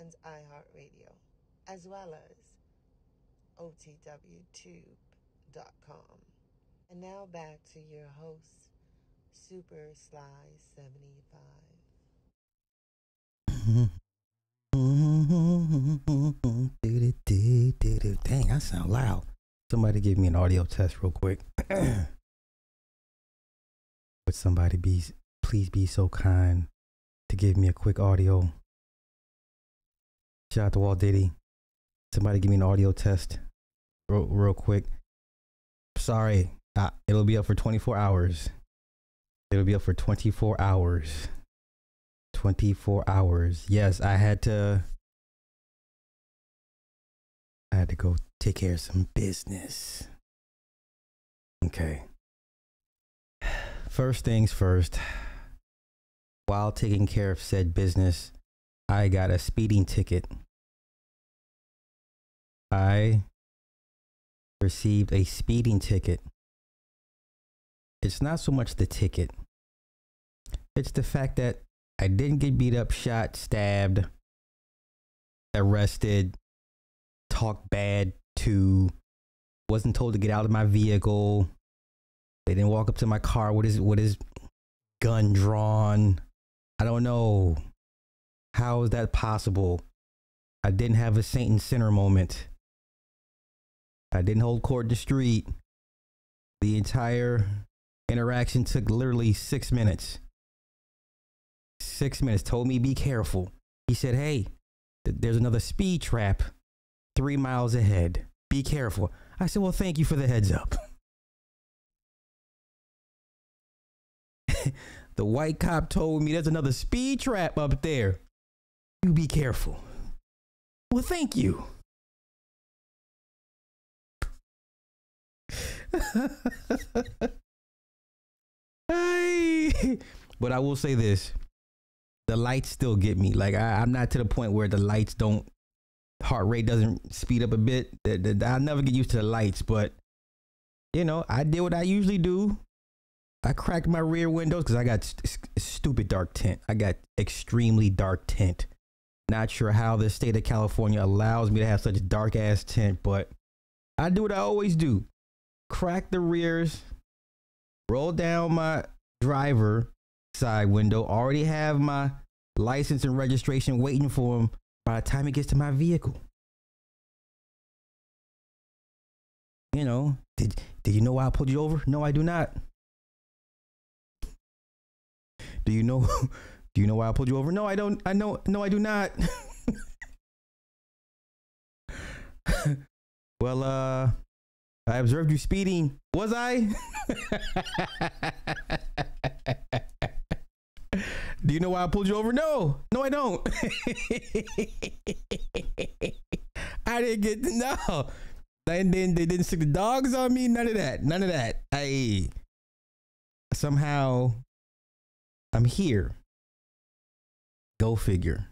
and iHeartRadio, as well as OTWTube.com. And now back to your host, Super Sly 75. Dang, I sound loud. Somebody give me an audio test real quick. Would somebody be please be so kind to give me a quick audio? Shout out to Walt Diddy. Somebody give me an audio test real, real quick. Sorry, uh, it'll be up for 24 hours. It'll be up for 24 hours. 24 hours. Yes, I had to I had to go take care of some business. Okay. First things first. While taking care of said business, I got a speeding ticket. I received a speeding ticket. It's not so much the ticket, it's the fact that I didn't get beat up, shot, stabbed, arrested, talked bad to, wasn't told to get out of my vehicle. They didn't walk up to my car with his with his gun drawn. I don't know. How is that possible? I didn't have a saint and sinner moment. I didn't hold court in the street. The entire interaction took literally six minutes. Six minutes. Told me be careful. He said, "Hey, th- there's another speed trap three miles ahead. Be careful." I said, "Well, thank you for the heads up." the white cop told me there's another speed trap up there. You be careful. Well, thank you. Hey. but I will say this the lights still get me. Like, I, I'm not to the point where the lights don't, heart rate doesn't speed up a bit. The- the- I'll never get used to the lights, but, you know, I did what I usually do. I cracked my rear windows because I got st- stupid dark tint. I got extremely dark tint. Not sure how the state of California allows me to have such dark ass tint, but I do what I always do crack the rears, roll down my driver side window, already have my license and registration waiting for him by the time it gets to my vehicle. You know, did did you know why I pulled you over? No, I do not. Do you know do you know why I pulled you over? No, I don't. I know no, I do not. well, uh I observed you speeding. Was I? Do you know why I pulled you over? No, no, I don't. I didn't get no. And then they didn't stick the dogs on me. None of that. None of that. I somehow I'm here. Go figure.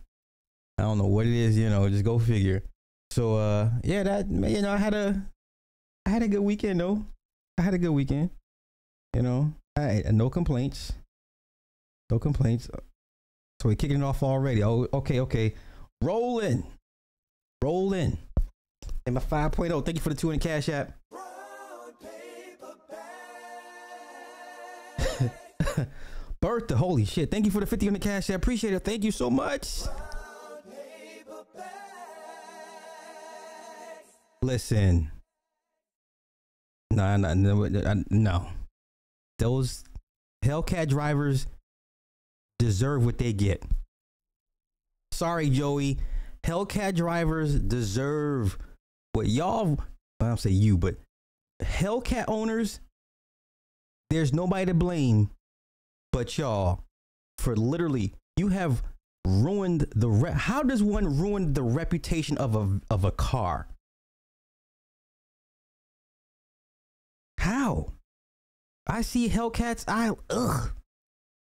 I don't know what it is. You know, just go figure. So uh, yeah, that you know, I had a I had a good weekend though. I had a good weekend. You know, I no complaints. No complaints. So we're kicking it off already. Oh, okay, okay. Rolling. Rolling. And my 5.0. Thank you for the two in cash app. Bertha, holy shit. Thank you for the 50 on the cash app. Appreciate it. Thank you so much. Listen. No, no, no, no. Those Hellcat drivers deserve what they get. Sorry, Joey. Hellcat drivers deserve what y'all, I don't say you, but Hellcat owners, there's nobody to blame but y'all for literally, you have ruined the re- how does one ruin the reputation of a of a car? How? I see Hellcats, I ugh.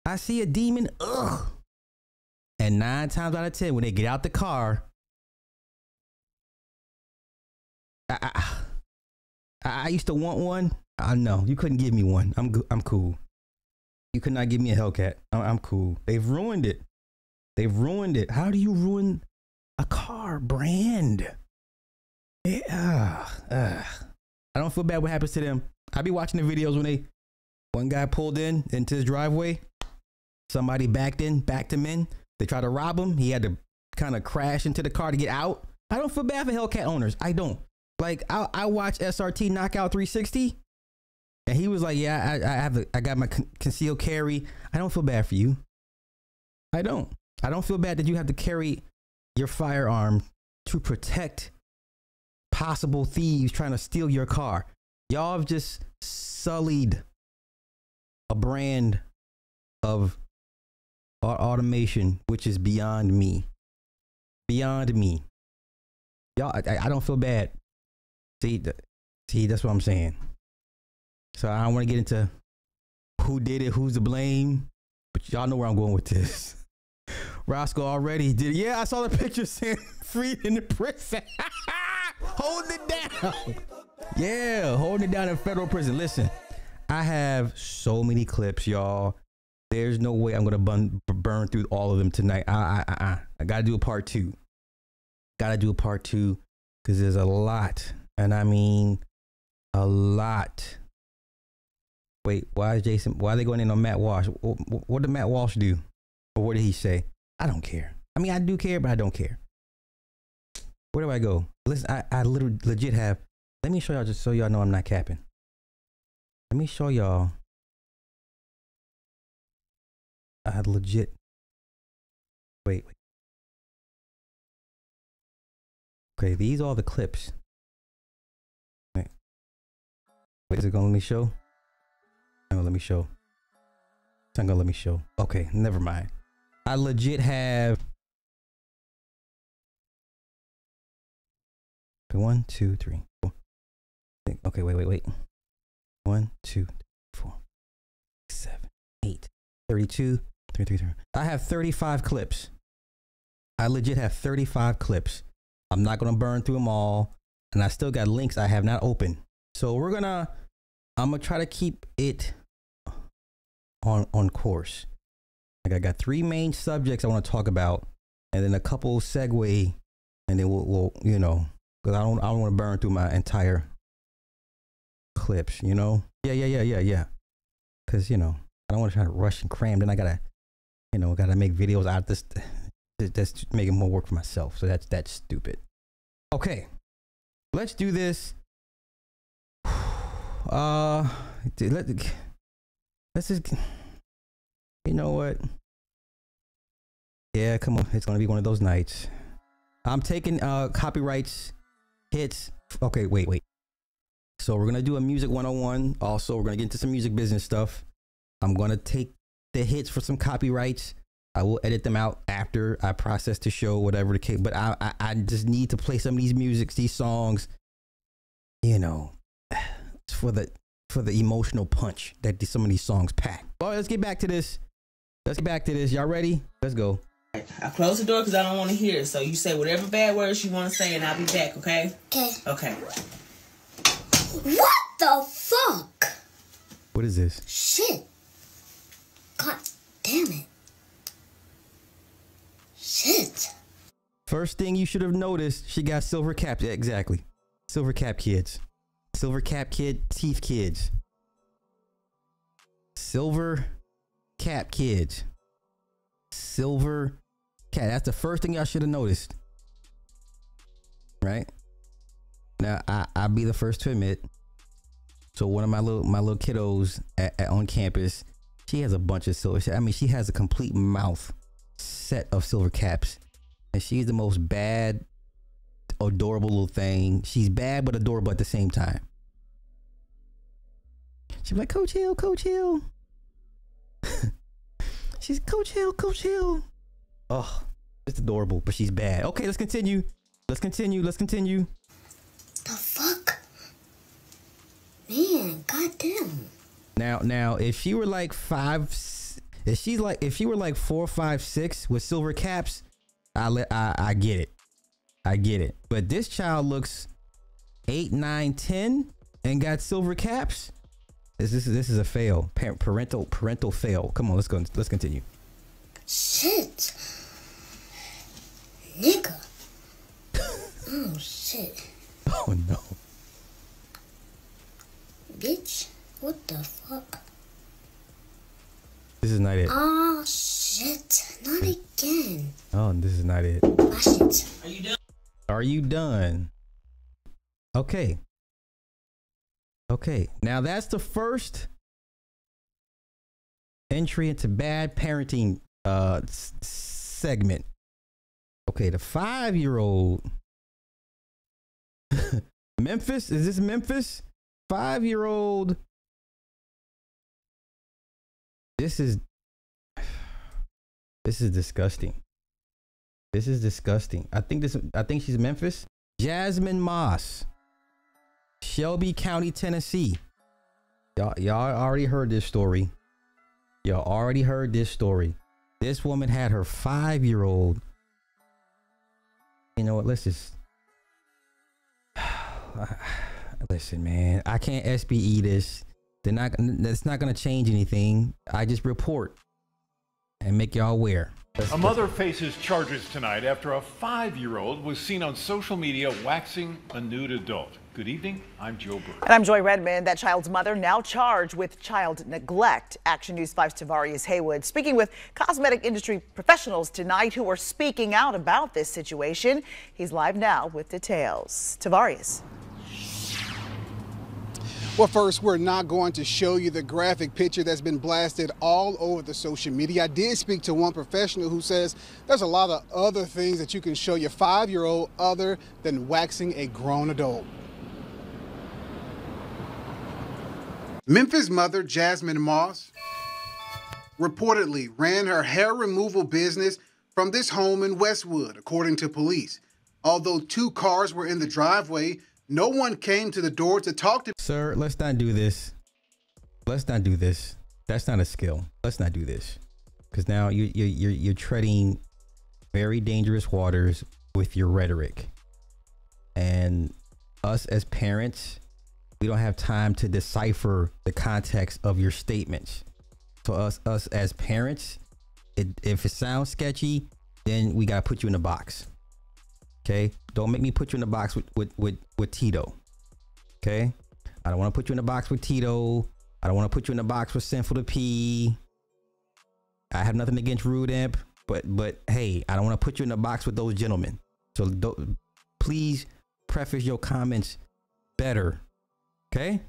I see a demon, ugh. And nine times out of ten, when they get out the car, I, I, I used to want one. I know you couldn't give me one. I'm I'm cool. You could not give me a Hellcat. I'm, I'm cool. They've ruined it. They've ruined it. How do you ruin a car brand? Yeah. Uh, I don't feel bad what happens to them. I be watching the videos when they one guy pulled in into his driveway. Somebody backed in, backed him in. They tried to rob him. He had to kind of crash into the car to get out. I don't feel bad for Hellcat owners. I don't. Like I, I watched SRT Knockout 360, and he was like, "Yeah, I, I have, I got my con- concealed carry. I don't feel bad for you. I don't. I don't feel bad that you have to carry your firearm to protect possible thieves trying to steal your car. Y'all have just sullied a brand of automation, which is beyond me. Beyond me. Y'all, I, I don't feel bad. See, see, that's what I'm saying. So I don't want to get into who did it, who's to blame, but y'all know where I'm going with this. Roscoe already did. Yeah, I saw the picture saying free in the prison. holding it down. Yeah, holding it down in federal prison. Listen, I have so many clips, y'all. There's no way I'm gonna burn, burn through all of them tonight. I, I, I, I gotta do a part two. Gotta do a part two because there's a lot, and I mean a lot. Wait, why is Jason? Why are they going in on Matt Walsh? What, what did Matt Walsh do, or what did he say? I don't care. I mean, I do care, but I don't care. Where do I go? Listen, I, I literally legit have. Let me show y'all just so y'all know I'm not capping. Let me show y'all. I legit. Wait, wait. Okay, these are the clips. Wait. Wait, is it gonna let me show? No, let me show. It's not gonna let me show. Okay, never mind. I legit have one, two, three, four. Okay, wait, wait, wait. One, two, four, seven, eight, 32, three, three, three. I have 35 clips. I legit have 35 clips. I'm not gonna burn through them all, and I still got links I have not opened. So we're gonna, I'm gonna try to keep it on on course. Like I got three main subjects I want to talk about, and then a couple segue, and then we'll, we'll you know, because I don't I don't want to burn through my entire clips. You know, yeah, yeah, yeah, yeah, yeah. Because you know, I don't want to try to rush and cram. Then I gotta, you know, gotta make videos out of this. That's making more work for myself. So that's that's stupid. Okay, let's do this. Uh, let let's just you know what? Yeah, come on. It's gonna be one of those nights. I'm taking uh copyrights hits. Okay, wait, wait. So we're gonna do a music 101. Also, we're gonna get into some music business stuff. I'm gonna take the hits for some copyrights. I will edit them out after I process the show, whatever the case. But I, I, I just need to play some of these musics, these songs. You know, for the for the emotional punch that some of these songs pack. All right, let's get back to this. Let's get back to this. Y'all ready? Let's go. I close the door because I don't want to hear it. So you say whatever bad words you want to say, and I'll be back. Okay? Okay. Okay. What the fuck? What is this? Shit. God damn it. Shit. First thing you should have noticed, she got silver cap. Yeah, exactly. Silver cap kids. Silver cap kid, teeth kids. Silver cap kids. Silver cat. That's the first thing y'all should have noticed. Right? Now I I'll be the first to admit. So one of my little my little kiddos at, at, on campus, she has a bunch of silver. I mean, she has a complete mouth set of silver caps, and she's the most bad, adorable little thing. She's bad but adorable at the same time. She's like, Coach Hill, Coach Hill. She's Coach Hill, Coach Hill. Oh, it's adorable, but she's bad. Okay, let's continue. Let's continue. Let's continue. The fuck? Man, goddamn. Now, now, if she were like five, if she's like, if she were like four, five, six with silver caps, I let, I, I get it, I get it. But this child looks eight, nine, ten, and got silver caps. This, this is this is a fail. Parent, parental, parental fail. Come on, let's go. Let's continue. Shit. Nigga. oh, shit. Oh no. Bitch. What the fuck? This is not it. Oh, shit. Not again. Oh, this is not it. Shit. Are you done? Are you done? Okay. Okay. Now that's the first entry into bad parenting uh s- segment. Okay, the 5-year-old Memphis, is this Memphis? 5-year-old This is This is disgusting. This is disgusting. I think this. I think she's Memphis. Jasmine Moss, Shelby County, Tennessee. Y'all, y'all already heard this story. Y'all already heard this story. This woman had her five-year-old. You know what? Let's just. Listen, man. I can't SBE this. They're not. That's not gonna change anything. I just report and make y'all aware. A mother faces charges tonight after a five year old was seen on social media waxing a nude adult. Good evening. I'm Joe Birch. And I'm Joy Redmond, that child's mother, now charged with child neglect. Action News 5's Tavarius Haywood speaking with cosmetic industry professionals tonight who are speaking out about this situation. He's live now with details. Tavarius. Well, first, we're not going to show you the graphic picture that's been blasted all over the social media. I did speak to one professional who says there's a lot of other things that you can show your five year old other than waxing a grown adult. Memphis mother Jasmine Moss reportedly ran her hair removal business from this home in Westwood, according to police. Although two cars were in the driveway, no one came to the door to talk to Sir, let's not do this. Let's not do this. That's not a skill. Let's not do this. Because now you, you, you're, you're treading very dangerous waters with your rhetoric. And us as parents, we don't have time to decipher the context of your statements. So us, us as parents, it, if it sounds sketchy, then we gotta put you in a box. Okay, don't make me put you in a box with with with, with Tito. Okay, I don't want to put you in a box with Tito. I don't want to put you in a box with Sinful to P. I have nothing against Rude Imp, but but hey, I don't want to put you in a box with those gentlemen. So do, please preface your comments better. Okay.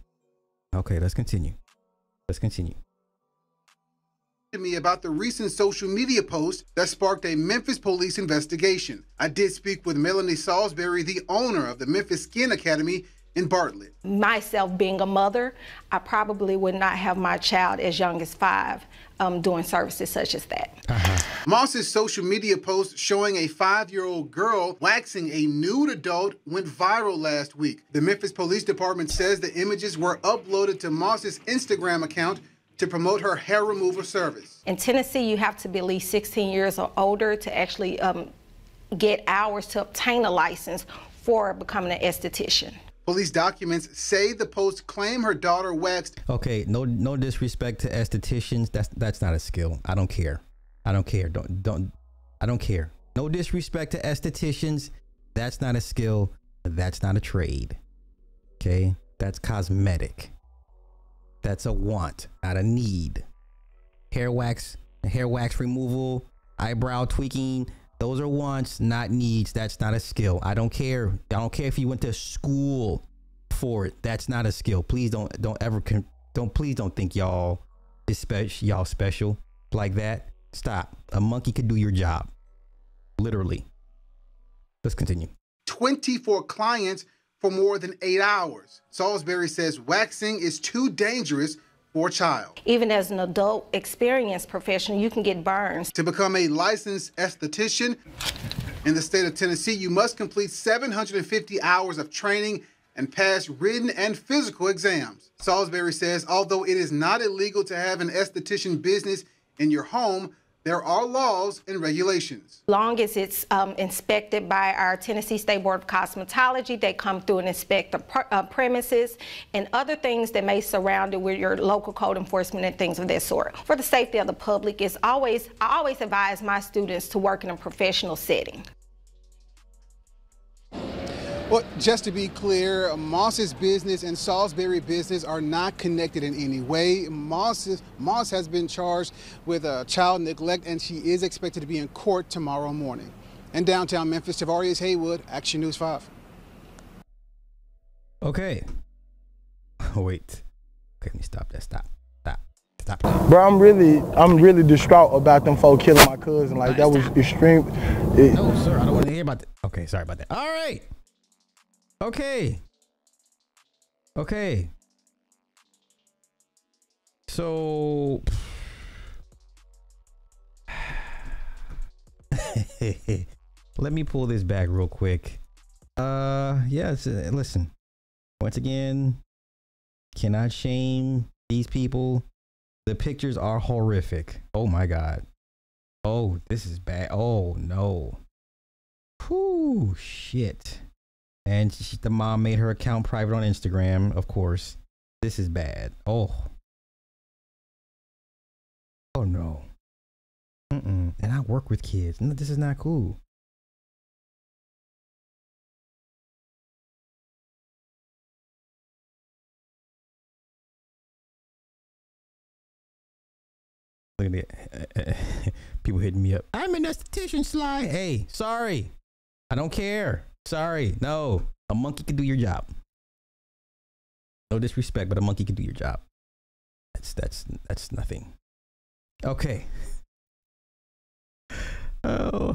Okay, let's continue. Let's continue. to me about the recent social media post that sparked a Memphis police investigation. I did speak with Melanie Salisbury, the owner of the Memphis Skin Academy in Bartlett. myself being a mother, I probably would not have my child as young as five um, doing services such as that. Moss's social media post showing a five year old girl waxing a nude adult went viral last week. The Memphis Police Department says the images were uploaded to Moss's Instagram account to promote her hair removal service. In Tennessee, you have to be at least 16 years or older to actually um, get hours to obtain a license for becoming an esthetician. Police documents say the post claim her daughter waxed Okay, no no disrespect to estheticians. That's that's not a skill. I don't care. I don't care. Don't don't I don't care. No disrespect to estheticians. That's not a skill. That's not a trade. Okay? That's cosmetic. That's a want, not a need. Hair wax, hair wax removal, eyebrow tweaking, those are wants, not needs. That's not a skill. I don't care. I don't care if you went to school for it. That's not a skill. Please don't don't ever con- don't please don't think y'all is special y'all special like that. Stop. A monkey could do your job. Literally. Let's continue. 24 clients for more than eight hours. Salisbury says waxing is too dangerous for a child. Even as an adult experienced professional, you can get burns. To become a licensed esthetician in the state of Tennessee, you must complete 750 hours of training and pass written and physical exams. Salisbury says although it is not illegal to have an esthetician business in your home, there are laws and regulations. Long as it's um, inspected by our Tennessee State Board of Cosmetology, they come through and inspect the pr- uh, premises and other things that may surround it with your local code enforcement and things of that sort. For the safety of the public, it's always I always advise my students to work in a professional setting. Well, just to be clear, Moss's business and Salisbury business are not connected in any way. Moss, is, Moss has been charged with a child neglect, and she is expected to be in court tomorrow morning. In downtown Memphis, Tavarius Haywood, Action News 5. Okay. Oh, wait. Okay, let me stop that. Stop. Stop. Stop. Bro, I'm really, I'm really distraught about them folk killing my cousin. Like that was extreme. It, No, sir, I don't want to hear about that. Okay, sorry about that. All right. Okay. Okay. So let me pull this back real quick. Uh yeah, uh, listen. Once again, cannot shame these people. The pictures are horrific. Oh my god. Oh, this is bad. Oh no. Whoo, shit. And she, the mom made her account private on Instagram, of course. This is bad. Oh. Oh no. Mm-mm. And I work with kids. No, this is not cool. Look at it. People hitting me up. I'm an esthetician, Sly. Hey, sorry. I don't care. Sorry. No. A monkey can do your job. No disrespect, but a monkey can do your job. That's that's that's nothing. Okay. Oh,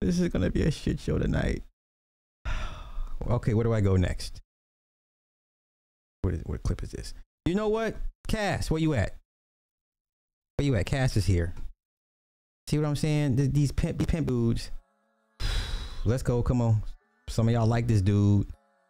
this is gonna be a shit show tonight. Okay, where do I go next? What, is, what clip is this? You know what? Cass, where you at? Where you at? Cass is here. See what I'm saying? These pimp, these pimp dudes. Let's go. Come on. Some of y'all like this dude.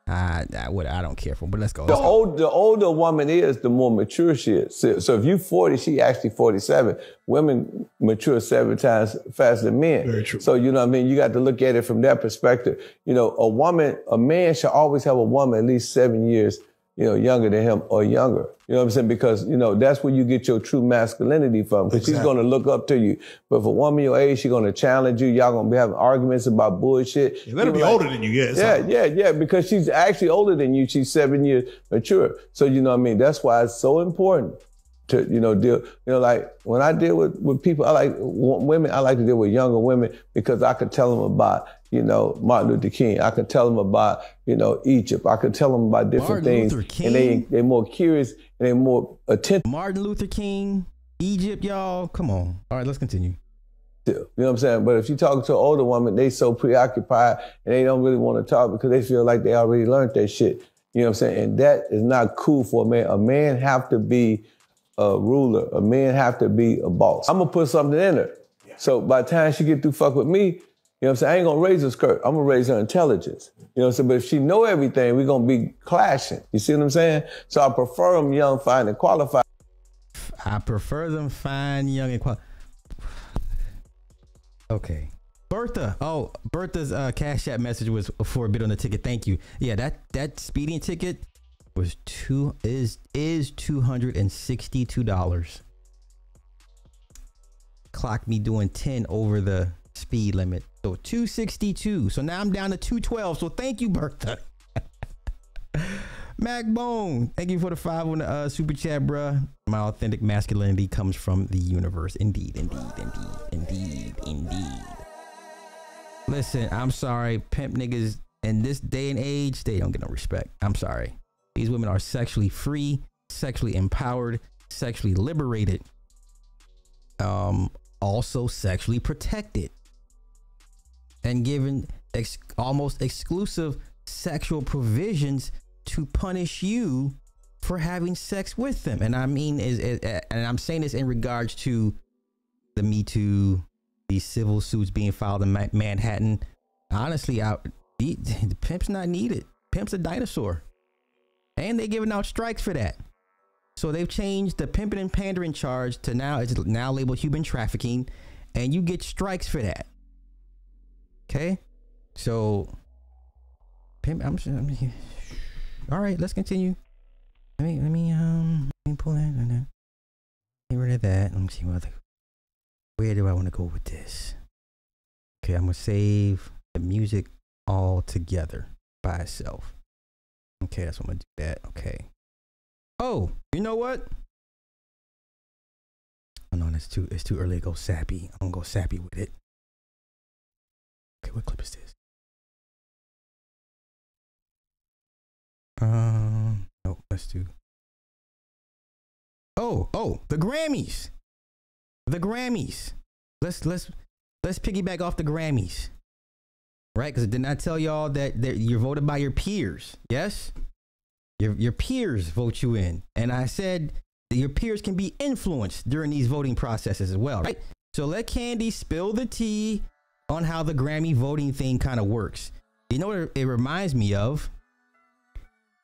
I, I would. I don't care for him, but let's go. The Let's go. old, the older woman is, the more mature she is. So, so if you 40, she actually 47. Women mature seven times faster than men. Very true. So you know what I mean? You got to look at it from that perspective. You know, a woman, a man should always have a woman at least seven years, you know, younger than him or younger. You know what I'm saying? Because, you know, that's where you get your true masculinity from. Because she's going to look up to you. But if a woman your age, she's going to challenge you. Y'all going to be having arguments about bullshit. You better You be like- older than you, yeah. Yeah, something. yeah, yeah, because she's actually older than you. She's seven years mature. So, you know what I mean? That's why it's so important to, you know, deal, you know, like when I deal with, with people, I like women, I like to deal with younger women because I could tell them about, you know, Martin Luther King. I could tell them about, you know, Egypt. I could tell them about different Martin things. Luther And they, they're more curious and they're more attentive. Martin Luther King, Egypt, y'all. Come on. All right, let's continue. You know what I'm saying? But if you talk to an older woman, they so preoccupied and they don't really want to talk because they feel like they already learned that shit. You know what I'm saying? And that is not cool for a man. A man have to be a ruler. A man have to be a boss. I'm gonna put something in her. So by the time she get through fuck with me, you know what I'm saying? I ain't gonna raise her skirt. I'm gonna raise her intelligence. You know what I'm saying? But if she know everything, we're gonna be clashing. You see what I'm saying? So I prefer them young, fine, and qualified. I prefer them fine, young, and qualified. Okay. Bertha. Oh, Bertha's uh, cash app message was for a bid on the ticket. Thank you. Yeah, that that speeding ticket was two is is two hundred and sixty two dollars. Clocked me doing ten over the speed limit. So two sixty two. So now I'm down to two twelve. So thank you, Bertha. Mac Bone, thank you for the five on the uh, super chat, bruh. My authentic masculinity comes from the universe. Indeed, indeed, indeed, indeed, indeed. Listen, I'm sorry, pimp niggas in this day and age, they don't get no respect. I'm sorry. These women are sexually free, sexually empowered, sexually liberated, um, also sexually protected, and given ex- almost exclusive sexual provisions to punish you for having sex with them. And I mean, is, and I'm saying this in regards to the Me Too, these civil suits being filed in Ma- Manhattan. Honestly, I, the, the pimp's not needed. Pimp's a dinosaur, and they're giving out strikes for that. So they've changed the pimping and pandering charge to now it's now labeled human trafficking, and you get strikes for that. Okay, so pimp. I'm, I'm all right. Let's continue. Let me let me um let me pull that. Get rid of that. Let me see what. Where do I want to go with this? Okay, I'm gonna save the music all together by itself. Okay, that's what I'm gonna do. That okay. Oh, you know what? Oh no, it's too it's too early to go sappy. I'm gonna go sappy with it. What clip is this? Um, no, let's do. Oh, oh, the Grammys. The Grammys. Let's let's let's piggyback off the Grammys. Right? Because didn't I tell y'all that, that you're voted by your peers? Yes? Your your peers vote you in. And I said that your peers can be influenced during these voting processes as well, right? So let Candy spill the tea on how the Grammy voting thing kind of works. You know what it reminds me of?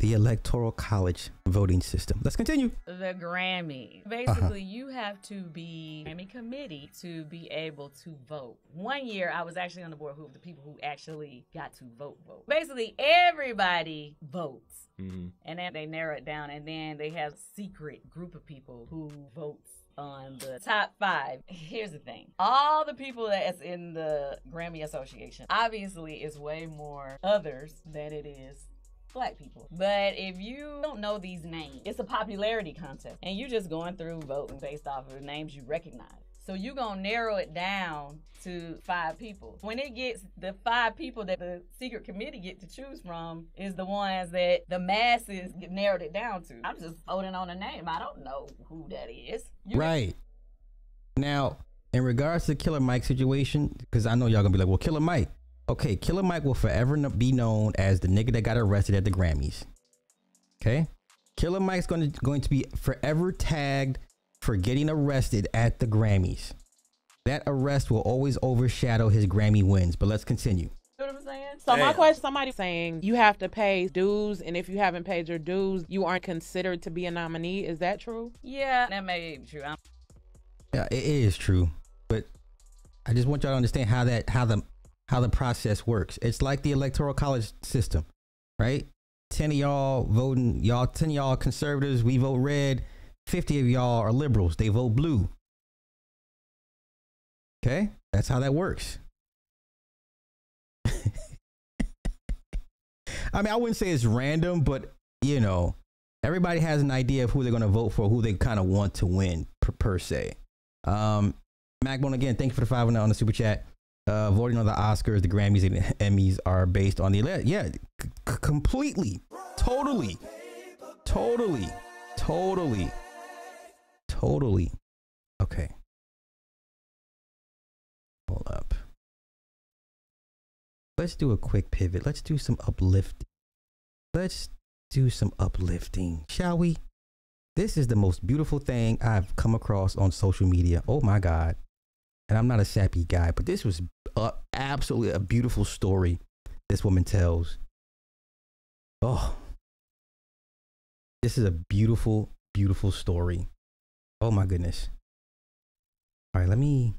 the electoral college voting system. Let's continue. The Grammy. Basically, uh-huh. you have to be Grammy committee to be able to vote. One year, I was actually on the board who the people who actually got to vote vote. Basically, everybody votes. Mm-hmm. And then they narrow it down, and then they have secret group of people who votes on the top five. Here's the thing. All the people that's in the Grammy Association obviously is way more others than it is black people. But if you don't know these names, it's a popularity contest. And you're just going through voting based off of the names you recognize. So you're gonna narrow it down to five people. When it gets the five people that the secret committee get to choose from is the ones that the masses get narrowed it down to. I'm just voting on a name. I don't know who that is. You right. Now, in regards to Killer Mike situation, because I know y'all gonna be like, well, Killer Mike, Okay, Killer Mike will forever be known as the nigga that got arrested at the Grammys. Okay, Killer Mike's going to going to be forever tagged for getting arrested at the Grammys. That arrest will always overshadow his Grammy wins. But let's continue. You know what I'm saying? So Damn. my question, somebody saying you have to pay dues, and if you haven't paid your dues, you aren't considered to be a nominee. Is that true? Yeah, that may be true. I'm- yeah, it is true, but I just want y'all to understand how that how the how the process works. It's like the electoral college system, right? 10 of y'all voting, y'all 10 of y'all conservatives, we vote red. 50 of y'all are liberals, they vote blue. Okay? That's how that works. I mean, I wouldn't say it's random, but you know, everybody has an idea of who they're going to vote for, who they kind of want to win per, per se. Um, Macbone, again, thank you for the five on the super chat uh, voting on the Oscars, the Grammys, and the Emmys are based on the yeah, c- completely, totally, totally, totally, totally. Okay, hold up. Let's do a quick pivot. Let's do some uplifting. Let's do some uplifting, shall we? This is the most beautiful thing I've come across on social media. Oh my God and I'm not a sappy guy, but this was a, absolutely a beautiful story this woman tells. Oh, this is a beautiful, beautiful story. Oh my goodness. All right, let me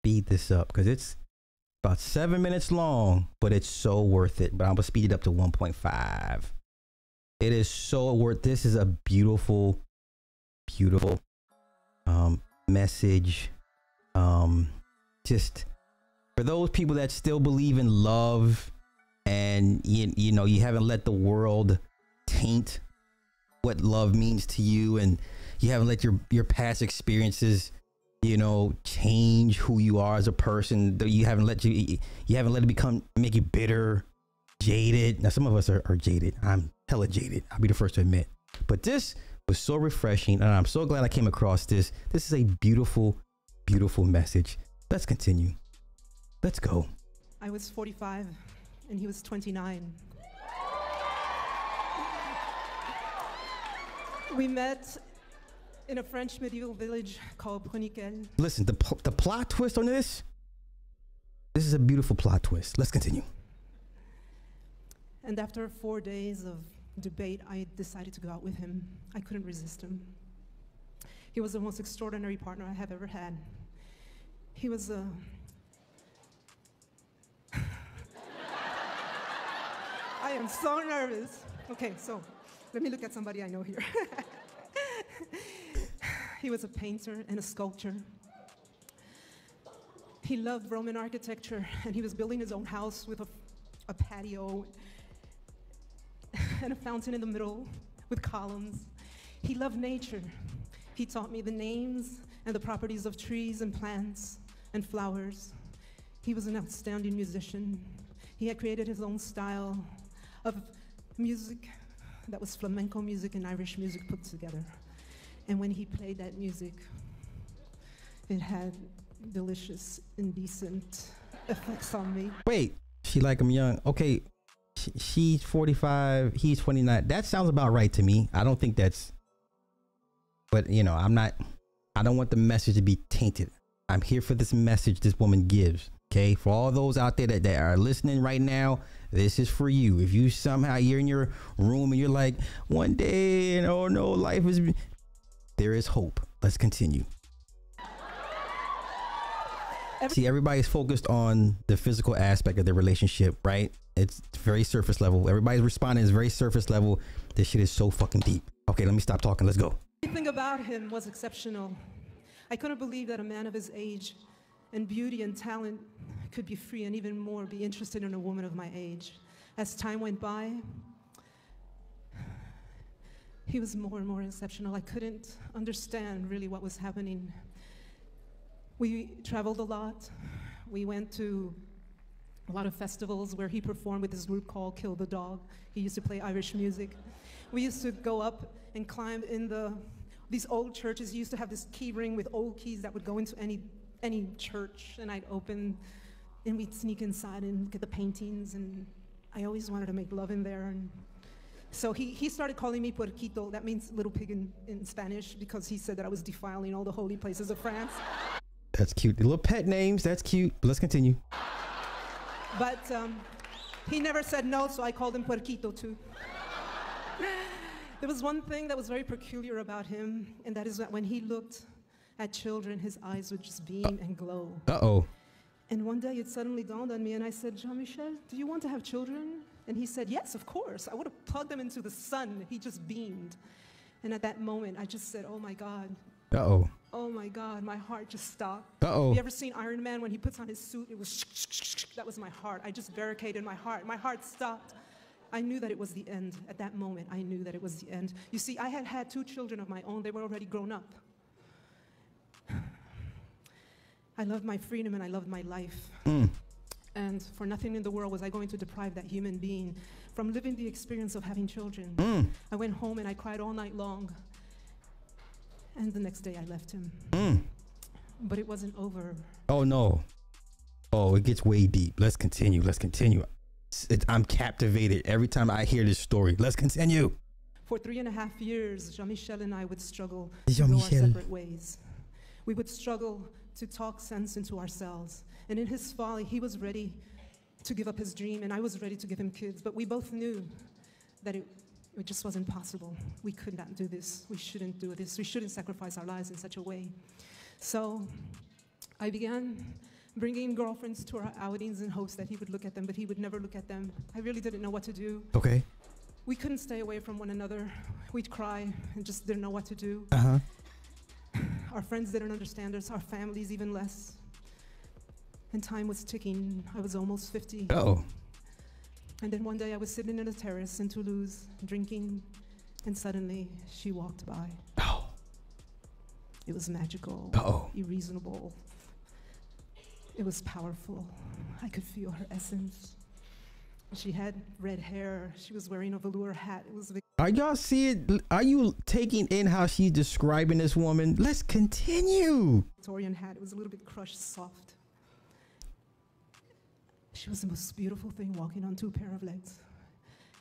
speed this up because it's about seven minutes long, but it's so worth it. But I'm gonna speed it up to 1.5. It is so worth. This is a beautiful, beautiful um, message um, just for those people that still believe in love and you, you know you haven't let the world taint what love means to you and you haven't let your your past experiences you know change who you are as a person you haven't let you you haven't let it become make you bitter jaded now some of us are, are jaded i'm hella jaded i'll be the first to admit but this was so refreshing and i'm so glad i came across this this is a beautiful beautiful message. Let's continue. Let's go. I was 45 and he was 29. We met in a French medieval village called Bruniquel. Listen, the pl- the plot twist on this. This is a beautiful plot twist. Let's continue. And after four days of debate, I decided to go out with him. I couldn't resist him. He was the most extraordinary partner I have ever had. He was uh, a. I am so nervous. Okay, so let me look at somebody I know here. he was a painter and a sculptor. He loved Roman architecture, and he was building his own house with a, a patio and a fountain in the middle with columns. He loved nature. He taught me the names and the properties of trees and plants and flowers. He was an outstanding musician. He had created his own style of music that was flamenco music and Irish music put together. And when he played that music, it had delicious, indecent effects on me. Wait, she like him young. Okay, she's 45, he's 29. That sounds about right to me. I don't think that's, but you know, I'm not, I don't want the message to be tainted. I'm here for this message this woman gives. Okay, for all those out there that, that are listening right now, this is for you. If you somehow you're in your room and you're like, one day, and oh no, life is, there is hope. Let's continue. See, everybody's focused on the physical aspect of the relationship, right? It's very surface level. Everybody's responding is very surface level. This shit is so fucking deep. Okay, let me stop talking. Let's go. Everything about him was exceptional. I couldn't believe that a man of his age and beauty and talent could be free and even more be interested in a woman of my age. As time went by, he was more and more exceptional. I couldn't understand really what was happening. We traveled a lot. We went to a lot of festivals where he performed with his group called Kill the Dog. He used to play Irish music. We used to go up and climb in the these old churches. He used to have this key ring with old keys that would go into any any church, and I'd open, and we'd sneak inside and get the paintings. And I always wanted to make love in there. And so he, he started calling me Puerquito. That means little pig in, in Spanish because he said that I was defiling all the holy places of France. That's cute. The little pet names. That's cute. Let's continue. But um, he never said no, so I called him Puerquito too. there was one thing that was very peculiar about him, and that is that when he looked at children, his eyes would just beam and glow. Uh oh. And one day it suddenly dawned on me, and I said, Jean Michel, do you want to have children? And he said, Yes, of course. I would have plugged them into the sun. He just beamed. And at that moment, I just said, Oh my God. Uh oh. Oh my God, my heart just stopped. Uh-oh. You ever seen Iron Man when he puts on his suit? It was that was my heart. I just barricaded my heart. My heart stopped. I knew that it was the end. At that moment, I knew that it was the end. You see, I had had two children of my own. They were already grown up. I loved my freedom and I loved my life. Mm. And for nothing in the world was I going to deprive that human being from living the experience of having children. Mm. I went home and I cried all night long. And the next day I left him. Mm. But it wasn't over. Oh no. Oh, it gets way deep. Let's continue. Let's continue. It, I'm captivated every time I hear this story. Let's continue. For three and a half years, Jean Michel and I would struggle to go our separate ways. We would struggle to talk sense into ourselves. And in his folly, he was ready to give up his dream, and I was ready to give him kids. But we both knew that it, it just wasn't possible. We could not do this. We shouldn't do this. We shouldn't sacrifice our lives in such a way. So I began bringing girlfriends to our outings in hopes that he would look at them, but he would never look at them. I really didn't know what to do. Okay. We couldn't stay away from one another. We'd cry and just didn't know what to do. Uh huh. Our friends didn't understand us, our families even less. And time was ticking. I was almost 50. Oh. And then one day I was sitting in a terrace in Toulouse, drinking, and suddenly she walked by. Oh. It was magical, Uh-oh. irreasonable. It was powerful. I could feel her essence. She had red hair. She was wearing a velour hat. It was Are y'all seeing? It? Are you taking in how she's describing this woman? Let's continue. Victorian hat. It was a little bit crushed, soft. She was the most beautiful thing walking on two pair of legs.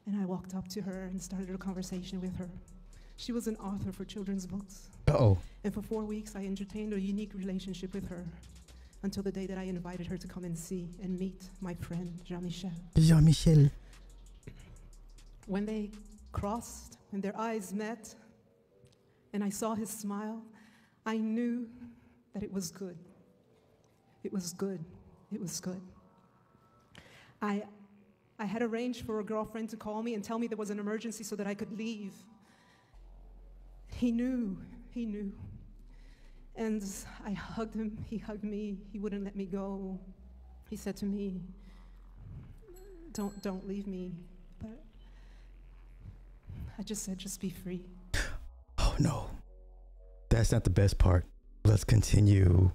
And I walked up to her and started a conversation with her. She was an author for children's books. Uh-oh. And for four weeks, I entertained a unique relationship with her until the day that I invited her to come and see and meet my friend, Jean Michel. Jean Michel. When they crossed and their eyes met, and I saw his smile, I knew that it was good. It was good. It was good. I, I had arranged for a girlfriend to call me and tell me there was an emergency so that I could leave. He knew, he knew. And I hugged him, he hugged me, he wouldn't let me go. He said to me, Don't, don't leave me. But I just said, Just be free. Oh no. That's not the best part. Let's continue.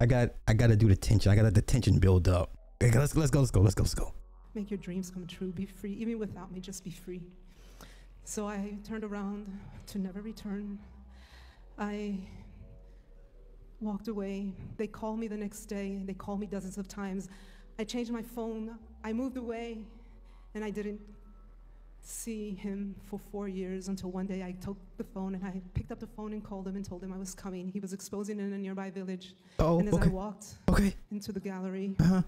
I got I gotta do the tension. I gotta the tension build up. Okay, let's let's go, let's go, let's go, let's go. Make your dreams come true. Be free. Even without me, just be free. So I turned around to never return. I walked away. They called me the next day. They called me dozens of times. I changed my phone. I moved away, and I didn't see him for four years until one day I took the phone and I picked up the phone and called him and told him I was coming. He was exposing in a nearby village. Oh, and as okay. I walked Okay. into the gallery, Uh-huh.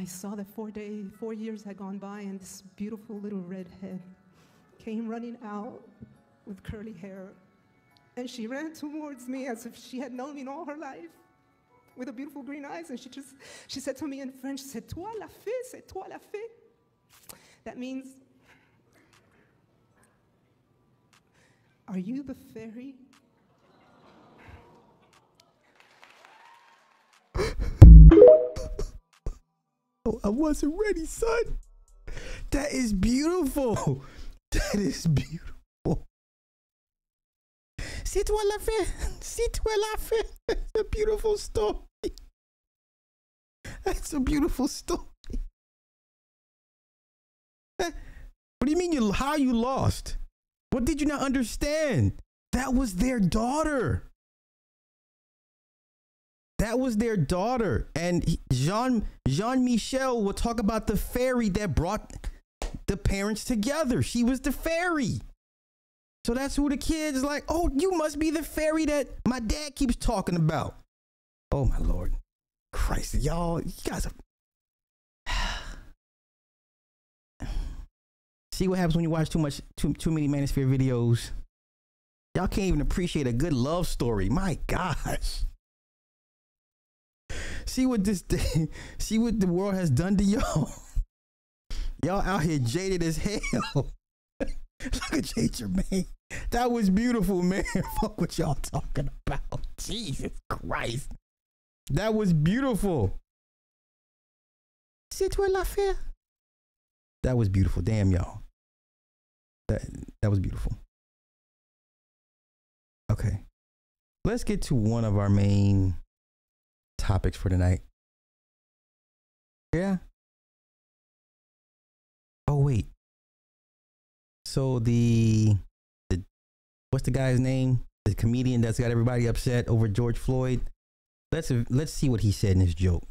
I saw that four day, four years had gone by, and this beautiful little redhead came running out with curly hair, and she ran towards me as if she had known me all her life, with her beautiful green eyes, and she just she said to me in French, "C'est toi la fée, c'est toi la fée." That means, "Are you the fairy?" Oh, I wasn't ready, son. That is beautiful. That is beautiful. C'est toi la fée. C'est toi la fée. That's a beautiful story. That's a beautiful story. What do you mean you how you lost? What did you not understand? That was their daughter. That was their daughter. And Jean Jean Michel will talk about the fairy that brought the parents together. She was the fairy. So that's who the kids like, oh, you must be the fairy that my dad keeps talking about. Oh my lord. Christ, y'all, you guys are See what happens when you watch too much too too many Manosphere videos. Y'all can't even appreciate a good love story. My gosh. See what this thing, see what the world has done to y'all. Y'all out here jaded as hell. Look at Jay Jermaine. That was beautiful, man. Fuck what y'all talking about. Jesus Christ. That was beautiful. C'est toi la fée. That was beautiful. Damn y'all. That that was beautiful. Okay. Let's get to one of our main topics for tonight. Yeah. Oh wait. So the the what's the guy's name? The comedian that's got everybody upset over George Floyd. Let's let's see what he said in his joke.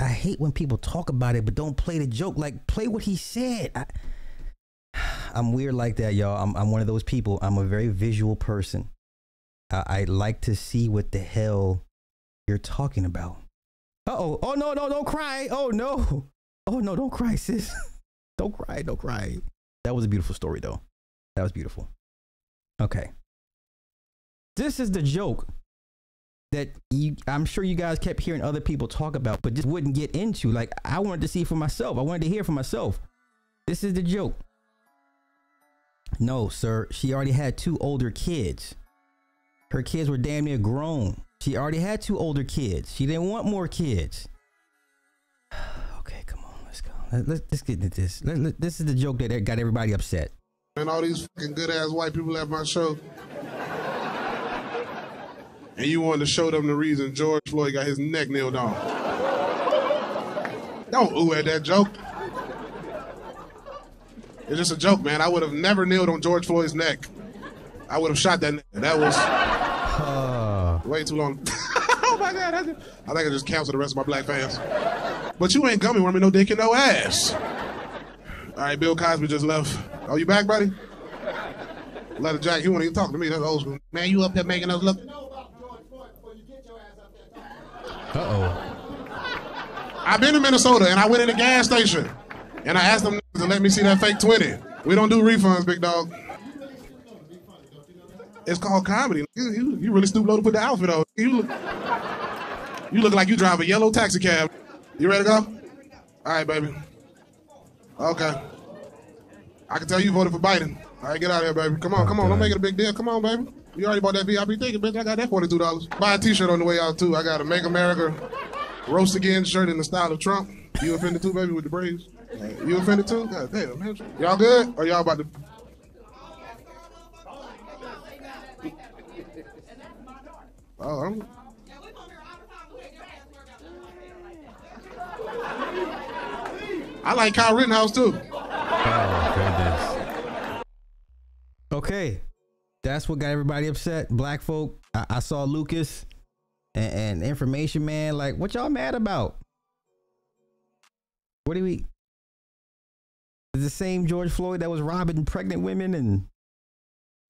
I hate when people talk about it but don't play the joke. Like play what he said. I, I'm weird like that, y'all. I'm I'm one of those people. I'm a very visual person. I, I like to see what the hell you're talking about. Uh oh. Oh no, no, don't cry. Oh no. Oh no, don't cry, sis. don't cry, don't cry. That was a beautiful story though. That was beautiful. Okay. This is the joke that you I'm sure you guys kept hearing other people talk about, but just wouldn't get into. Like I wanted to see for myself. I wanted to hear for myself. This is the joke. No, sir. She already had two older kids. Her kids were damn near grown. She already had two older kids. She didn't want more kids. okay, come on, let's go. Let, let's, let's get into this. Let- let- this is the joke that got everybody upset. And all these fucking good ass white people at my show. And you wanted to show them the reason George Floyd got his neck nailed on. Don't ooh at that joke. It's just a joke, man. I would have never nailed on George Floyd's neck. I would have shot that. That was way too long. oh my god, I, just- I think I just canceled the rest of my black fans. But you ain't gummy worming no dick in no ass. All right, Bill Cosby just left. Oh, you back, buddy? Leather Jack, You want to talk to me? That's old school. Man, you up there making us look. Uh oh. I've been to Minnesota and I went in the gas station and I asked them to let me see that fake 20. We don't do refunds, big dog. It's called comedy. You, you, you really stupid low to put the outfit on. You look, you look like you drive a yellow taxi cab. You ready to go? All right, baby. Okay. I can tell you voted for Biden. All right, get out of here, baby. Come on, come on. Don't make it a big deal. Come on, baby. You already bought that VIP ticket, bitch. I got that $42. Buy a t-shirt on the way out, too. I got a Make America Roast Again shirt in the style of Trump. You offended, too, baby, with the braids? You offended, too? God damn, man. Y'all good? Or y'all about to... Oh, I'm... I like Kyle Rittenhouse too. Oh. Okay, that's what got everybody upset. Black folk. I, I saw Lucas and, and information man. Like, what y'all mad about? What do we? Is the same George Floyd that was robbing pregnant women and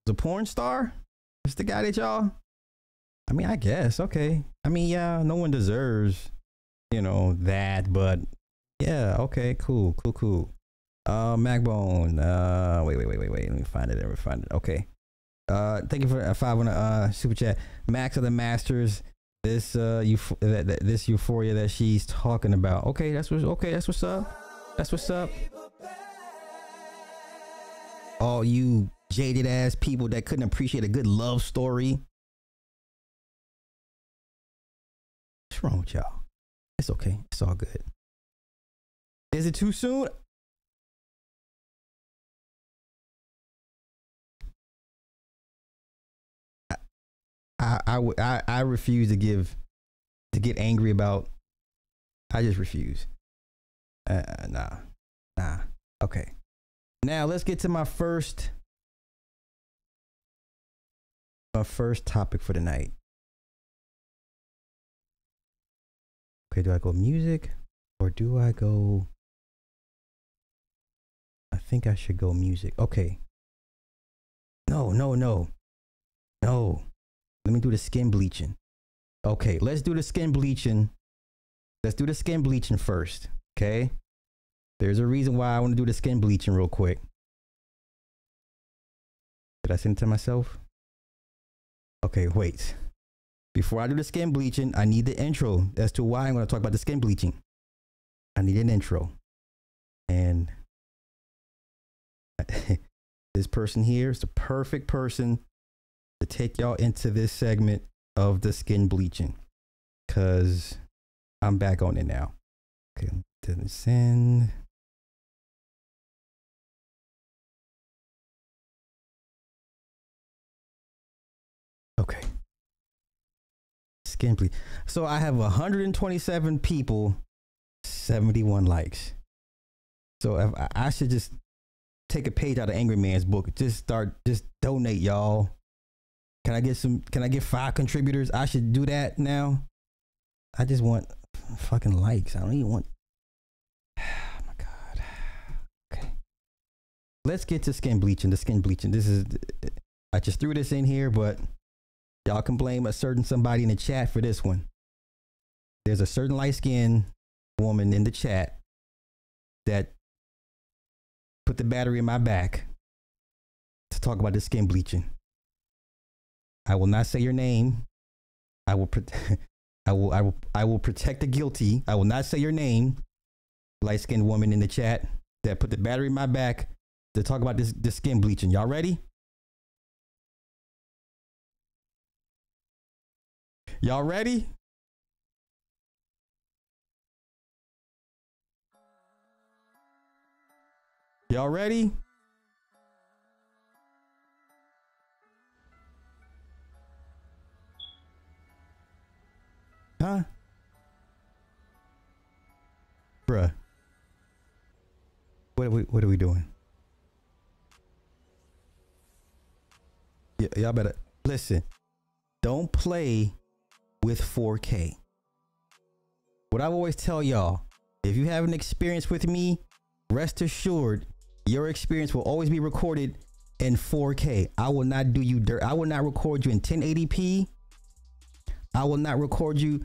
the porn star? It's the guy that y'all. I mean, I guess okay. I mean, yeah, no one deserves, you know, that, but yeah, okay, cool, cool, cool. Uh, Macbone. Uh, wait, wait, wait, wait, wait. Let me find it. Let me find it. Okay. Uh, thank you for a five on a uh, super chat. Max of the Masters. This uh, euph- that, that, this euphoria that she's talking about. Okay, that's what's okay. That's what's up. That's what's up. All you jaded ass people that couldn't appreciate a good love story. What's wrong with y'all? It's okay. It's all good. Is it too soon? I I I, I refuse to give to get angry about. I just refuse. Uh, nah, nah. Okay. Now let's get to my first my first topic for the night. Okay, do I go music or do I go? I think I should go music. Okay. No, no, no, no. Let me do the skin bleaching. Okay, let's do the skin bleaching. Let's do the skin bleaching first. Okay. There's a reason why I want to do the skin bleaching real quick. Did I send it to myself? Okay, wait. Before I do the skin bleaching, I need the intro as to why I'm going to talk about the skin bleaching. I need an intro. And this person here is the perfect person to take y'all into this segment of the skin bleaching because I'm back on it now. Okay, send. Bleach. So I have 127 people, 71 likes. So if I, I should just take a page out of Angry Man's book. Just start, just donate, y'all. Can I get some? Can I get five contributors? I should do that now. I just want fucking likes. I don't even want. Oh my god. Okay. Let's get to skin bleaching. The skin bleaching. This is. I just threw this in here, but y'all can blame a certain somebody in the chat for this one. There's a certain light skinned woman in the chat that put the battery in my back to talk about the skin bleaching. I will not say your name. I will, pro- I will, I will, I will protect the guilty. I will not say your name. Light skinned woman in the chat that put the battery in my back to talk about this, this skin bleaching. Y'all ready? Y'all ready? Y'all ready? Huh? Bruh. What are we what are we doing? Y- y'all better listen. Don't play with 4K. What I always tell y'all, if you have an experience with me, rest assured your experience will always be recorded in 4K. I will not do you dirt. I will not record you in 1080p. I will not record you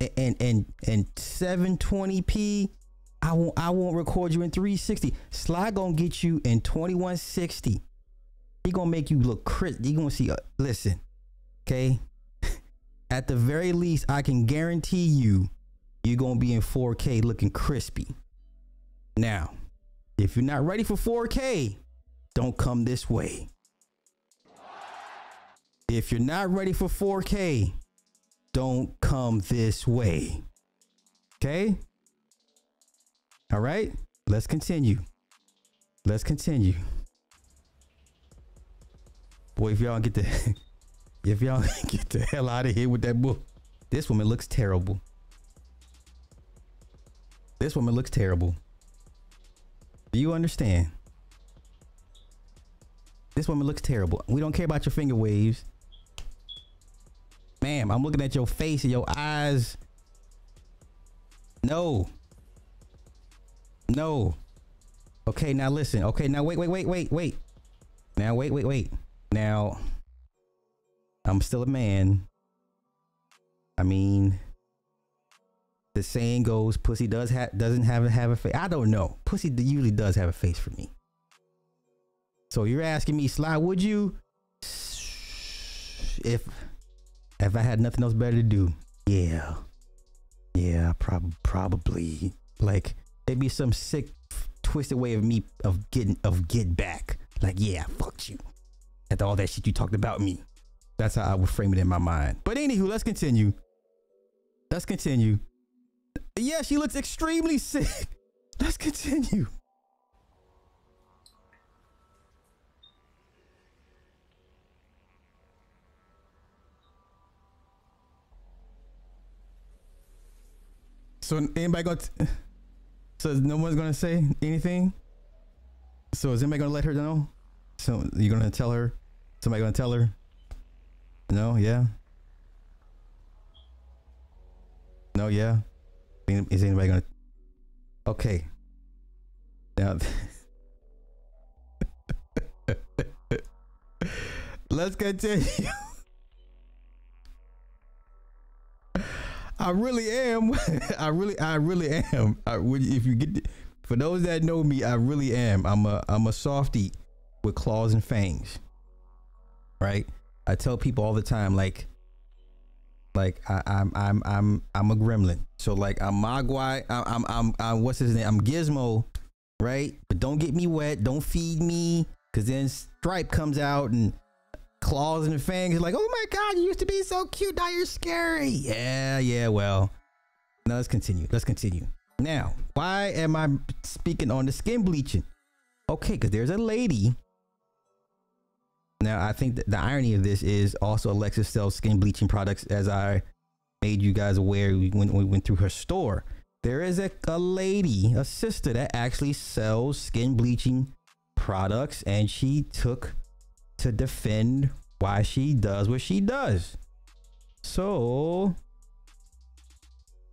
in in in 720p. I won't I won't record you in 360. Sly gonna get you in 2160. He gonna make you look crisp. He gonna see. Uh, listen, okay. At the very least, I can guarantee you, you're gonna be in 4K looking crispy. Now, if you're not ready for 4K, don't come this way. If you're not ready for 4K, don't come this way. Okay? All right, let's continue. Let's continue. Boy, if y'all get the if y'all get the hell out of here with that book. This woman looks terrible. This woman looks terrible. Do you understand? This woman looks terrible. We don't care about your finger waves. Ma'am, I'm looking at your face and your eyes. No. No. Okay, now listen. Okay, now wait, wait, wait, wait, wait. Now wait, wait, wait. Now I'm still a man. I mean, the saying goes, "Pussy does have doesn't have a have a face." I don't know. Pussy usually does have a face for me. So you're asking me, Sly, would you, if if I had nothing else better to do? Yeah, yeah, prob- probably. Like it'd be some sick, twisted way of me of getting of get back. Like, yeah, fuck you. After all that shit you talked about me. That's how I would frame it in my mind. But anywho, let's continue. Let's continue. Yeah, she looks extremely sick. Let's continue. So anybody got? So no one's gonna say anything. So is anybody gonna let her know? So you're gonna tell her? Somebody gonna tell her? No, yeah. No, yeah. Is anybody gonna? Okay. Now, let's continue. I really am. I really, I really am. I, if you get, for those that know me, I really am. I'm a, I'm a softy with claws and fangs. Right. I tell people all the time, like, like I, am I'm, I'm, I'm, I'm a gremlin. So like I'm Mogwai. I'm, I'm, I'm, I'm, what's his name? I'm Gizmo, right? But don't get me wet. Don't feed me, cause then Stripe comes out and claws and fangs. Like, oh my god, you used to be so cute. Now you're scary. Yeah, yeah. Well, now let's continue. Let's continue. Now, why am I speaking on the skin bleaching? Okay, because there's a lady. Now, I think the irony of this is also Alexis sells skin bleaching products, as I made you guys aware when we went through her store. There is a, a lady, a sister that actually sells skin bleaching products, and she took to defend why she does what she does. So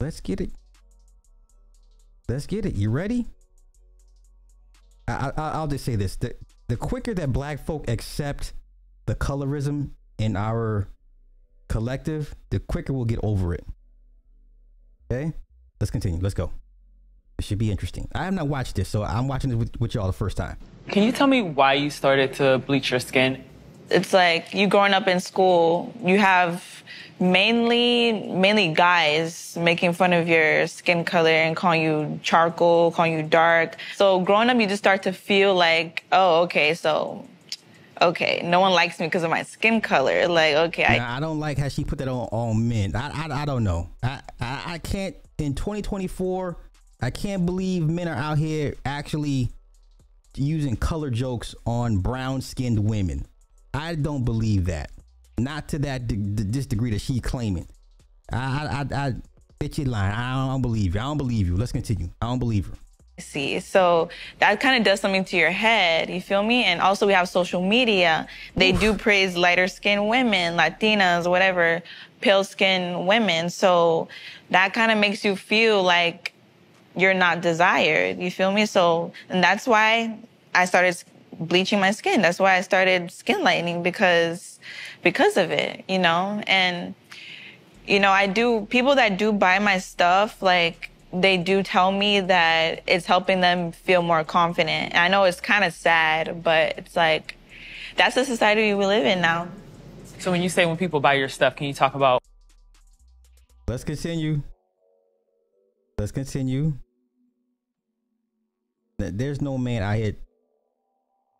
let's get it. Let's get it. You ready? I, I, will just say this: the the quicker that Black folk accept the colorism in our collective, the quicker we'll get over it. Okay, let's continue. Let's go. It should be interesting. I have not watched this, so I'm watching this with, with y'all the first time. Can you tell me why you started to bleach your skin? It's like you growing up in school, you have mainly mainly guys making fun of your skin color and calling you charcoal, calling you dark. So growing up, you just start to feel like, oh, okay, so okay, no one likes me because of my skin color. Like, okay, I, I don't like how she put that on all men. I I, I don't know. I, I I can't in 2024. I can't believe men are out here actually using color jokes on brown skinned women. I don't believe that. Not to that de- this degree that she's claiming. I, I, I, I bitch, you lying. I don't believe you. I don't believe you. Let's continue. I don't believe her. See, so that kind of does something to your head. You feel me? And also, we have social media. They Oof. do praise lighter skinned women, Latinas, whatever, pale skinned women. So that kind of makes you feel like you're not desired. You feel me? So, and that's why I started bleaching my skin. That's why I started skin lightening because because of it, you know? And you know, I do people that do buy my stuff like they do tell me that it's helping them feel more confident. I know it's kind of sad, but it's like that's the society we live in now. So when you say when people buy your stuff, can you talk about Let's continue. Let's continue. There's no man I had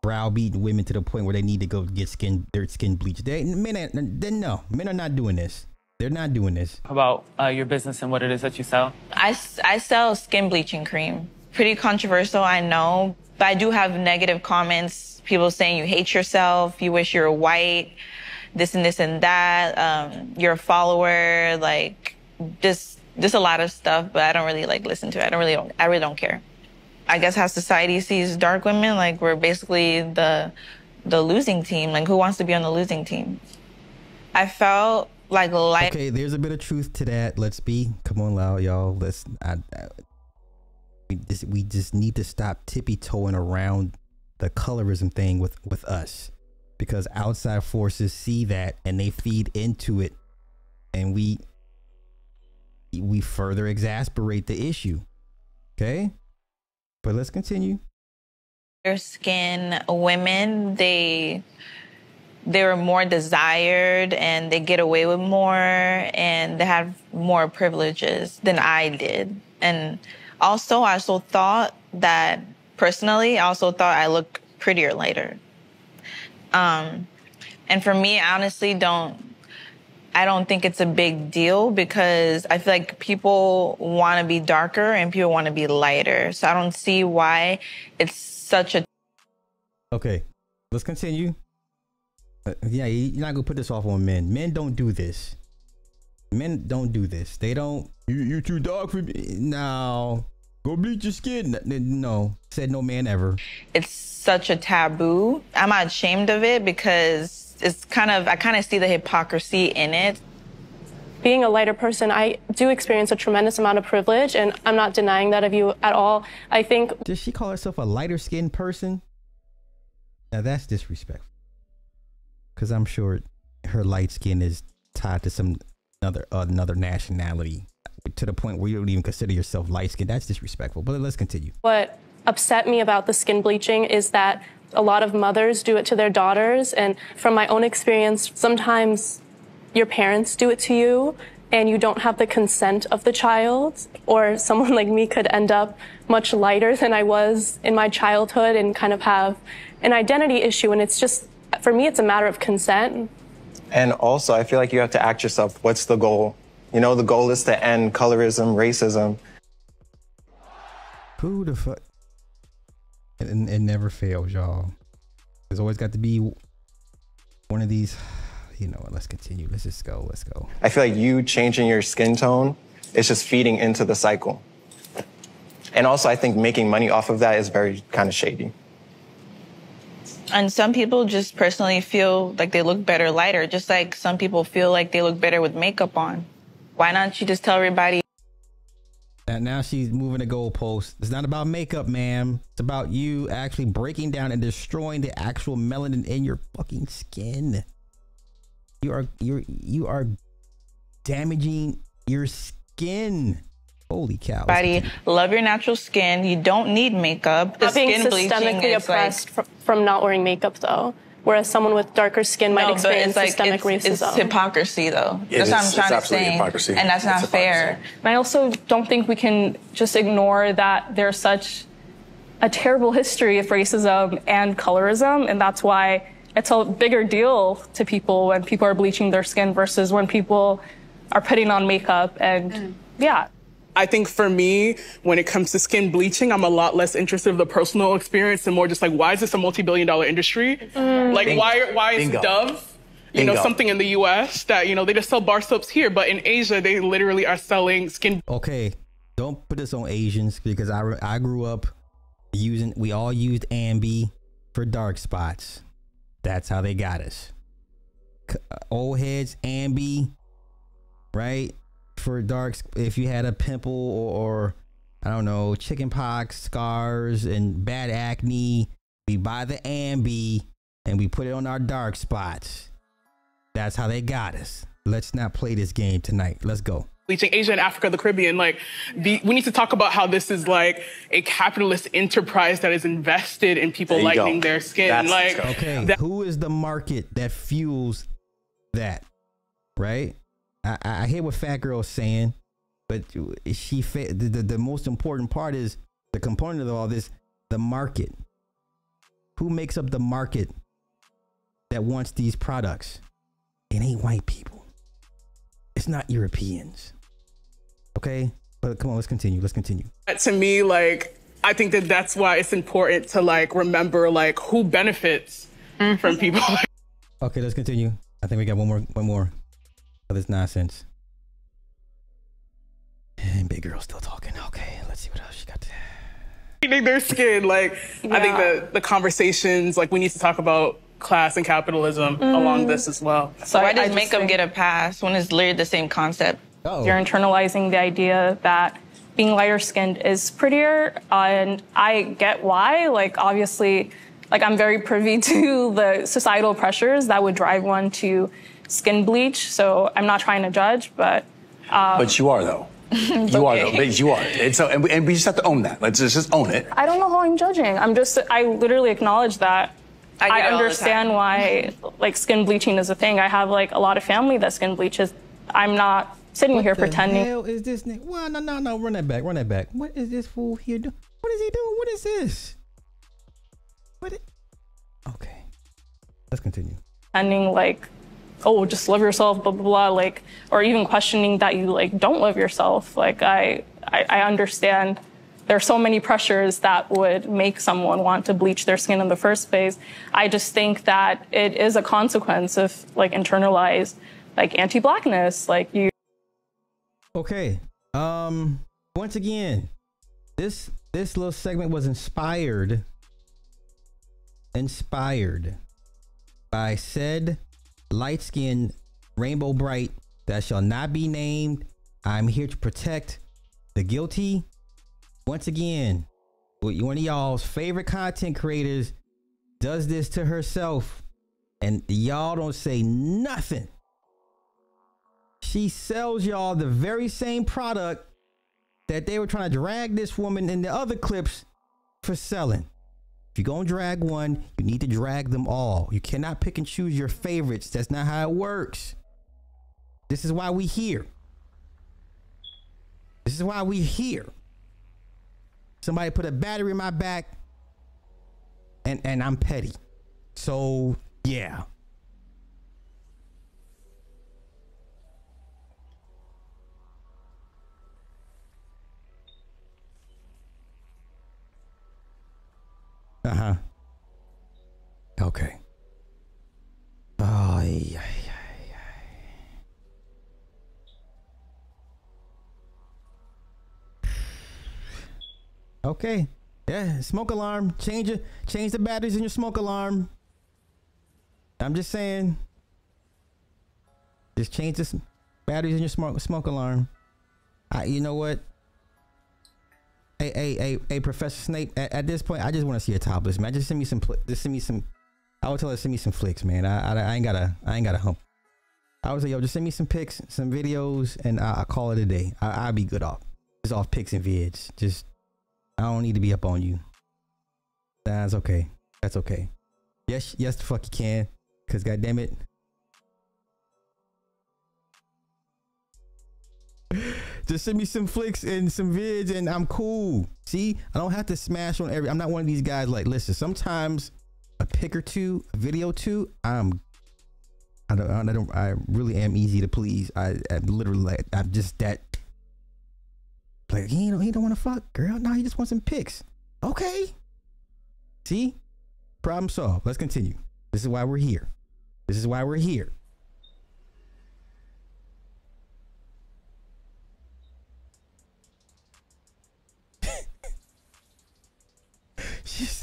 browbeating women to the point where they need to go get skin their skin bleached. They men, then no, men are not doing this. They're not doing this. about uh, your business and what it is that you sell? I I sell skin bleaching cream. Pretty controversial, I know, but I do have negative comments. People saying you hate yourself, you wish you were white, this and this and that. Um, you're a follower, like just just a lot of stuff. But I don't really like listen to it. I don't really don't, I really don't care. I guess how society sees dark women, like we're basically the the losing team. Like who wants to be on the losing team? I felt like light. Okay, there's a bit of truth to that. Let's be. Come on, loud, y'all. Let's. I, I, we just we just need to stop tippy toeing around the colorism thing with with us, because outside forces see that and they feed into it, and we we further exasperate the issue. Okay, but let's continue. Fair skin women, they they were more desired and they get away with more and they have more privileges than I did. And also I also thought that personally, I also thought I looked prettier later. Um and for me, I honestly don't I don't think it's a big deal because I feel like people want to be darker and people want to be lighter. So I don't see why it's such a Okay, let's continue. Uh, yeah, you- you're not gonna put this off on men. Men don't do this. Men don't do this. They don't. You you too dark for me. No, go bleach your skin. No, said no man ever. it's such a taboo. I'm not ashamed of it because it's kind of I kind of see the hypocrisy in it. Being a lighter person, I do experience a tremendous amount of privilege, and I'm not denying that of you at all. I think. Does she call herself a lighter skinned person? Now that's disrespectful. Cause I'm sure her light skin is tied to some another another nationality to the point where you don't even consider yourself light skinned. That's disrespectful. But let's continue. What upset me about the skin bleaching is that a lot of mothers do it to their daughters. And from my own experience, sometimes your parents do it to you and you don't have the consent of the child. Or someone like me could end up much lighter than I was in my childhood and kind of have an identity issue. And it's just, for me, it's a matter of consent. And also, I feel like you have to ask yourself, what's the goal? You know, the goal is to end colorism, racism. Who the fuck? It, it, it never fails, y'all. There's always got to be one of these. You know what? Let's continue. Let's just go. Let's go. I feel like you changing your skin tone is just feeding into the cycle. And also, I think making money off of that is very kind of shady. And some people just personally feel like they look better lighter, just like some people feel like they look better with makeup on. Why not you just tell everybody And now she's moving the goalpost. It's not about makeup, ma'am. It's about you actually breaking down and destroying the actual melanin in your fucking skin. You are you're you are damaging your skin. Holy cow. Let's love your natural skin. You don't need makeup. The Not being skin bleaching systemically is like oppressed fr- from not wearing makeup, though. Whereas someone with darker skin might No, experience it's like systemic it's, it's racism. hypocrisy, though. It that's what is. I'm trying It's to absolutely say, hypocrisy. and that's not It's fair. And I also don't think we can just ignore that there's such a terrible history of racism and colorism, and that's why it's a bigger deal to people when people are bleaching their skin versus when people are putting on makeup and mm. yeah. I think for me, when it comes to skin bleaching, I'm a lot less interested in the personal experience and more just like, why is this a multi-billion dollar industry? Mm. Like, Bingo. why why is Bingo. Dove, you know, something in the U.S. that you know they just sell bar soaps here, but in Asia they literally are selling skin. Okay, don't put this on Asians because I I grew up using we all used Ambi for dark spots. That's how they got us. C- uh, old heads Ambi, right? For darks, if you had a pimple or, or I don't know, chicken pox, scars, and bad acne, We buy the Ambi and we put it on our dark spots. That's how they got us. Let's not play this game tonight. Let's go. bleaching Asia and Africa, the Caribbean. Like, the, we need to talk about how this is like a capitalist enterprise that is invested in people There you go. lightening their skin. like, okay, that- who is the market that fuels that? Right? I, I I hear what Fat Girl is saying, but she fa- the, the the most important part is the component of all this, the market. Who makes up the market that wants these products? It ain't white people. It's not Europeans. Okay, but come on, let's continue. Let's continue. to me, like, I think that that's why it's important to like remember like who benefits mm-hmm. from people. Okay, let's continue. I think we got one more, one more of this nonsense. And big girl still talking. Okay, let's see what else she got. To... their skin. Like, I think the the conversations like we need to talk about class and capitalism Mm. along this as well. So why I does just makeup think- get a pass when it's literally the same concept? Oh. You're internalizing the idea that being lighter skinned is prettier. uh, and I get why. Like, obviously, like, I'm very privy to the societal pressures that would drive one to skin bleach. So I'm not trying to judge, but. Um, But you are though. You are though. But you are. And so, and we, and we just have to own that. Let's just, just own it. I don't know how I'm judging. I'm just, I literally acknowledge that. I I, get it all understand why, like, skin bleaching is a thing. I have, like, a lot of family that skin bleaches. I'm not sitting here the pretending. hell is this nigga? Well, no, no, no. Run that back. Run that back. What is this fool here doing? What is he doing? What is this? What? It... Okay. Let's continue. pretending like oh just love yourself blah blah blah like or even questioning that you like don't love yourself like i i, I understand there are so many pressures that would make someone want to bleach their skin in the first place i just think that it is a consequence of like internalized like anti-blackness like you Okay. Um. Once again, this this little segment was inspired. Inspired by said light skinned Rainbow Brite that shall not be named. I'm here to protect the guilty. Once again, one of y'all's favorite content creators does this to herself, and y'all don't say nothing. She sells y'all the very same product that they were trying to drag this woman in the other clips for selling. If you're gonna drag one, you need to drag them all. You cannot pick and choose your favorites. That's not how it works. This is why we here. This is why we here. Somebody put a battery in my back, and and I'm petty. So yeah. Uh huh. Okay. Oh, yeah, Okay. Yeah, smoke alarm. Change it. Change the batteries in your smoke alarm. I'm just saying. Just change the batteries in your smoke smoke alarm. I, you know what? Hey, hey, hey, hey, Professor Snape. At, at this point, I just want to see a topless man. Just send me some. Just send me some. I would tell her send me some flicks, man. I, I, I ain't gotta. I ain't gotta hump. I would say, yo, just send me some pics, some videos, and I, I'll call it a day. I, I'll be good off. Just off pics and vids. Just, I don't need to be up on you. That's okay. That's okay. Yes, yes, the fuck you can. Cause goddamn it. Just send me some flicks and some vids and I'm cool. See, I don't have to smash on every. I'm not one of these guys like, listen, sometimes a pic or two, a video two, I'm. I don't, I don't, I really am easy to please. I, I'm literally like, I'm just that. Like, he don't, he don't want to fuck, girl. No, he just wants some pics. Okay. See? Problem solved. Let's continue. This is why we're here. This is why we're here.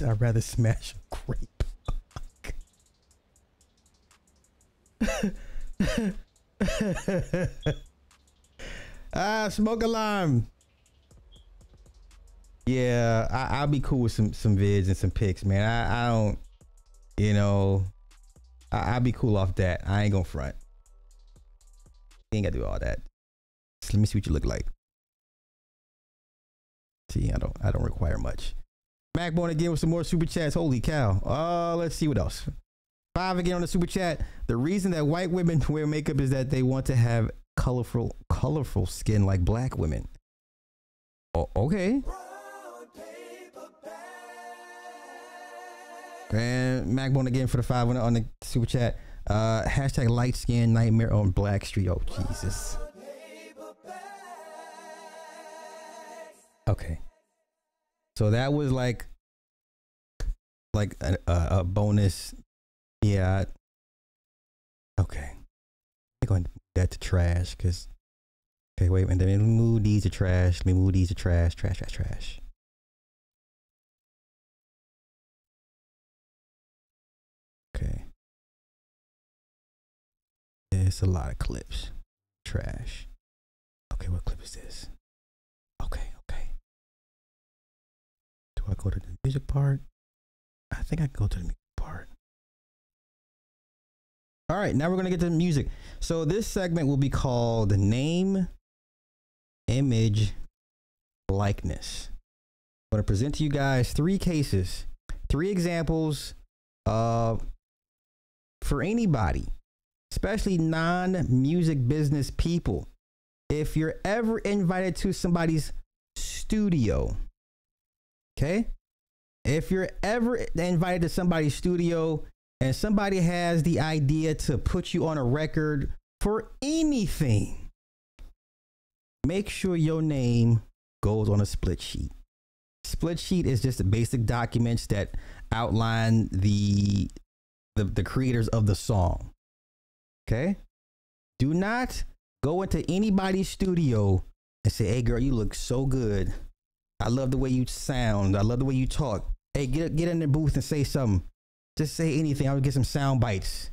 I'd rather smash a grape. ah, smoke alarm. Yeah, I, I'll be cool with some some vids and some pics, man. I, I don't, you know, I, I'll be cool off that. I ain't gonna front. Ain't gotta do all that. Just let me see what you look like. See, I don't I don't require much. Macbone again with some more super chats. Holy cow. Uh let's see what else. Five again on the super chat. The reason that white women wear makeup is that they want to have colorful colorful skin like black women. Oh, okay. And Macbone again for the five on the, on the super chat. Uh, hashtag light skin nightmare on Black Street. Oh Jesus. Okay. So that was like, like a, a, bonus. Yeah. Okay. I'm going to that to trash because. Okay, wait a minute. Let me move these to trash. Let me move these to trash. Trash, trash, trash. Okay. It's a lot of clips. Trash. Okay, what clip is this? I go to the music part? I think I go to the music part. All right, now we're to get to music. So this segment will be called Name, Image, Likeness. I'm to present to you guys three cases, three examples uh, for anybody, especially non music business people. If you're ever invited to somebody's studio, okay? If you're ever invited to somebody's studio and somebody has the idea to put you on a record for anything, make sure your name goes on a split sheet. Split sheet is just the basic documents that outline the, the the creators of the song. Okay? Do not go into anybody's studio and say, "Hey girl, you look so good. I love the way you sound. I love the way you talk. Hey, get get in the booth and say something. Just say anything. I would get some sound bites."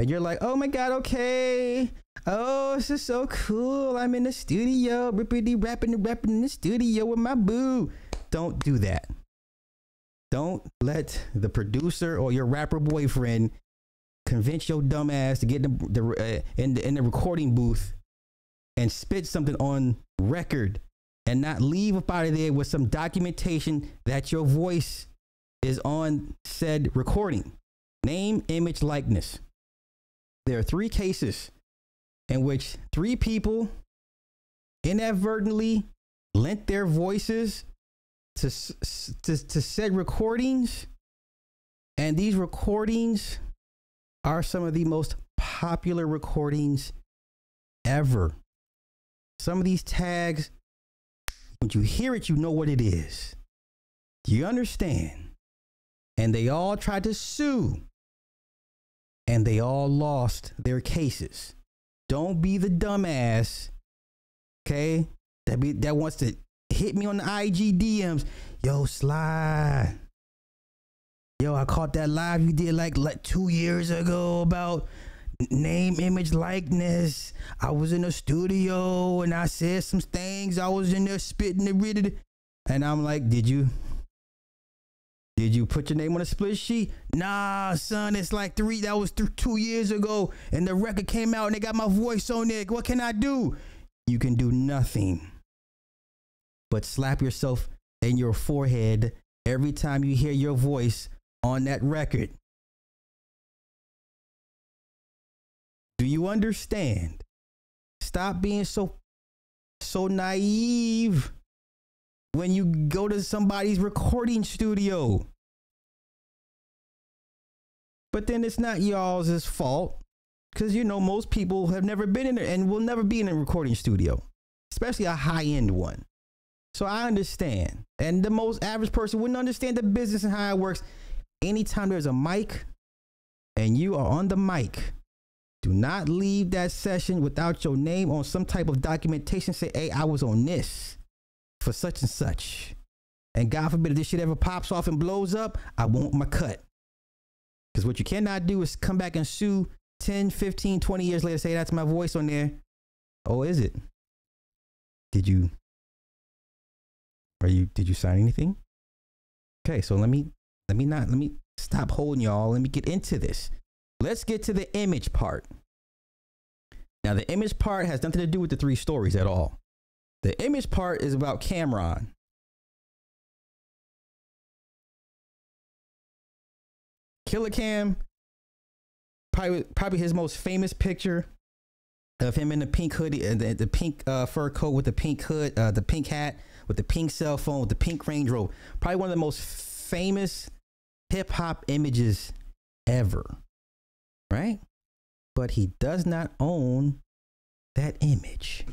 And you're like, "Oh my god, okay. Oh, this is so cool. I'm in the studio, rippity rapping and rapping in the studio with my boo." Don't do that. Don't let the producer or your rapper boyfriend convince your dumb ass to get in the, the uh, in the in the recording booth and spit something on record and not leave up out of there with some documentation that your voice is on said recording. Name, image, likeness. There are three cases in which three people inadvertently lent their voices to, to, to said recordings. And these recordings are some of the most popular recordings ever. Some of these tags, when you hear it, you know what it is. Do you understand? And they all tried to sue, and they all lost their cases. Don't be the dumbass, okay? That be that wants to hit me on the IG DMs. Yo, Sly. Yo, I caught that live you did like like two years ago about name, image, likeness. I was in the studio and I said some things. I was in there spitting the rid and I'm like, did you? Did you put your name on a split sheet? Nah, son, it's like three. That was th- two years ago, and the record came out, and they got my voice on it. What can I do? You can do nothing but slap yourself in your forehead every time you hear your voice on that record. Do you understand? Stop being so so naive when you go to somebody's recording studio. But then it's not y'all's fault because you know most people have never been in there and will never be in a recording studio, especially a high end one. So I understand. And the most average person wouldn't understand the business and how it works. Anytime there's a mic and you are on the mic, do not leave that session without your name on some type of documentation. Say, hey, I was on this for such and such. And God forbid if this shit ever pops off and blows up, I want my cut. Because what you cannot do is come back and sue 10, 15, 20 years later, say, that's my voice on there. Oh, is it? Did you Are you? Did you sign anything? Okay, so let me let me not let me stop holding y'all. Let me get into this. Let's get to the image part. Now, the image part has nothing to do with the three stories at all. The image part is about Cameron. Killer Cam, probably, probably his most famous picture of him in the pink hoodie and the, the pink uh, fur coat with the pink hood, uh, the pink hat with the pink cell phone with the pink Range Rover. Probably one of the most famous hip hop images ever, right? But he does not own that image.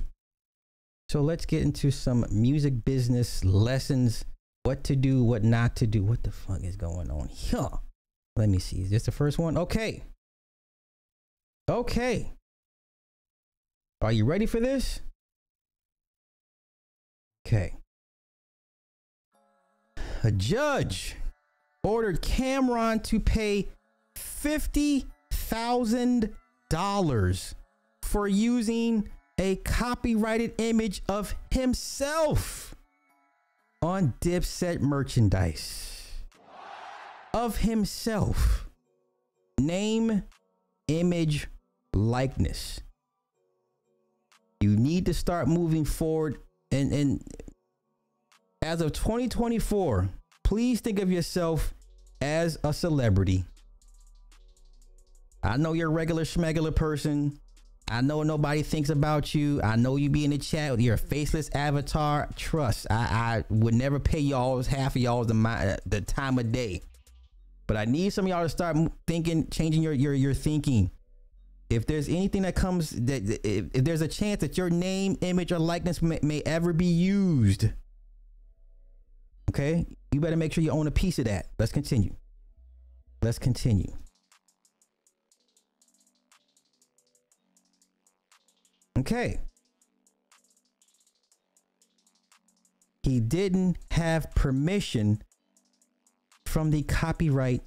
So let's get into some music business lessons what to do, what not to do. What the fuck is going on here? Let me see. Is this the first one? Okay. Okay. Are you ready for this? Okay. A judge ordered Cameron to pay $50,000 for using a copyrighted image of himself on Dipset merchandise. Of himself. Name, image, likeness. You need to start moving forward and, and as of 2024, please think of yourself as a celebrity. I know you're a regular schmegular person. I know nobody thinks about you. I know you be in the chat with your faceless avatar. Trust, I, I would never pay y'all half of y'all the uh, my, the time of day. But I need some of y'all to start thinking, changing your your your thinking. If there's anything that comes that if, if there's a chance that your name, image, or likeness may, may ever be used, okay, you better make sure you own a piece of that. Let's continue. Let's continue. Okay. He didn't have permission from the copyright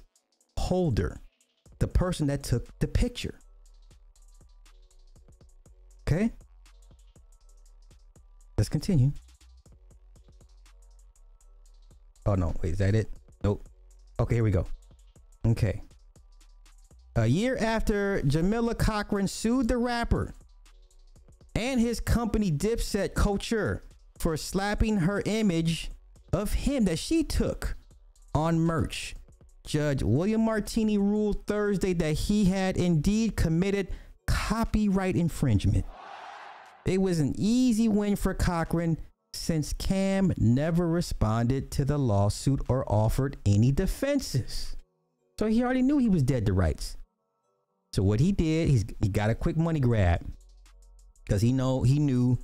holder, the person that took the picture. Okay. Let's continue. Oh no, wait, is that it? Nope. Okay, here we go. Okay. A year after Jamila Cochran sued the rapper and his company Dipset Couture for slapping her image of him that she took on merch. Judge William Martini ruled Thursday that he had indeed committed copyright infringement. It was an easy win for Cochran since Cam never responded to the lawsuit or offered any defenses. So he already knew he was dead to rights. So what he did, he got a quick money grab because he know he knew,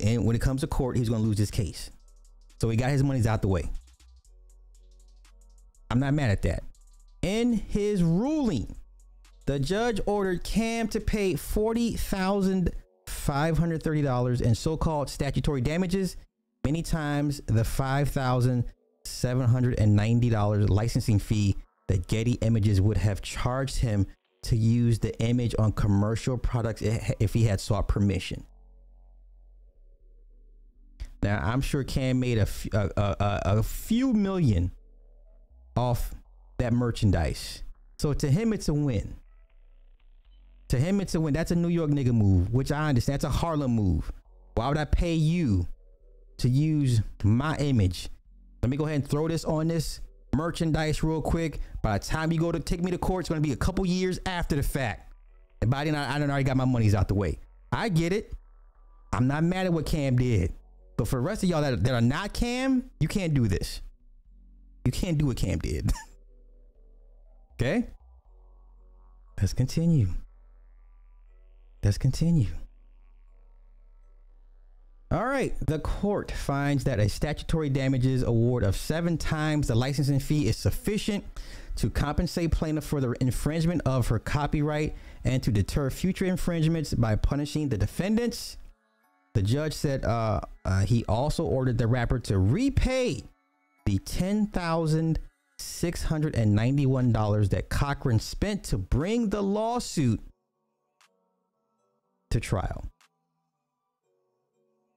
and when it comes to court, he's going to lose this case. So he got his monies out the way. I'm not mad at that. In his ruling, the judge ordered Cam to pay forty thousand five hundred thirty dollars in so-called statutory damages. Many times the five thousand seven hundred and ninety dollars licensing fee that Getty Images would have charged him to use the image on commercial products if he had sought permission. Now, I'm sure Cam made a, a, a, a few million off that merchandise. So to him, it's a win. To him, it's a win. That's a New York nigga move, which I understand. That's a Harlem move. Why would I pay you to use my image? Let me go ahead and throw this on this merchandise real quick. By the time you go to take me to court, it's going to be a couple years after the fact. And by then, I, I already got my monies out the way. I get it. I'm not mad at what Cam did. But for the rest of y'all that, that are not Cam, you can't do this. You can't do what Cam did. okay? Let's continue. Let's continue. All right. The court finds that a statutory damages award of seven times the licensing fee is sufficient to compensate plaintiff for the infringement of her copyright and to deter future infringements by punishing the defendants. The judge said uh, uh, he also ordered the rapper to repay the ten thousand six hundred and ninety-one dollars that Cochran spent to bring the lawsuit to trial.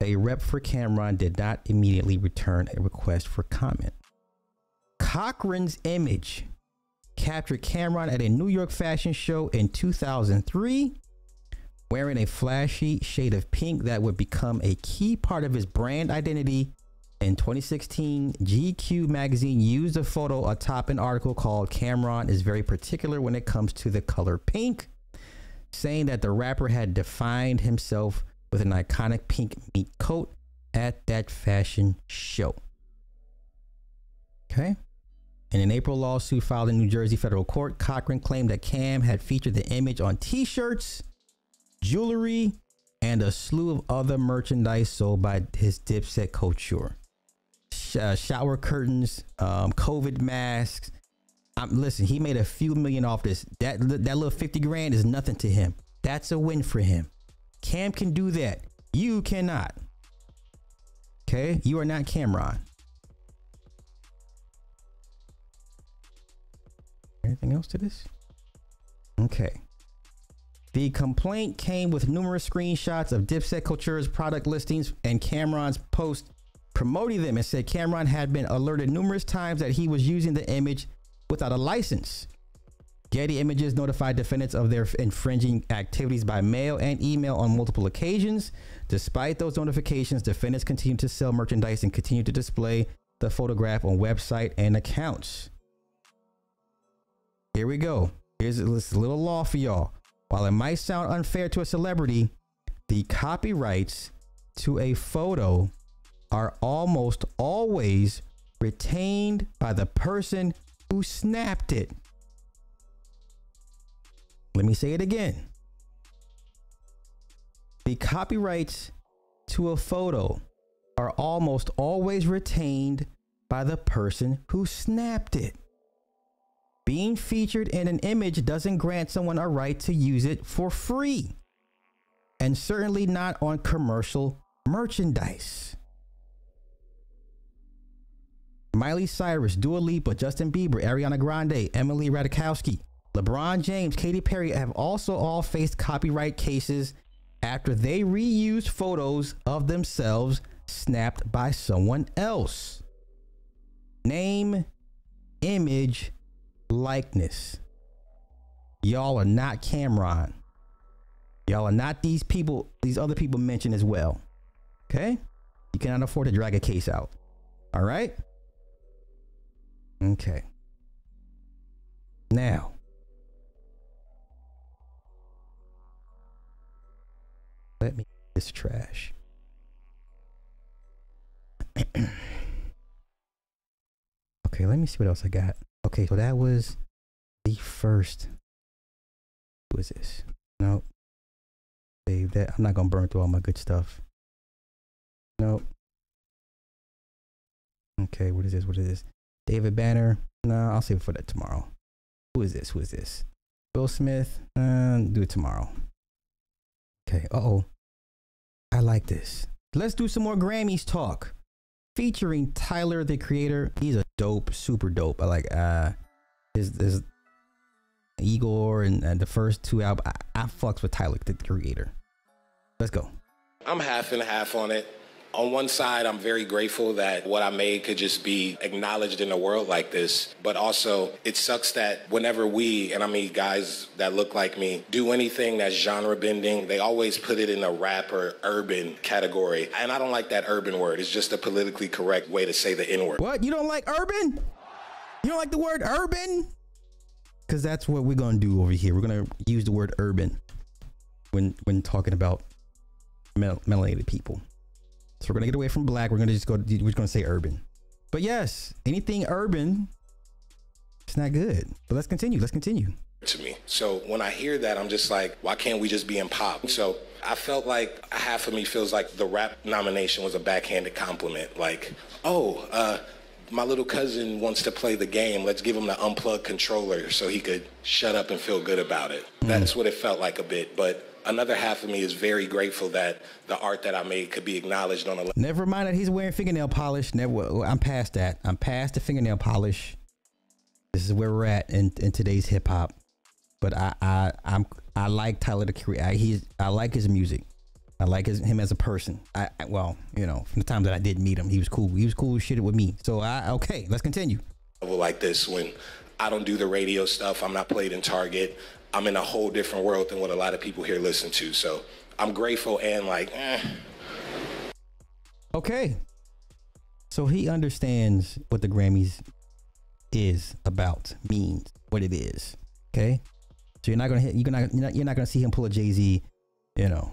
A rep for Cameron did not immediately return a request for comment. Cochran's image captured Cameron at a New York fashion show in 2003 wearing a flashy shade of pink that would become a key part of his brand identity. In 2016, GQ magazine used a photo atop an article called Cameron is very particular when it comes to the color pink, saying that the rapper had defined himself with an iconic pink meat coat at that fashion show. Okay. In an April lawsuit filed in New Jersey federal court, Cochran claimed that Cam had featured the image on t shirts, jewelry, and a slew of other merchandise sold by his Dipset Couture. Sh- uh, shower curtains, um, COVID masks. Um, listen, he made a few million off this. That that little fifty grand is nothing to him. That's a win for him. Cam can do that. You cannot. Okay, you are not Cameron. Anything else to this? Okay. The complaint came with numerous screenshots of Dipset Couture's product listings and Cameron's post promoting them and said Cameron had been alerted numerous times that he was using the image without a license. Getty Images notified defendants of their infringing activities by mail and email on multiple occasions. Despite those notifications, defendants continued to sell merchandise and continued to display the photograph on website and accounts. Here we go. Here's a little law for y'all. While it might sound unfair to a celebrity, the copyrights to a photo are almost always retained by the person who snapped it. Let me say it again. The copyrights to a photo are almost always retained by the person who snapped it. Being featured in an image doesn't grant someone a right to use it for free, and certainly not on commercial merchandise. Miley Cyrus, Dua Lipa, Justin Bieber, Ariana Grande, Emily Ratajkowski, LeBron James, Katy Perry have also all faced copyright cases after they reused photos of themselves snapped by someone else. Name, image, likeness. Y'all are not Cameron. Y'all are not these people, these other people mentioned as well. Okay? You cannot afford to drag a case out. All right? Okay. Now, let me this trash. okay, let me see what else I got. Okay, so that was the first. Was this? Nope. Save that. I'm not gonna burn through all my good stuff. Nope. Okay, what is this? What is this? David Banner. No, I'll save it for that tomorrow. Who is this? Who is this? Will Smith. Uh, do it tomorrow. Okay. Uh oh. I like this. Let's do some more Grammys talk. Featuring Tyler the Creator. He's a dope, super dope. I like uh his this Igor and, and the first two albums. I, I fucks with Tyler the Creator. Let's go. I'm half and half on it. On one side, I'm very grateful that what I made could just be acknowledged in a world like this. But also, it sucks that whenever we, and I mean guys that look like me, do anything that's genre bending, they always put it in a rap or urban category. And I don't like that urban word. It's just a politically correct way to say the N word. What? You don't like urban? You don't like the word urban? Because that's what we're going to do over here. We're going to use the word urban when when talking about melanated people. So we're gonna get away from black. We're gonna just go. We're just gonna say urban. But yes, anything urban, it's not good. But let's continue. Let's continue. to me. So when I hear that, I'm just like, why can't we just be in pop? So I felt like half of me feels like the rap nomination was a backhanded compliment. Like, oh, uh, my little cousin wants to play the game. Let's give him the unplugged controller so he could shut up and feel good about it. That's what it felt like a bit. But another half of me is very grateful that the art that I made could be acknowledged on a level. Never mind that he's wearing fingernail polish. Never. I'm past that. I'm past the fingernail polish. This is where we're at in, in today's hip hop. But I, I I'm I like Tyler the Creator. He's I like his music. I like his, him as a person. I, I well, you know, from the time that I did meet him, he was cool. He was cool shit with me. So I okay, let's continue. Like this when I don't do the radio stuff. I'm not played in Target. I'm in a whole different world than what a lot of people here listen to. So I'm grateful and like, eh. Okay. So he understands what the Grammys is about, means, what it is. Okay. So you're not gonna hit. You're not. You're not, you're not gonna see him pull a Jay Z. You know.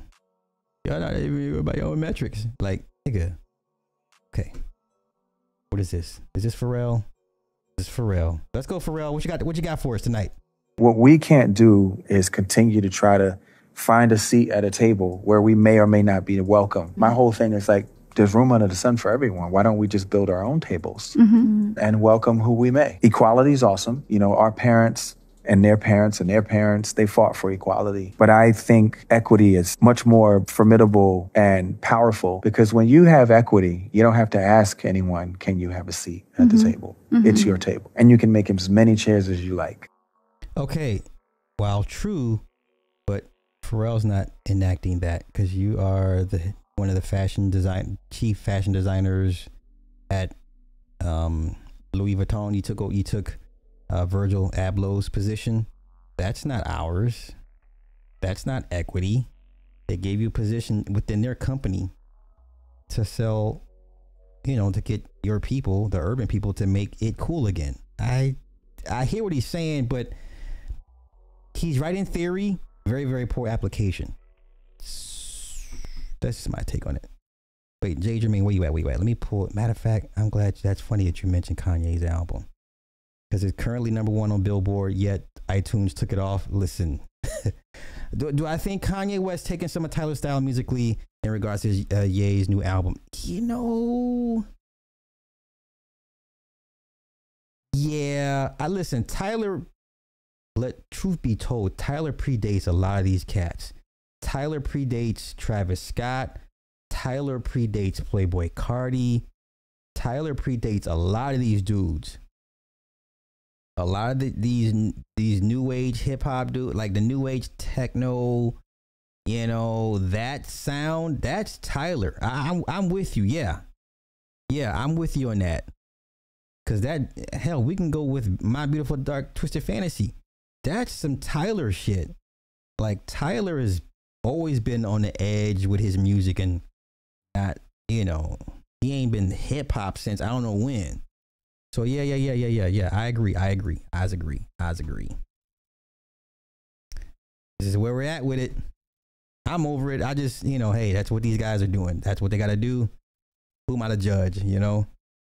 You're not even by your own metrics. Like nigga. Okay. What is this? Is this Pharrell? This is Pharrell. Let's go, Pharrell. What you got? What you got for us tonight? What we can't do is continue to try to find a seat at a table where we may or may not be welcome. My whole thing is like, there's room under the sun for everyone. Why don't we just build our own tables Mm-hmm. and welcome who we may? Equality is awesome. You know, our parents and their parents and their parents, they fought for equality. But I think equity is much more formidable and powerful because when you have equity, you don't have to ask anyone, can you have a seat at the Mhm. table? It's Mhm. your table. And you can make as many chairs as you like. Okay. While true, but Pharrell's not enacting that because you are the one of the fashion design chief fashion designers at um, Louis Vuitton. You took you took uh, Virgil Abloh's position. That's not ours. That's not equity. They gave you a position within their company to sell, you know, to get your people, the urban people, to make it cool again. I I hear what he's saying, but he's right in theory. Very, very poor application. That's just my take on it. Wait, Jay Jermaine, where you at? Where you at? Let me pull. Matter of fact, I'm glad that's funny that you mentioned Kanye's album because it's currently number one on Billboard. Yet iTunes took it off. Listen, do, do I think Kanye West taking some of Tyler's style musically in regards to uh, Ye's new album? You know, yeah. I listen. Tyler. Let truth be told, Tyler predates a lot of these cats. Tyler predates Travis Scott. Tyler predates Playboi Carti. Tyler predates a lot of these dudes. A lot of the, these these new age hip hop dude, like the new age techno, you know that sound. That's Tyler. I, I'm I'm with you. Yeah, yeah, I'm with you on that. Cause that hell, we can go with my beautiful dark twisted fantasy. That's some Tyler shit. Like Tyler has always been on the edge with his music and not, you know, he ain't been hip hop since I don't know when. So yeah, yeah, yeah, yeah, yeah, yeah. I agree. I agree. I agree. I agree. This is where we're at with it. I'm over it. I just, you know, hey, that's what these guys are doing. That's what they got to do. Who am I to judge? You know.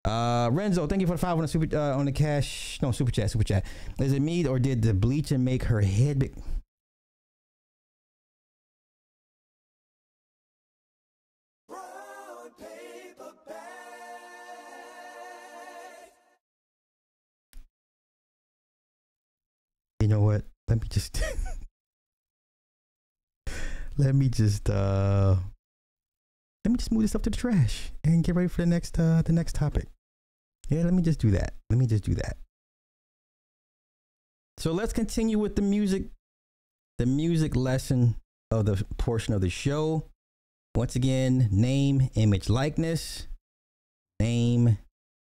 Uh, Renzo, thank you for the five on the super uh, on the cash. No super chat, super chat. Is it me or did the bleaching make her head big? You know what? Let me just let me just uh let me just move this up to the trash and get ready for the next uh the next topic. Yeah, let me just do that. Let me just do that. So let's continue with the music the music lesson of the portion of the show. Once again, name, image, likeness. Name,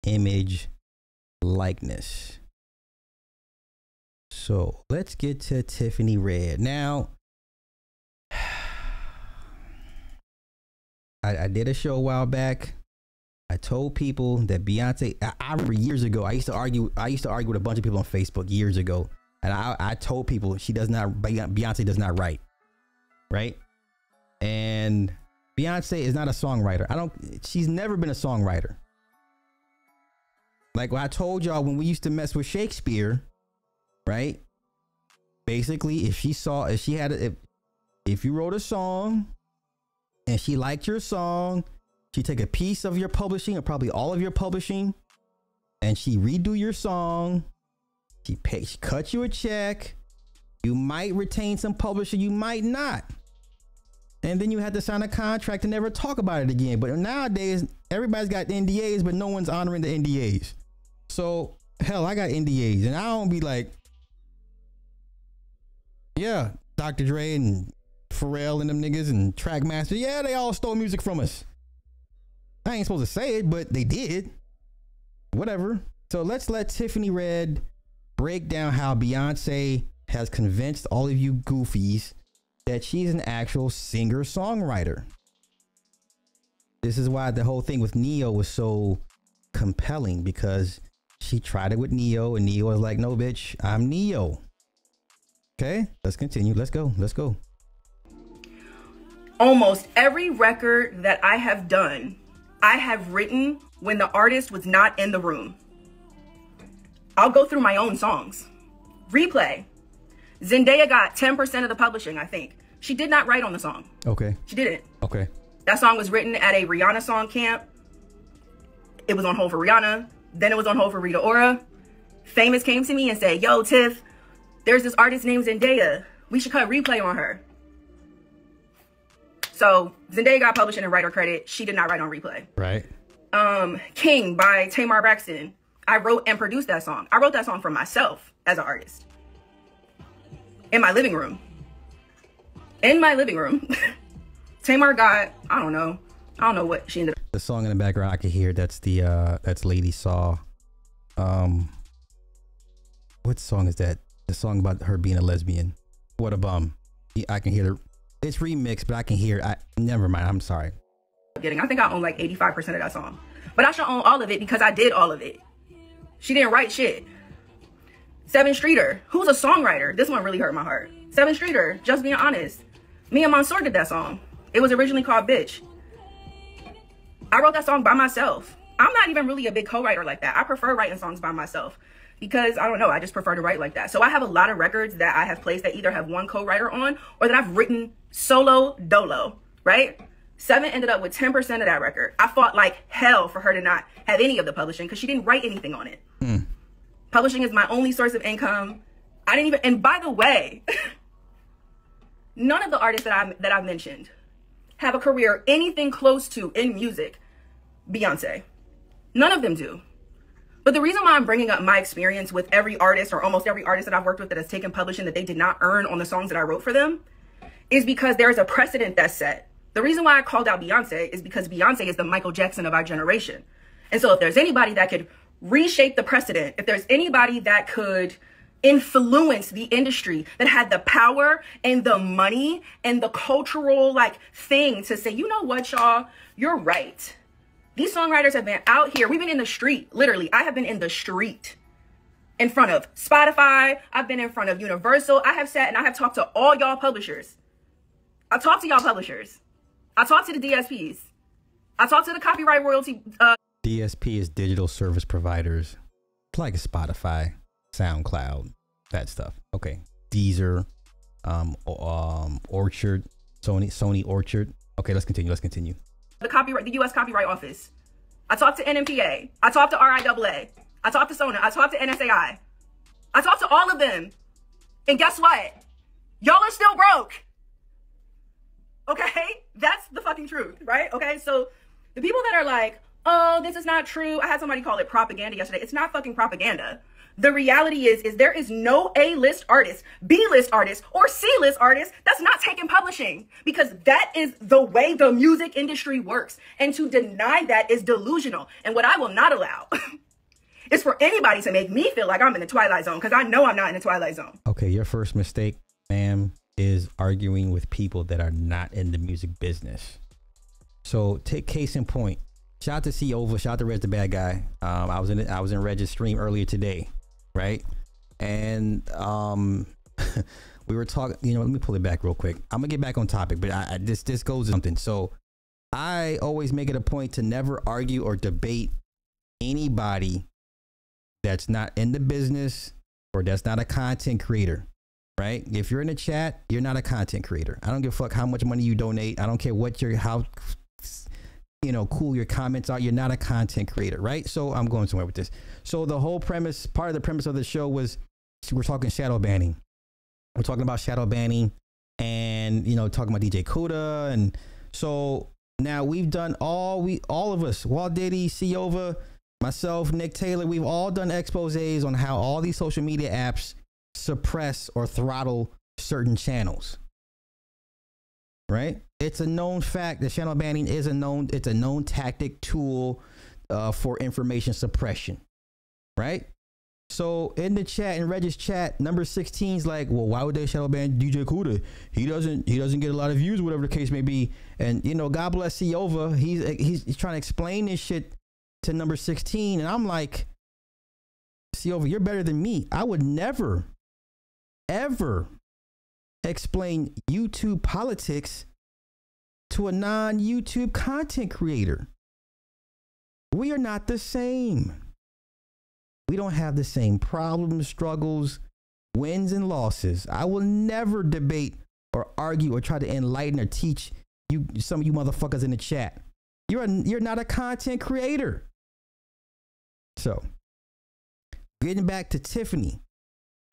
image, likeness. So let's get to Tiffany Red. Now, I, I did a show a while back. I told people that Beyonce. I, I remember years ago. I used to argue. I used to argue with a bunch of people on Facebook years ago, and I, I told people she does not. Beyonce does not write, right? And Beyonce is not a songwriter. I don't. She's never been a songwriter. Like I told y'all when we used to mess with Shakespeare, right? Basically, if she saw, if she had, a, if if you wrote a song and she liked your song, she take a piece of your publishing or probably all of your publishing, and she redo your song. She pay, she cut you a check. You might retain some publishing, you might not. And then you had to sign a contract and never talk about it again. But nowadays, everybody's got NDAs, but no one's honoring the NDAs. So hell, I got NDAs, and I don't be like, yeah, Dr. Dre and Pharrell and them niggas and Trackmaster. Yeah, they all stole music from us. I ain't supposed to say it, but they did. Whatever. So let's let Tiffany Red break down how Beyonce has convinced all of you goofies that she's an actual singer songwriter. This is why the whole thing with Ne-Yo was so compelling because she tried it with Ne-Yo and Ne-Yo was like, no, bitch, I'm Ne-Yo. Okay, let's continue. Let's go. Let's go. Almost every record that I have done, I have written when the artist was not in the room. I'll go through my own songs. Replay. Zendaya got 10% of the publishing, I think. She did not write on the song. Okay. She didn't. Okay. That song was written at a Rihanna song camp. It was on hold for Rihanna. Then it was on hold for Rita Ora. Famous came to me and said, Yo, Tiff, there's this artist named Zendaya. We should cut replay on her. So Zendaya got publishing and writer credit. She did not write on replay. Right. Um, King by Tamar Braxton. I wrote and produced that song. I wrote that song for myself as an artist. In my living room. In my living room. Tamar got, I don't know. I don't know what she ended up. The song in the background I can hear that's the uh that's Lady Saw. Um what song is that? The song about her being a lesbian. What a bum. I can hear the it's remixed, but I can hear I never mind. I'm sorry. Getting, I think I own like 85% of that song. But I should own all of it because I did all of it. She didn't write shit. Sevyn Streeter, who's a songwriter. This one really hurt my heart. Sevyn Streeter, just being honest. Me and Mansoor did that song. It was originally called Bitch. I wrote that song by myself. I'm not even really a big co-writer like that. I prefer writing songs by myself because I don't know, I just prefer to write like that. So I have a lot of records that I have placed that either have one co-writer on or that I've written solo dolo, right? Sevyn ended up with 10% of that record. I fought like hell for her to not have any of the publishing because she didn't write anything on it. Mm. Publishing is my only source of income. I didn't even, and by the way, none of the artists that I that I've mentioned have a career anything close to in music Beyonce. None of them do. But the reason why I'm bringing up my experience with every artist or almost every artist that I've worked with that has taken publishing that they did not earn on the songs that I wrote for them is because there is a precedent that's set. The reason why I called out Beyonce is because Beyonce is the Michael Jackson of our generation. And so if there's anybody that could reshape the precedent, if there's anybody that could influence the industry that had the power and the money and the cultural like thing to say, you know what, y'all, you're right. These songwriters have been out here. We've been in the street, literally. I have been in the street in front of Spotify. I've been in front of Universal. I have sat and I have talked to all y'all publishers. I talked to y'all publishers. I talked to the DSPs. I talked to the copyright royalty. Uh, DSP is digital service providers. Like Spotify, SoundCloud, that stuff. Okay. Deezer, um, um, Orchard, Sony, Sony Orchard. Okay, let's continue. Let's continue. The copyright, the U.S. Copyright Office. I talked to NMPA. I talked to RIAA. I talked to Sona. I talked to NSAI. I talked to all of them. And guess what? Y'all are still broke. Okay? That's the fucking truth, right? Okay? So the people that are like, oh, this is not true. I had somebody call it propaganda yesterday. It's not fucking propaganda. The reality is, is there is no A-list artist, B-list artist, or C-list artist that's not taking publishing because that is the way the music industry works. And to deny that is delusional. And what I will not allow is for anybody to make me feel like I'm in the twilight zone because I know I'm not in the twilight zone. Okay, your first mistake, ma'am, is arguing with people that are not in the music business. So take case in point. Shout out to C Over, shout out to Reg the bad guy. Um, I was in I was in Reg's stream earlier today, right? And um we were talking, you know, let me pull it back real quick. I'm gonna get back on topic, but I, I this this goes to something. So I always make it a point to never argue or debate anybody that's not in the business or that's not a content creator right? If you're in the chat, you're not a content creator. I don't give a fuck how much money you donate. I don't care what your how you know cool your comments are. You're not a content creator, right? So I'm going somewhere with this. So the whole premise, part of the premise of the show was we're talking shadow banning. We're talking about shadow banning and you know talking about DJ Kuda and so now we've done all we all of us, Walt Diddy, Ciova, myself, Nick Taylor, we've all done exposés on how all these social media apps suppress or throttle certain channels. right? It's a known fact that channel banning is a known it's a known tactic tool uh, for information suppression, right? So in the chat in Reg's chat, number 16 is like, well, why would they shadow ban DJ Kuda? He doesn't he doesn't get a lot of views, whatever the case may be. And you know, God bless Siova, he's he's, he's trying to explain this shit to number 16, and I'm like, Siova, you're better than me. I would never, ever explain YouTube politics to a non-YouTube content creator. We are not the same. We don't have the same problems, struggles, wins, and losses. I will never debate or argue or try to enlighten or teach you some of you motherfuckers in the chat. You're a, you're not a content creator. So, getting back to Tiffany.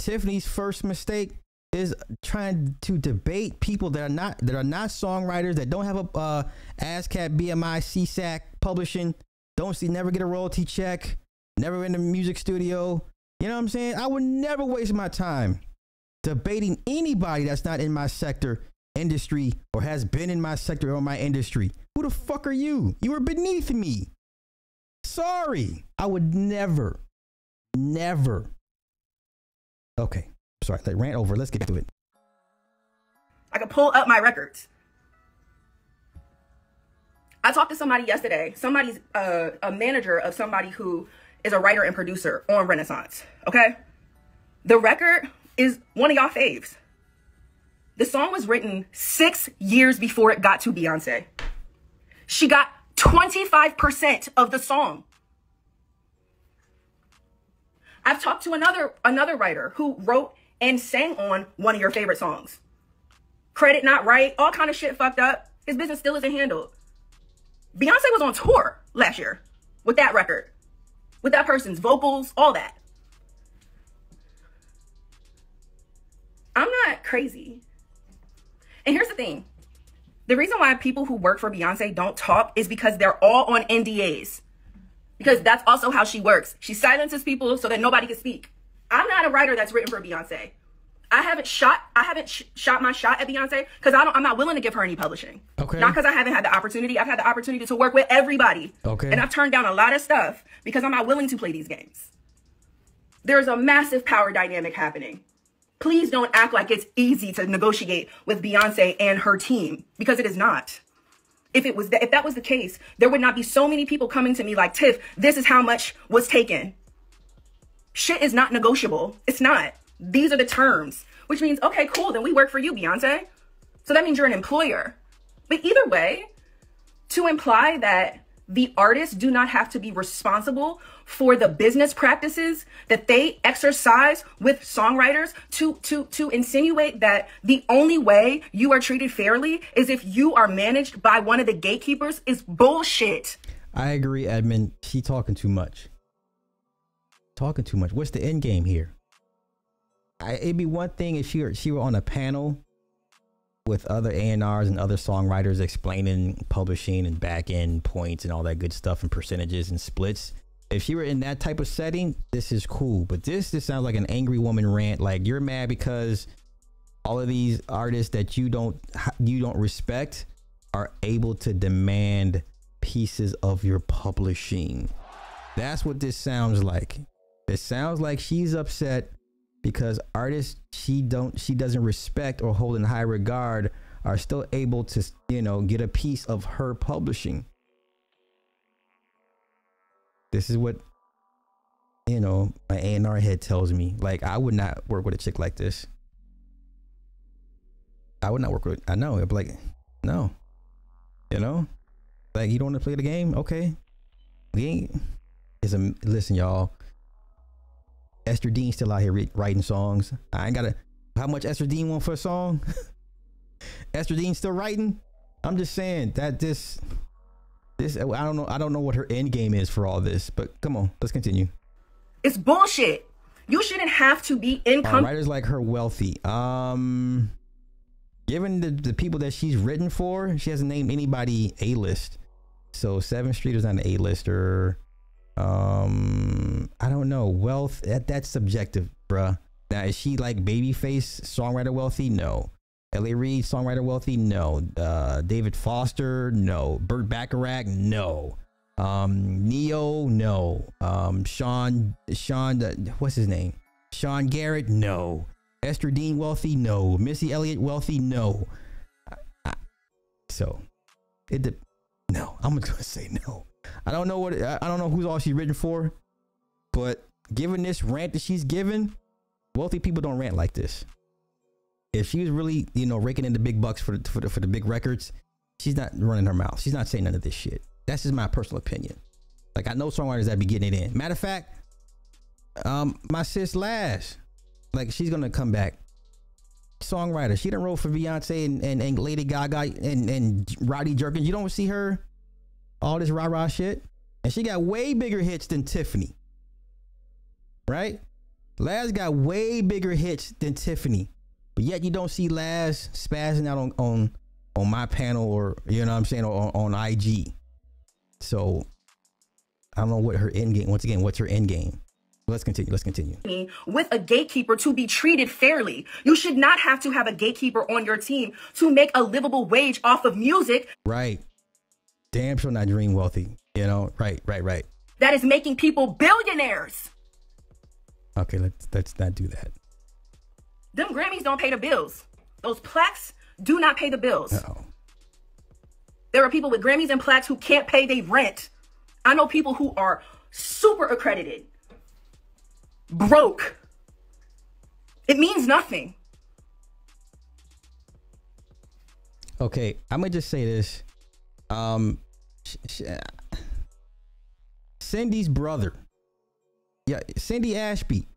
Tiffany's first mistake is trying to debate people that are not that are not songwriters that don't have a uh, ASCAP, BMI, SESAC publishing, don't see never get a royalty check, never in the music studio. You know what I'm saying? I would never waste my time debating anybody that's not in my sector, industry, or has been in my sector or my industry. Who the fuck are you? You are beneath me. Sorry. I would never, never. Okay. Sorry, that rant over. Let's get to it. I could pull up my records. I talked to somebody yesterday. Somebody's uh, a manager of somebody who is a writer and producer on Renaissance. Okay, the record is one of y'all faves. The song was written six years before it got to Beyonce. She got 25% of the song. I've talked to another another writer who wrote and sang on one of your favorite songs. Credit not right, all kind of shit fucked up. His business still isn't handled. Beyonce was on tour last year with that record, with that person's vocals, all that. I'm not crazy. And here's the thing the reason why people who work for Beyonce don't talk is because they're all on NDAs. Because that's also how she works. She silences people so that nobody can speak. I'm not a writer that's written for Beyonce. I haven't shot I haven't sh- shot my shot at Beyonce because I don't I'm not willing to give her any publishing. Okay. Not because I haven't had the opportunity. I've had the opportunity to work with everybody. Okay. And I've turned down a lot of stuff because I'm not willing to play these games. There's a massive power dynamic happening. Please don't act like it's easy to negotiate with Beyonce and her team because it is not. If it was that, if that was the case, there would not be so many people coming to me like, Tiff, this is how much was taken. Shit is not negotiable. It's not. These are the terms, which means, okay, cool, then we work for you, Beyonce. So that means you're an employer. But either way, to imply that the artists do not have to be responsible for the business practices that they exercise with songwriters to to to insinuate that the only way you are treated fairly is if you are managed by one of the gatekeepers is bullshit. I agree, Edmund. She talking too much. Talking too much. What's the end game here? I, it'd be one thing if she were she were on a panel with other A&Rs and other songwriters explaining publishing and back end points and all that good stuff and percentages and splits. If she were in that type of setting, this is cool. But this this sounds like an angry woman rant. Like you're mad because all of these artists that you don't you don't respect are able to demand pieces of your publishing. That's what this sounds like. It sounds like she's upset because artists she don't she doesn't respect or hold in high regard are still able to you know get a piece of her publishing. This is what you know my A&R head tells me. Like I would not work with a chick like this. I would not work with I know be like no. You know? Like you don't want to play the game? Okay. We ain't it's a listen y'all Esther Dean still out here re- writing songs. I ain't gotta. How much Esther Dean want for a song? Esther Dean still writing. I'm just saying that this, this I don't know. I don't know what her end game is for all this. But come on, let's continue. It's bullshit. You shouldn't have to be income. Uh, writers like her wealthy. Um, given the the people that she's written for, she hasn't named anybody a list. So Seventh Street is not an a lister um i don't know wealth that that's subjective bruh now is she like babyface songwriter wealthy no L.A. Reid, songwriter wealthy, no. Uh, David Foster, no. Burt Bacharach, no. Um, Ne-Yo, no. Um, Sean, Sean, uh, what's his name? Sean Garrett, no. Esther Dean wealthy, no. Missy Elliott wealthy, no. I, I, so, it. De- no, I'm gonna say no. I don't know what I don't know who's all she's written for, but given this rant that she's given, wealthy people don't rant like this. If she was really, you know, raking in the big bucks for the, for the, for the big records, she's not running her mouth. She's not saying none of this shit. That's just my personal opinion. Like I know songwriters that be getting it in. Matter of fact, um, my sis Lash, like she's gonna come back. Songwriter, she done wrote for Beyonce and, and, and Lady Gaga and, and Roddy Jerkins. You don't see her all this rah rah shit, and she got way bigger hits than Tiffany. Right? Laz got way bigger hits than Tiffany, but yet you don't see Laz spazzing out on on on my panel or you know what I'm saying or on, on IG. So I don't know what her end game. Once again, what's her end game? Let's continue. Let's continue. With a gatekeeper to be treated fairly. You should not have to have a gatekeeper on your team to make a livable wage off of music. Right. Damn sure not dream wealthy. You know, right, right, right. That is making people billionaires. Okay, let's let's not do that. Them Grammys don't pay the bills. Those plaques do not pay the bills. Uh-oh. There are people with Grammys and plaques who can't pay their rent. I know people who are super accredited, broke. It means nothing. Okay, I'm gonna just say this. Um, sh- Cindy's brother, yeah, Cindy Ashby,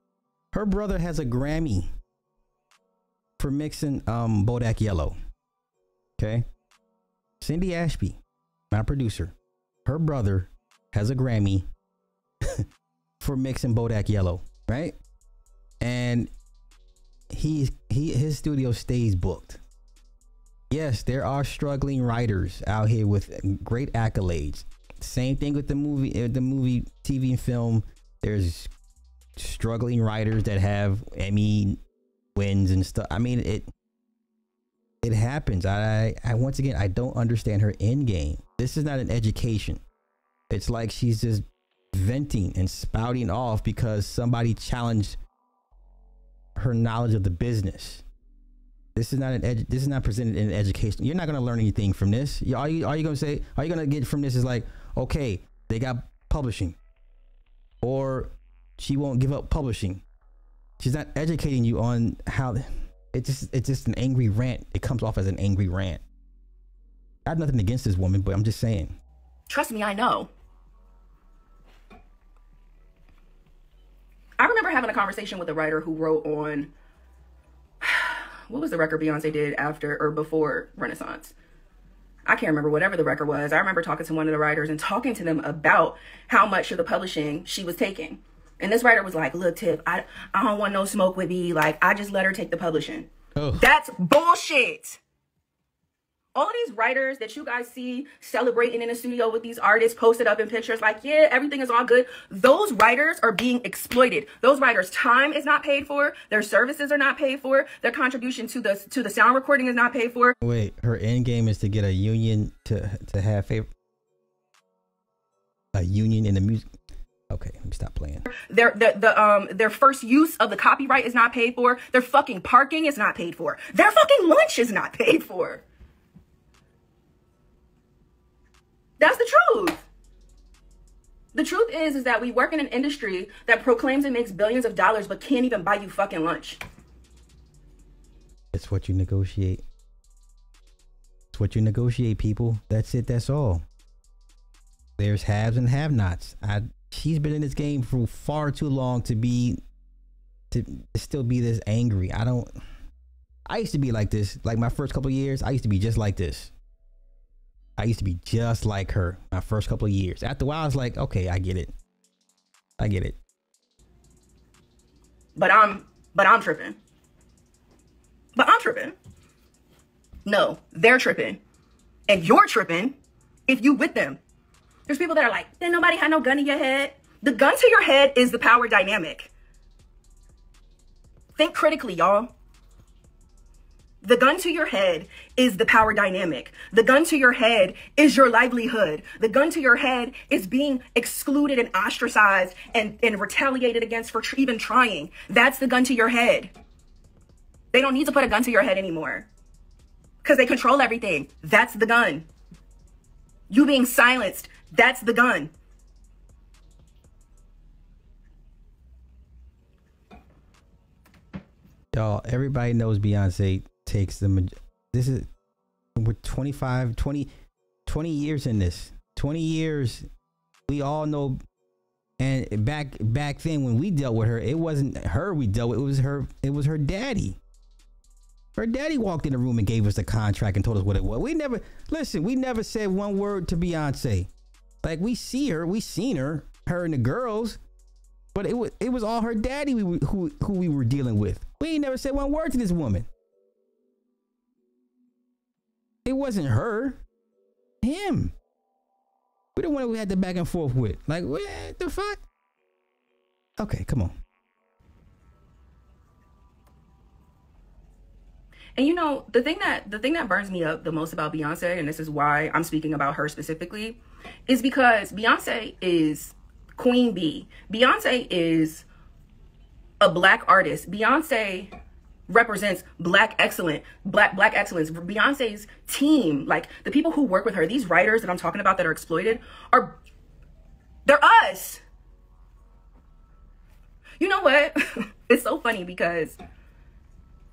her brother has a Grammy for mixing um Bodak Yellow. Okay, Cindy Ashby, my producer, her brother has a Grammy for mixing Bodak Yellow, right? And he's he his studio stays booked. Yes, there are struggling writers out here with great accolades. Same thing with the movie, uh, the movie, TV, and film. There's struggling writers that have Emmy wins and stuff. I mean, it it happens. I, I once again, I don't understand her end game. This is not an education. It's like she's just venting and spouting off because somebody challenged her knowledge of the business. This is not an edu- this is not presented in education. You're not gonna learn anything from this. You- All you all you gonna say, all you're gonna get from this is like, okay, they got publishing, or she won't give up publishing. She's not educating you on how. It just it's just an angry rant. It comes off as an angry rant. I have nothing against this woman, but I'm just saying. Trust me, I know. I remember having a conversation with a writer who wrote on what was the record Beyonce did after or before Renaissance? I can't remember whatever the record was. I remember talking to one of the writers and talking to them about how much of the publishing she was taking. And this writer was like, "Look, Tip, I I don't want no smoke with me. Like, I just let her take the publishing." Oh. That's bullshit. All these writers that you guys see celebrating in the studio with these artists posted up in pictures, like, yeah, everything is all good. Those writers are being exploited. Those writers' time is not paid for. Their services are not paid for. Their contribution to the to the sound recording is not paid for. Wait, her end game is to get a union to to have favor a union in the music. Okay, let me stop playing. Their the, the um their first use of the copyright is not paid for. Their fucking parking is not paid for. Their fucking lunch is not paid for. That's the truth. The truth is is that we work in an industry that proclaims it makes billions of dollars but can't even buy you fucking lunch. It's what you negotiate. It's what you negotiate, people. That's it. That's all. There's haves and have-nots. I she's been in this game for far too long to be to still be this angry. I don't. I used to be like this. Like my first couple years, I used to be just like this. I used to be just like her my first couple of years. After a while, I was like, okay, I get it. I get it. But I'm but I'm tripping. But I'm tripping. No, they're tripping. And you're tripping if you with them. There's people that are like, then nobody had no gun in your head. The gun to your head is the power dynamic. Think critically, y'all. The gun to your head is the power dynamic. The gun to your head is your livelihood. The gun to your head is being excluded and ostracized and, and retaliated against for tr- even trying. That's the gun to your head. They don't need to put a gun to your head anymore because they control everything. That's the gun. You being silenced, that's the gun. Y'all, everybody knows Beyonce takes the. This is we're 25, 20, 20 years in this. 20 years. We all know. And back back then when we dealt with her, it wasn't her we dealt with. It was her. It was her daddy. Her daddy walked in the room and gave us the contract and told us what it was. We never listen. We never said one word to Beyonce. Like we see her, we seen her, her and the girls, but it was it was all her daddy we who who we were dealing with. We never said one word to this woman. It wasn't her, him. We the one that we had the back and forth with. Like what the fuck? Okay, come on. And you know, the thing that the thing that burns me up the most about Beyonce, and this is why I'm speaking about her specifically, is because Beyonce is Queen Bee. Beyonce is a black artist. Beyonce represents black excellent black black excellence beyonce's team like the people who work with her these writers that i'm talking about that are exploited are they're us you know what it's so funny because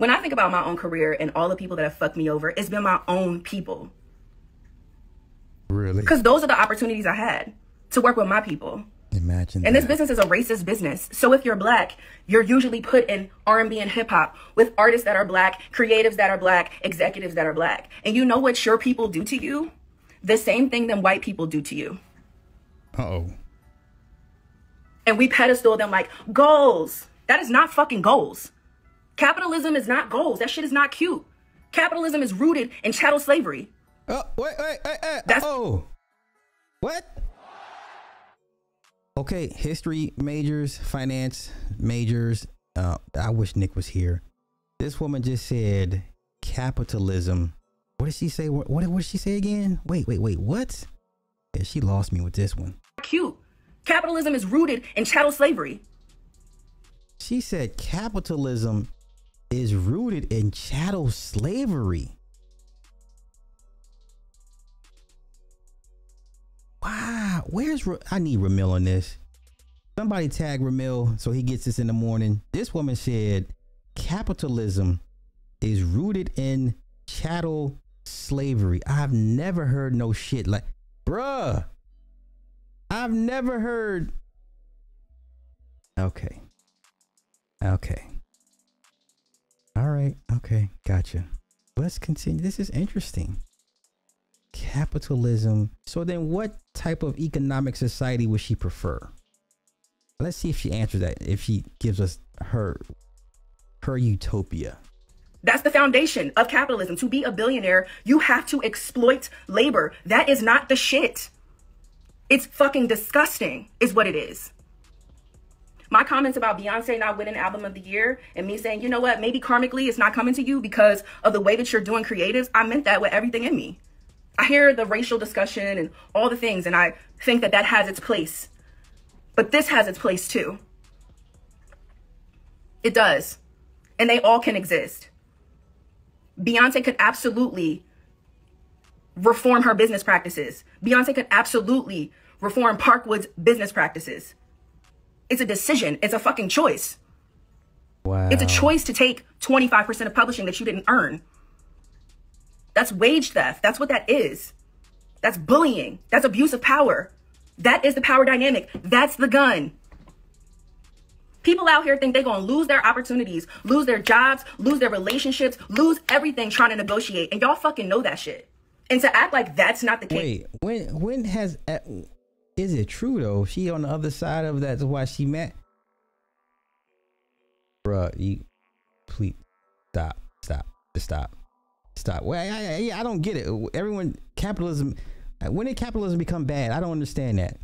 when I think about my own career and all the people that have fucked me over, it's been my own people. Really? Because those are the opportunities I had to work with my people. Imagine And this business is a racist business. So if you're black, you're usually put in R&B and hip hop with artists that are black, creatives that are black, executives that are black. And you know what your people do to you? The same thing that white people do to you. Uh-oh. And we pedestal them like goals. That is not fucking goals. Capitalism is not goals. That shit is not cute. Capitalism is rooted in chattel slavery. Oh, wait, wait, wait, wait. That's oh. What? Okay, history majors, finance majors. Uh, I wish Nick was here. This woman just said capitalism. What did she say? What, what, what did she say again? Wait, wait, wait. What? Yeah, she lost me with this one. cute. Capitalism is rooted in chattel slavery. She said capitalism is rooted in chattel slavery. Where's Ra- I need Ramil on this? Somebody tag Ramil so he gets this in the morning. This woman said capitalism is rooted in chattel slavery. I've never heard no shit like, bruh. I've never heard. Okay. Okay. All right. Okay. Gotcha. Let's continue. This is interesting. Capitalism. So then what type of economic society would she prefer? Let's see if she answers that. If she gives us her her utopia. That's the foundation of capitalism. To be a billionaire, you have to exploit labor. That is not the shit. It's fucking disgusting, is what it is. My comments about Beyonce not winning album of the year and me saying, you know what, maybe karmically it's not coming to you because of the way that you're doing creatives, I meant that with everything in me. I hear the racial discussion and all the things, and I think that that has its place. But this has its place too. It does. And they all can exist. Beyonce could absolutely reform her business practices. Beyonce could absolutely reform Parkwood's business practices. It's a decision, it's a fucking choice. Wow. It's a choice to take 25% of publishing that you didn't earn. That's wage theft. That's what that is. That's bullying. That's abuse of power. That is the power dynamic. That's the gun. People out here think they're going to lose their opportunities, lose their jobs, lose their relationships, lose everything trying to negotiate. And y'all fucking know that shit. And to act like that's not the case. Wait, when when has is it true though? She on the other side of. That's why she met. Bruh, you please stop, stop, stop, stop. Well, I, I, I don't get it. Everyone, capitalism. uh, When did capitalism become bad? I don't understand that.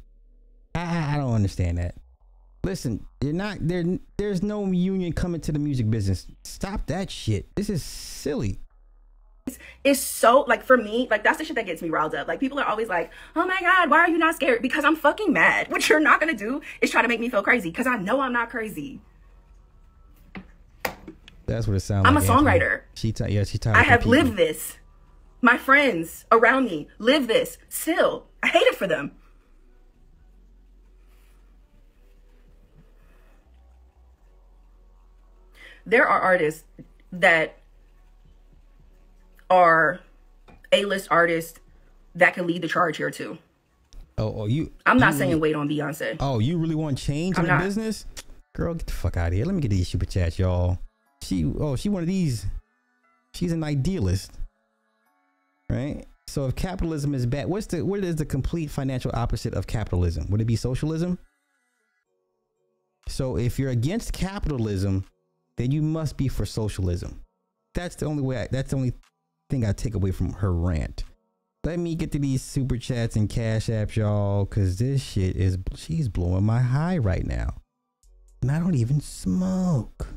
I, I- don't understand that. Listen, you're not there. There's no union coming to the music business. Stop that shit. This is silly. It's so like for me, like that's the shit that gets me riled up. Like people are always like, "Oh my god, why are you not scared?" Because I'm fucking mad. What you're not gonna do is try to make me feel crazy because I know I'm not crazy. That's what it sounds like. I'm like. a songwriter. She t- yeah, she tired. I have competing. lived this. My friends around me live this. Still, I hate it for them. There are artists that are A-list artists that can lead the charge here too. Oh, oh, you. I'm not you saying really- wait on Beyonce. Oh, you really want change I'm in the business? Girl, get the fuck out of here. Let me get these super chats, y'all. She oh, she one of these. She's an idealist. Right? So if capitalism is bad, what's the what is the complete financial opposite of capitalism? Would it be socialism? So if you're against capitalism, then you must be for socialism. That's the only way I, that's the only thing I take away from her rant. Let me get to these super chats and cash apps, y'all, cause this shit is she's blowing my high right now. And I don't even smoke.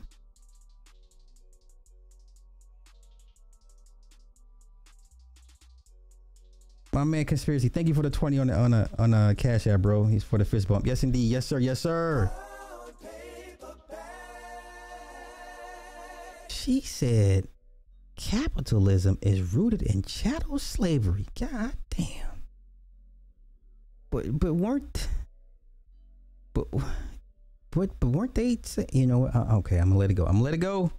My man conspiracy, thank you for the 20 on the on a on a cash app, bro. He's for the fist bump. Yes indeed. Yes, sir, yes, sir. She said capitalism is rooted in chattel slavery. God damn. But but weren't but but but weren't they you know uh, okay, I'm gonna let it go. I'm gonna let it go.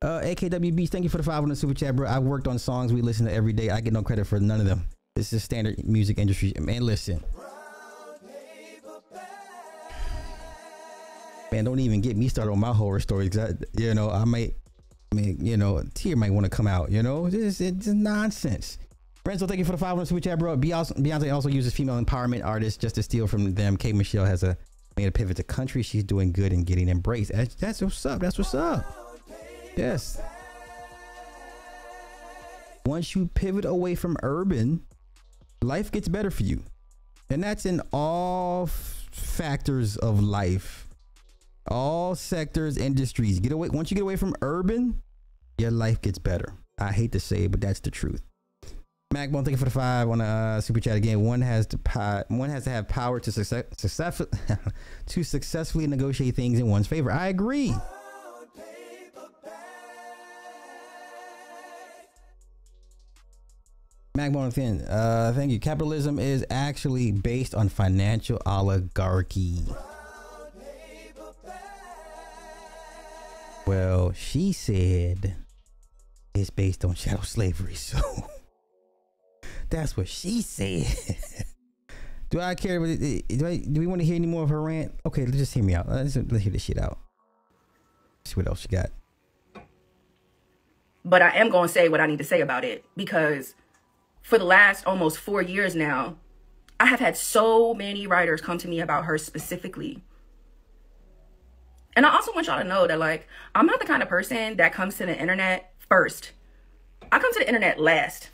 Uh AKWB, thank you for the five on the super chat, bro. I've worked on songs we listen to every day. I get no credit for none of them. This is standard music industry. Man, listen. Man, don't even get me started on my horror stories. I, you know, I might, I mean, you know, a tear might want to come out. You know, this it's just nonsense. Renzo, thank you for the five on the super chat, bro. Beyonce, also uses female empowerment artists just to steal from them. K. Michelle has a made a pivot to country. She's doing good and getting embraced. That's what's up. That's what's up. Yes. Once you pivot away from urban, life gets better for you. And that's in all factors of life. All sectors, industries. Get away once you get away from urban, your life gets better. I hate to say it, but that's the truth. Macbone, thank you for the five on the uh, super chat again. One has to pi- one has to have power to success, success to successfully negotiate things in one's favor. I agree. Thin, uh, thank you. Capitalism is actually based on financial oligarchy. Well, she said it's based on shadow slavery, so that's what she said. do I care? Do, I, do we want to hear any more of her rant? Okay, let's just hear me out. Let's, let's hear this shit out. See what else you got. but I am going to say what I need to say about it because for the last almost four years now, I have had so many writers come to me about her specifically. And I also want y'all to know that, like, I'm not the kind of person that comes to the internet first. I come to the internet last.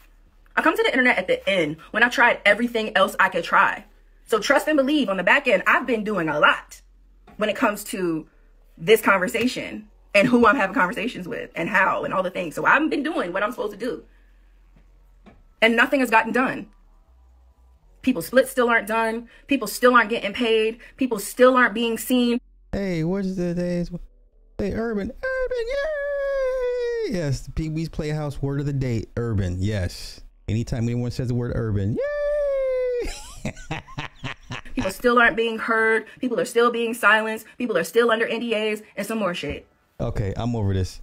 I come to the internet at the end when I tried everything else I could try. So trust and believe on the back end, I've been doing a lot when it comes to this conversation and who I'm having conversations with and how and all the things. So I've been doing what I'm supposed to do. And nothing has gotten done. People split still aren't done. People still aren't getting paid. People still aren't being seen. Hey, what's the days? Hey, urban, urban, yay! Yes, the Pee Wee's Playhouse word of the day, urban. Yes. Anytime anyone says the word urban, yay! People still aren't being heard. People are still being silenced. People are still under NDAs and some more shit. Okay, I'm over this.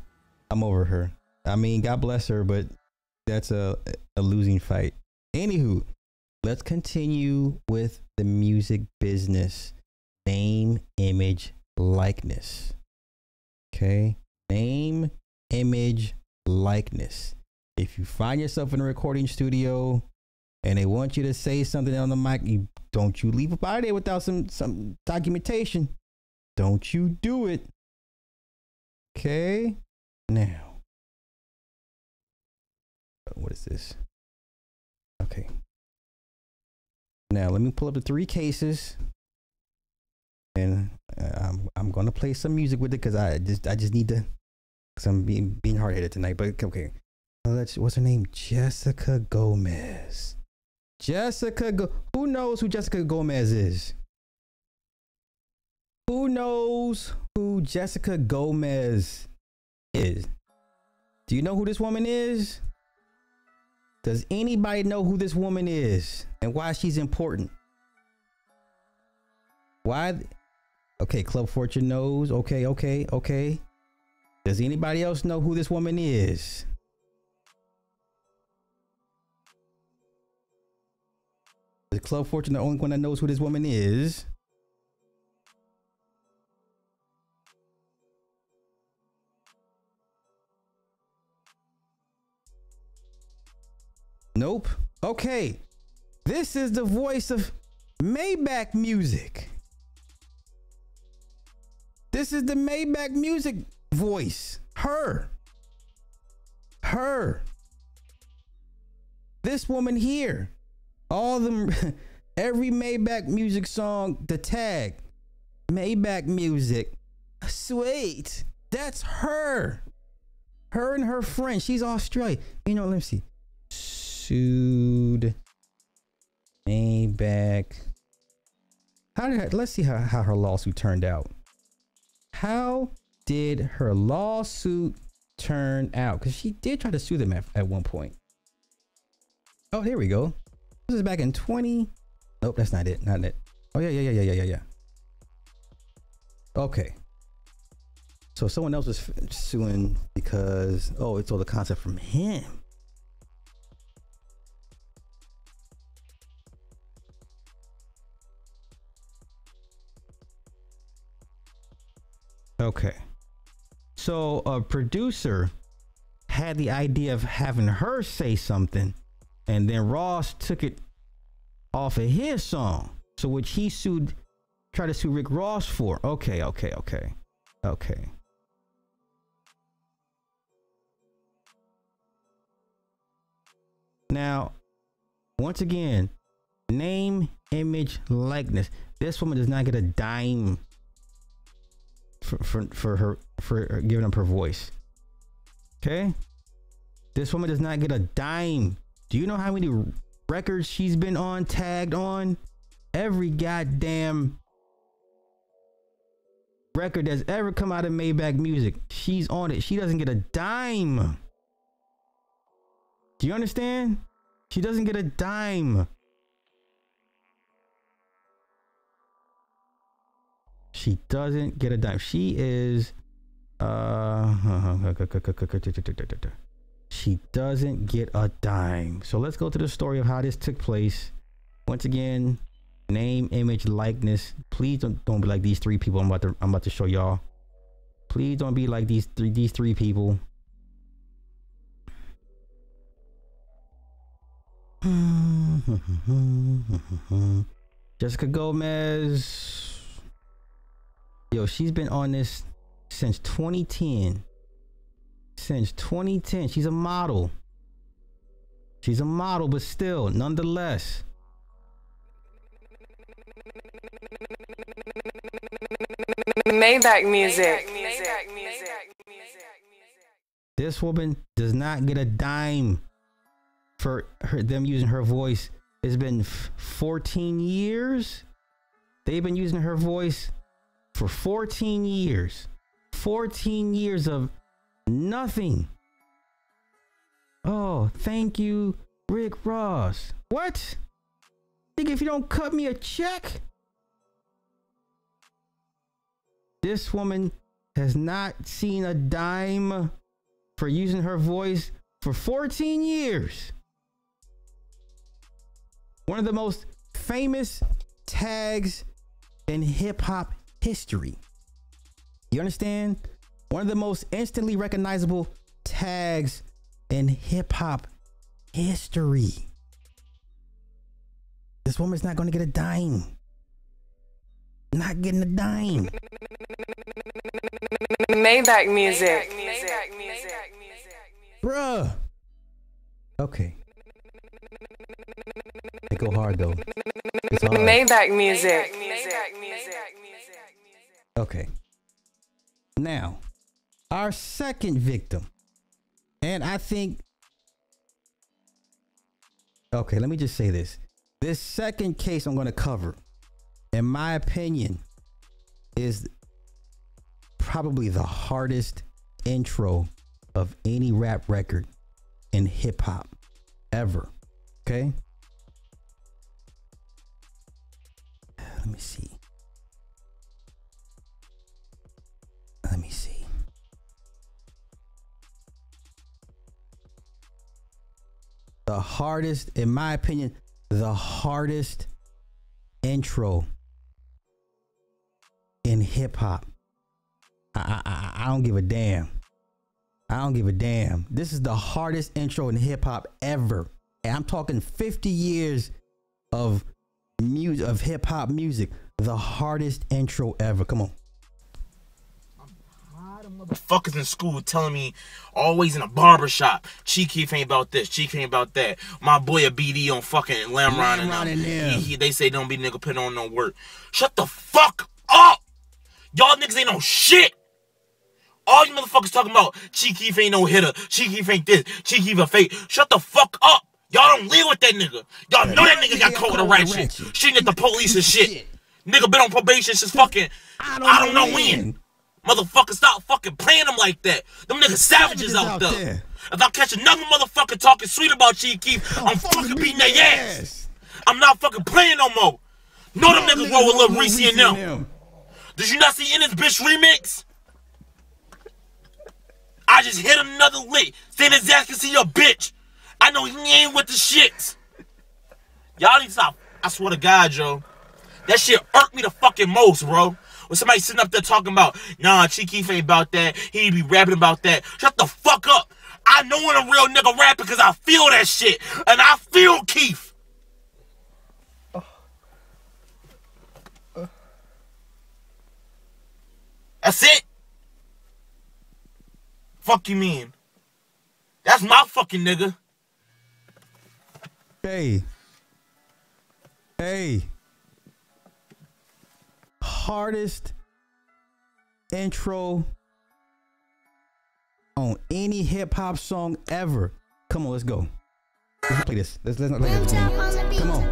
I'm over her. I mean, God bless her, but that's a a losing fight. Anywho, let's continue with the music business. Name, image, likeness. Okay, name, image, likeness. If you find yourself in a recording studio and they want you to say something on the mic, you don't you leave of there without some some documentation. Don't you do it. Okay. Now. What is this? Okay. Now let me pull up the three cases, and uh, I'm I'm gonna play some music with it because I just I just need to, cause I'm being being hard headed tonight. But okay, let's what's her name? Jessica Gomez. Jessica Go- who knows who Jessica Gomez is? Who knows who Jessica Gomez is? Do you know who this woman is? Does anybody know who this woman is and why she's important? Why? Okay, Club Fortune knows. Okay, okay, okay. Does anybody else know who this woman is? Is Club Fortune the only one that knows who this woman is? Nope. Okay. This is the voice of Maybach Music. This is the Maybach Music voice. Her. Her. This woman here. All them every Maybach music song, the tag. Maybach music. Sweet. That's her. Her and her friend. She's Australian. You know, let me see sued Maybach. How did I, let's see how, how her lawsuit turned out. How did her lawsuit turn out? Because she did try to sue them at, at one point. Oh, here we go. This is back in 20. Nope, that's not it. Not it. Oh, yeah, yeah, yeah, yeah, yeah, yeah. Okay. So someone else was suing because, oh, it's all the concept from him. Okay. So a producer had the idea of having her say something, and then Ross took it off of his song. So which he sued, tried to sue Rick Ross for. Okay, okay, okay, okay. Now, once again, name, image, likeness. This woman does not get a dime for, for, for her for giving up her voice. Okay? This woman does not get a dime. Do you know how many records she's been on, tagged on? Every goddamn record that's ever come out of Maybach Music, she's on it. She doesn't get a dime. Do you understand? She doesn't get a dime. She doesn't get a dime. She is uh she doesn't get a dime. So let's go to the story of how this took place. Once again, name, image, likeness. Please don't don't be like these three people I'm about to I'm about to show y'all. Please don't be like these three these three people. Jessica Gomez Yo, she's been on this since 2010. Since 2010. She's a model. She's a model, but still, nonetheless. Maybach music. This woman does not get a dime for her, them using her voice. It's been 14 years. They've been using her voice for 14 years. 14 years of nothing. Oh, thank you, Rick Ross. What? Think if you don't cut me a check? This woman has not seen a dime for using her voice for 14 years. One of the most famous tags in hip hop history. You understand? One of the most instantly recognizable tags in hip hop history. This woman's not going to get a dime. Not getting a dime. Maybach music. Maybach music. Bruh. Okay. They go hard though. It's hard. Maybach music. Okay. Now, our second victim, and I think Okay, let me just say this. This second case I'm going to cover, in my opinion, is probably the hardest intro of any rap record in hip hop ever. Okay? Let me see. Let me see. The hardest, in my opinion, the hardest intro in hip hop. I, I I don't give a damn. I don't give a damn. This is the hardest intro in hip hop ever. And I'm talking 50 years of music of hip hop music. The hardest intro ever. Come on. Motherfuckers in school telling me always in a barber shop. Chief ain't about this. Chief ain't about that. My boy a BD on fucking Lamron and them. He, he, they say don't be nigga put on no work. Shut the fuck up. Y'all niggas ain't no shit. All you motherfuckers talking about Chief Keef ain't no hitter. Chief Keef ain't this. Chief Keef a fake. Shut the fuck up. Y'all don't live with that nigga. Y'all know that nigga got caught with a ratchet. Shooting at the police and shit. Nigga been on probation since fucking I don't, know when. Motherfucker, stop fucking playing them like that. Them niggas savages out there. If I catch another motherfucker talking sweet about Chief Keef, I'm fucking beating their ass. I'm not fucking playing no more. No, them niggas roll with Lil Reese and them. Did you not see in this bitch remix? I just hit another lick. Saying his ass can see your bitch. I know he ain't with the shits. Y'all need to stop. I swear to God, Joe. That shit irked me the fucking most, bro. When somebody sitting up there talking about, nah, Keef ain't about that. He be rapping about that. Shut the fuck up. I know when a real nigga rap because I feel that shit. And I feel Keef. That's it. Fuck you mean? That's my fucking nigga. Hey. Hey. Hardest intro on any hip hop song ever. Come on, let's go. Let's play this. Let's let's play this. Come on.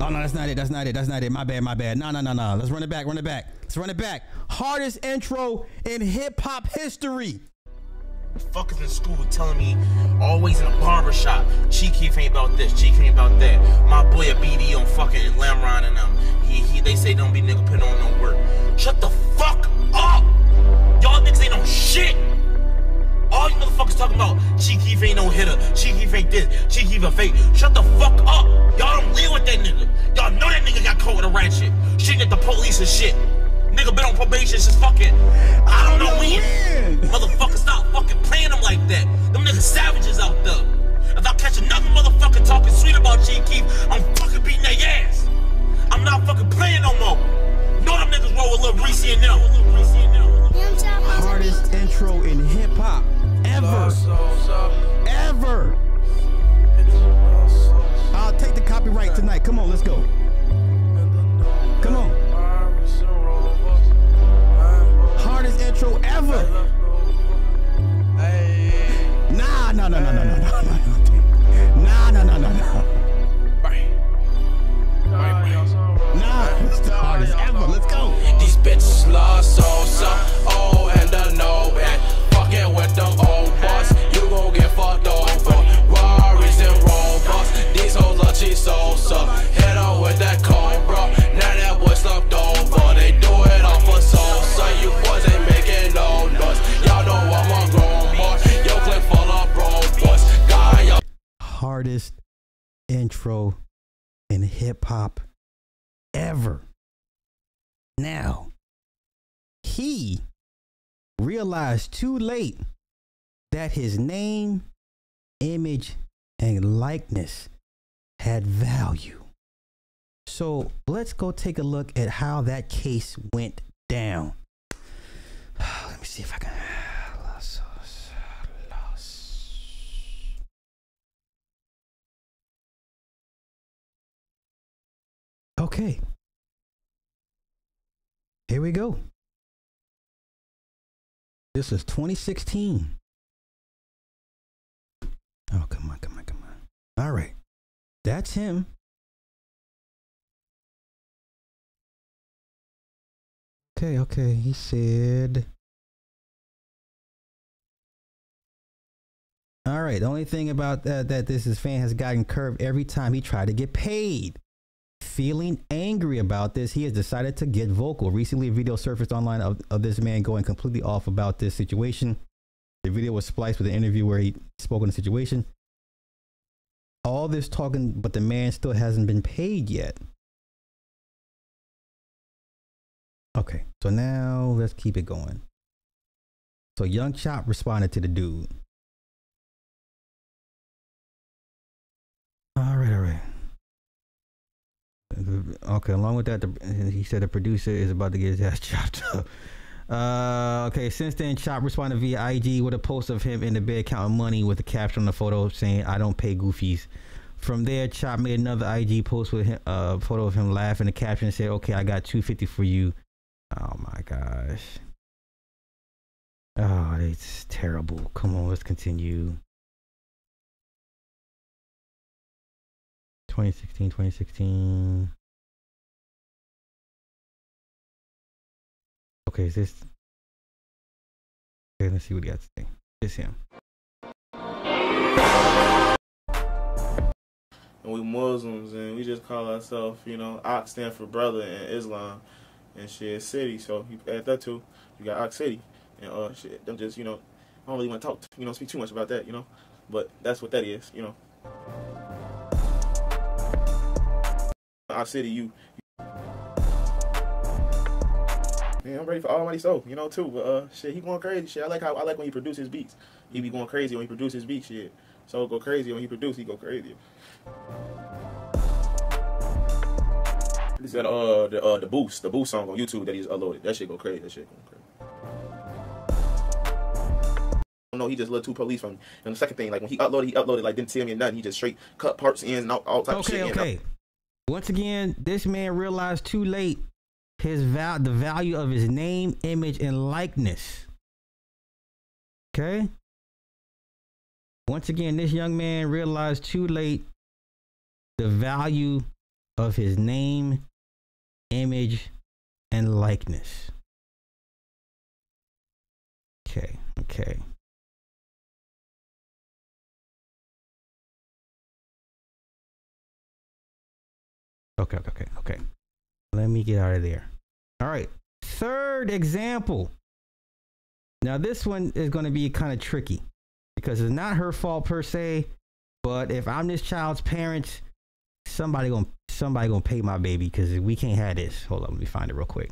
Oh no, that's not it. That's not it. That's not it. My bad. My bad. No, no, no, no. Let's run it back. Run it back. Let's run it back. Hardest intro in hip hop history. Fuckers in school telling me always in a barbershop. Chief Keef ain't about this. Chief ain't about that. My boy a BD on fucking Lamron and them. He, he they say don't be nigga put on no work. Shut the fuck up. Y'all niggas ain't no shit. All you motherfuckers talking about Chief Keef ain't no hitter. Chief Keef ain't this. Chief Keef a fake. Shut the fuck up. Y'all don't live with that nigga. Y'all know that nigga got caught with a ratchet. Shooting at the police and shit. Nigga been on probation since fucking I don't know when. Motherfucker, stop fucking playing them like that. Them niggas savages out there. If I catch another motherfucker talking sweet about Chief Keef, I'm fucking beating their ass. I'm not fucking playing no more. Know them niggas roll with Lil Reese and them. Hardest intro in hip hop ever. Ever. I'll take the copyright tonight. Come on, let's go. Intro ever. Nah, nah, nah, nah, nah, nah, nah, nah. Nah, nah, nah, nah, nah. The hardest ever. Let's go. These bitches love Sosa, oh and fucking with them old. You gon' get fucked over. And these hoes love Chief Sosa. Hit hop ever. Now, he realized too late that his name, image, and likeness had value. So let's go take a look at how that case went down. Let me see if I can. Okay. Here we go. This is 2016. Oh, come on, come on, come on. All right. That's him. Okay, okay. He said. All right. The only thing about that, that this is fan has gotten curved every time he tried to get paid. Feeling angry about this, he has decided to get vocal. Recently, a video surfaced online of, of this man going completely off about this situation. The video was spliced with an interview where he spoke on the situation. All this talking, but the man still hasn't been paid yet. Okay, so now let's keep it going. So Young Chop responded to the dude. All right, all right. Okay, along with that, the, he said the producer is about to get his ass chopped up. Uh, okay, since then, Chop responded via IG with a post of him in the bed counting money with a caption on the photo saying, I don't pay goofies. From there, Chop made another IG post with a uh, photo of him laughing. The caption said, Okay, I got 250 for you. Oh my gosh. Oh, it's terrible. Come on, let's continue. 2016, 2016. Okay, is this? Okay, let's see what he got to say. It's him. And we Muslims, and we just call ourselves, you know, Ox stand for brother in Islam, and shit city. So you add that too. You got Ox City, and uh, shit. Them just, you know, I don't really want to talk, you know, speak too much about that, you know, but that's what that is, you know. Ox City, you Man, I'm ready for Almighty So, you know, too. But uh, shit, he going crazy. Shit, I like how I like when he produce his beats. He be going crazy when he produce his beats. Shit, so go crazy when he produce. He go crazy. He said uh the uh the boost the boost song on YouTube that he's uploaded. That shit go crazy. That shit go crazy. No, he just let two police from. Me. And the second thing, like when he uploaded, he uploaded like didn't tell me nothing. He just straight cut parts in and all, all type okay, of shit. Okay, okay. Once again, this man realized too late his val the value of his name, image, and likeness. Okay. Once again, this young man realized too late the value of his name, image, and likeness. Okay, okay. Okay, okay, okay, okay. Let me get out of there. All right. Third example. Now, this one is going to be kind of tricky because it's not her fault per se, but if I'm this child's parents, somebody gonna somebody gonna pay my baby because we can't have this. Hold on, let me find it real quick.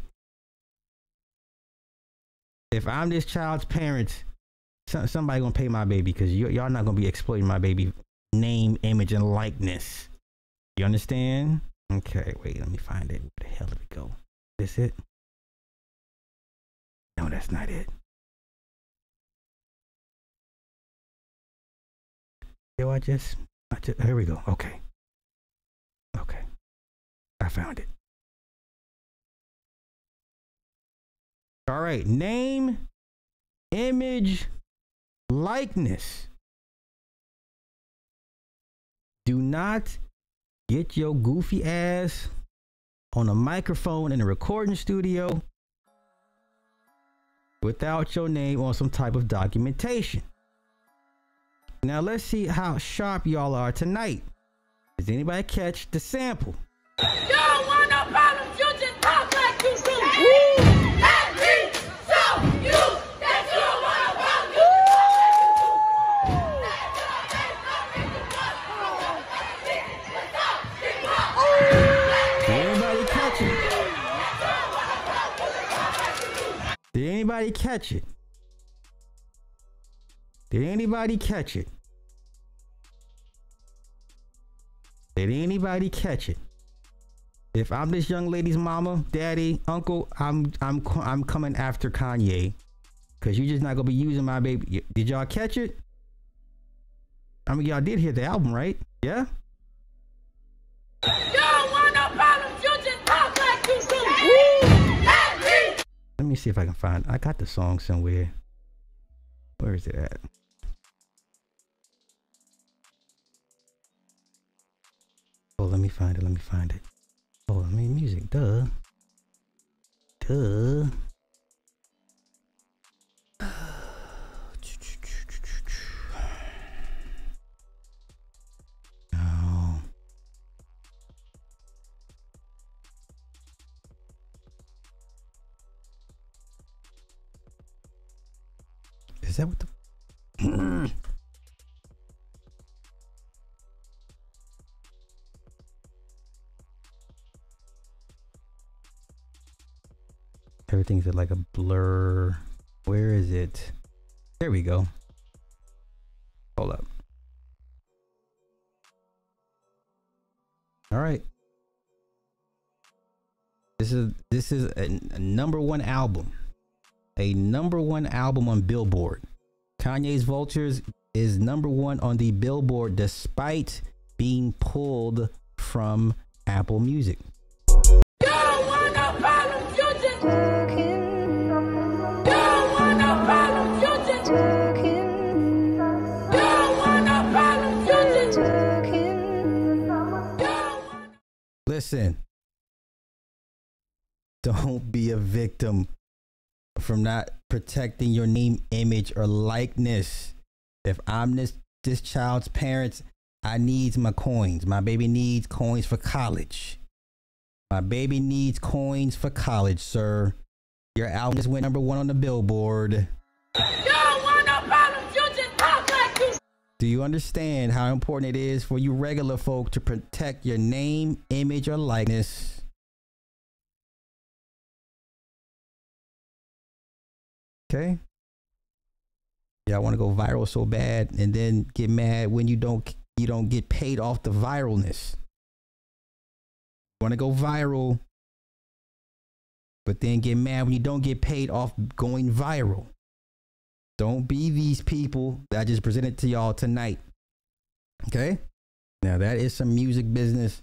If I'm this child's parents, so, somebody gonna pay my baby because y'all not gonna be exploiting my baby name, image, and likeness. You understand? Okay, wait, let me find it. Where the hell did it go? Is this it? No, that's not it. Yo, I just, I just, here we go. Okay. Okay. I found it. All right. Name, image, likeness. Do not get your goofy ass on a microphone in a recording studio without your name on some type of documentation. Now let's see how sharp y'all are tonight. Does anybody catch the sample? You don't want no problems, you just talk like you do. Anybody catch it? Did anybody catch it? Did anybody catch it? If I'm this young lady's mama, daddy, uncle, I'm I'm I'm coming after Kanye, cause you're just not gonna be using my baby. Did y'all catch it? I mean, y'all did hear the album, right? Yeah. Me see if I can find. I got the song somewhere. Where is it at? Oh, let me find it. Let me find it. Oh, I mean music. Duh. Duh. Is that what the? Everything's like a blur. Where is it? There we go. Hold up. All right. This is this is a, a number one album. A number one album on Billboard. Kanye's Vultures is number one on the Billboard despite being pulled from Apple Music. Listen, don't be a victim from not protecting your name, image, or likeness. If I'm this this child's parents, I needs my coins. My baby needs coins for college. My baby needs coins for college, sir. Your album just went number one on the Billboard. Do you understand how important it is for you regular folk to protect your name, image, or likeness? Okay. I want to go viral so bad and then get mad when you don't you don't get paid off the viralness. Want to go viral but then get mad when you don't get paid off going viral. Don't be these people that I just presented to y'all tonight. Okay? Now that is some music business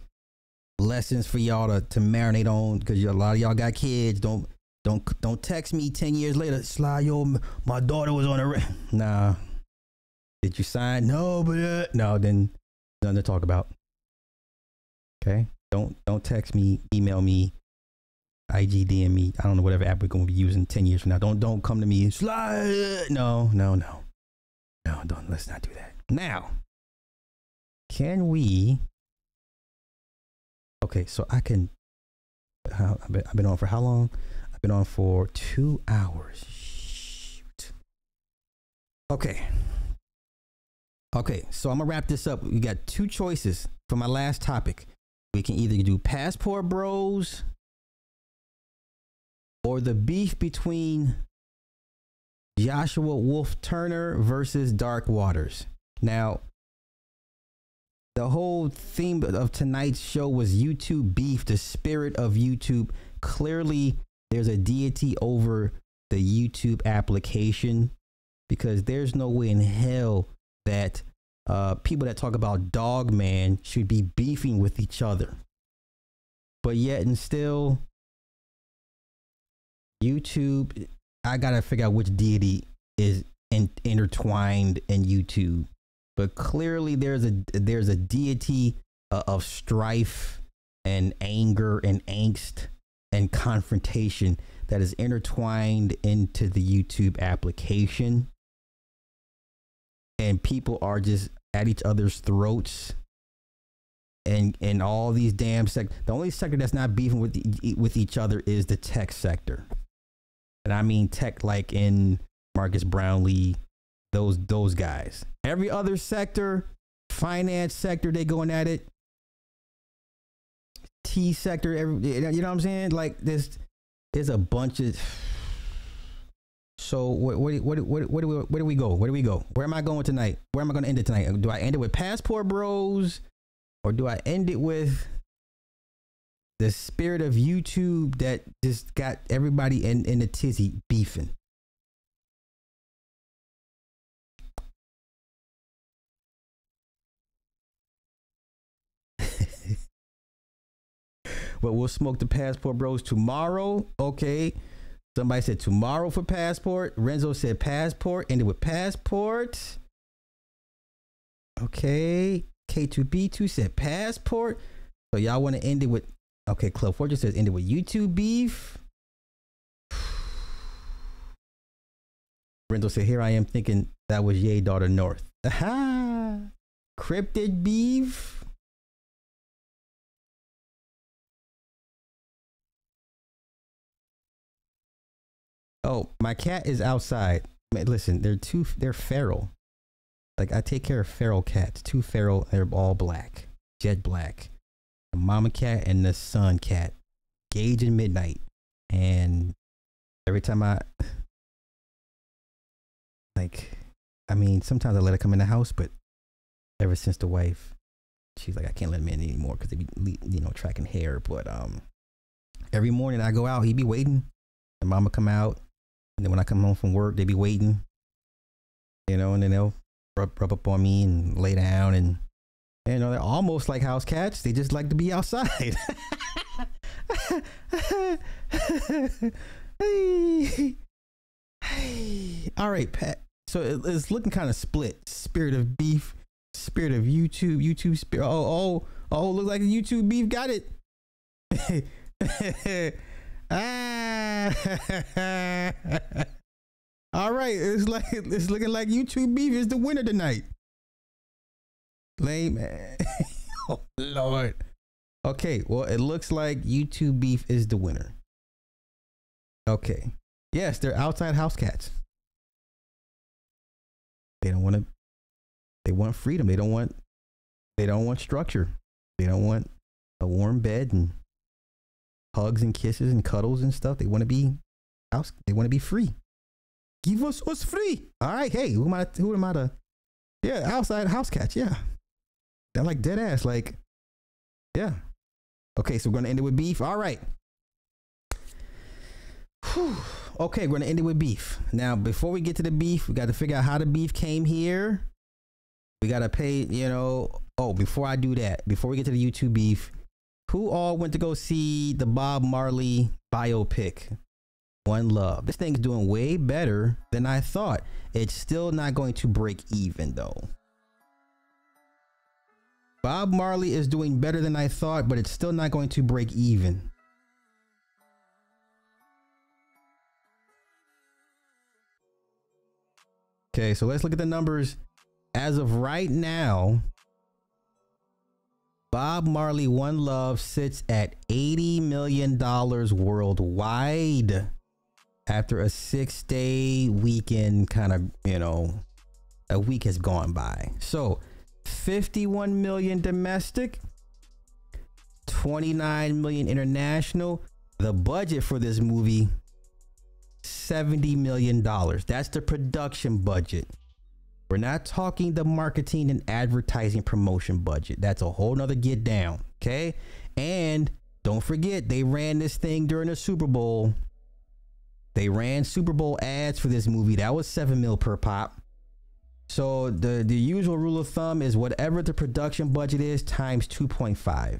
lessons for y'all to, to marinate on because a lot of y'all got kids. Don't don't don't text me ten years later. Sly, yo, my daughter was on a. Re-. Nah. Did you sign? No, but uh, no. Then nothing to talk about. Okay. Don't don't text me. Email me. IG DM me. I don't know whatever app we're gonna be using ten years from now. Don't don't come to me. Sly. No no no no. Don't. Let's not do that. Now, can we? Okay, so I can. How, I've been on for how long? Been on for two hours. Shoot. Okay. Okay, so I'm gonna wrap this up. We got two choices for my last topic. We can either do passport bros or the beef between Joshua Wolf Turner versus Dark Waters. Now, the whole theme of tonight's show was YouTube beef, the spirit of YouTube. Clearly, there's a deity over the YouTube application because there's no way in hell that uh, people that talk about dog man should be beefing with each other. But yet and still, YouTube, I gotta figure out which deity is in, intertwined in YouTube. But clearly, there's a there's a deity uh, of strife and anger and angst and confrontation that is intertwined into the YouTube application. And people are just at each other's throats. And and all these damn sec the only sector that's not beefing with the, with each other is the tech sector. And I mean tech like in Marques Brownlee, those those guys. Every other sector, finance sector, they going at it. T sector, every, you know what I'm saying? Like this, there's a bunch of. So what what what what do we where do we go? Where do we go? Where am I going tonight? Where am I going to end it tonight? Do I end it with passport bros, or do I end it with the spirit of YouTube that just got everybody in in a tizzy beefing? But we'll smoke the passport bros tomorrow. Okay. Somebody said tomorrow for passport. Renzo said passport. Ended with passport. Okay. K2B2 said passport. So y'all want to end it with okay? Club Fortress says end it with YouTube beef. Renzo said, "Here I am thinking that was Yay daughter North." Aha! Cryptid beef. Oh, my cat is outside. Listen, they're two. They're feral. Like I take care of feral cats. Two feral. They're all black, jet black. The mama cat and the son cat. Gage and Midnight. And every time I like, I mean, sometimes I let her come in the house, but ever since the wife, she's like, I can't let him in anymore because they be, you know, tracking hair. But um, every morning I go out, he be waiting. And mama come out, and then when I come home from work, they be waiting. You know, and then they'll rub, rub up on me and lay down, and you know, they're almost like house cats. They just like to be outside. hey. Hey. All right, Pat. So it- it's looking kind of split. Spirit of beef, spirit of YouTube, YouTube spirit. Oh, oh, oh, look like YouTube beef got it. ah. All right, it's like it's looking like YouTube beef is the winner tonight. Lame oh Lord. Okay, well it looks like YouTube beef is the winner. Okay. Yes, they're outside house cats. They don't want to they want freedom. They don't want they don't want structure. They don't want a warm bed and hugs and kisses and cuddles and stuff. They want to be house they want to be free. Give us us free. All right, hey, who am I who am I to Yeah, outside house cats, yeah. They're like dead ass, like yeah. Okay, so we're gonna end it with beef. All right. Whew. Okay, we're gonna end it with beef. Now, before we get to the beef, we got to figure out how the beef came here. We gotta pay, you know. Oh, before I do that, before we get to the YouTube beef, who all went to go see the Bob Marley biopic? One Love. This thing's doing way better than I thought. It's still not going to break even though. Bob Marley is doing better than I thought, but it's still not going to break even. Okay, so let's look at the numbers. As of right now, Bob Marley One Love sits at $80 million worldwide after a six day weekend, kind of, you know, a week has gone by. So 51 million domestic, 29 million international. The budget for this movie, $70 million. That's the production budget. We're not talking the marketing and advertising promotion budget. That's a whole nother get down. Okay. And don't forget, they ran this thing during the Super Bowl. They ran Super Bowl ads for this movie. That was seven mil per pop. So the, the usual rule of thumb is whatever the production budget is times 2.5.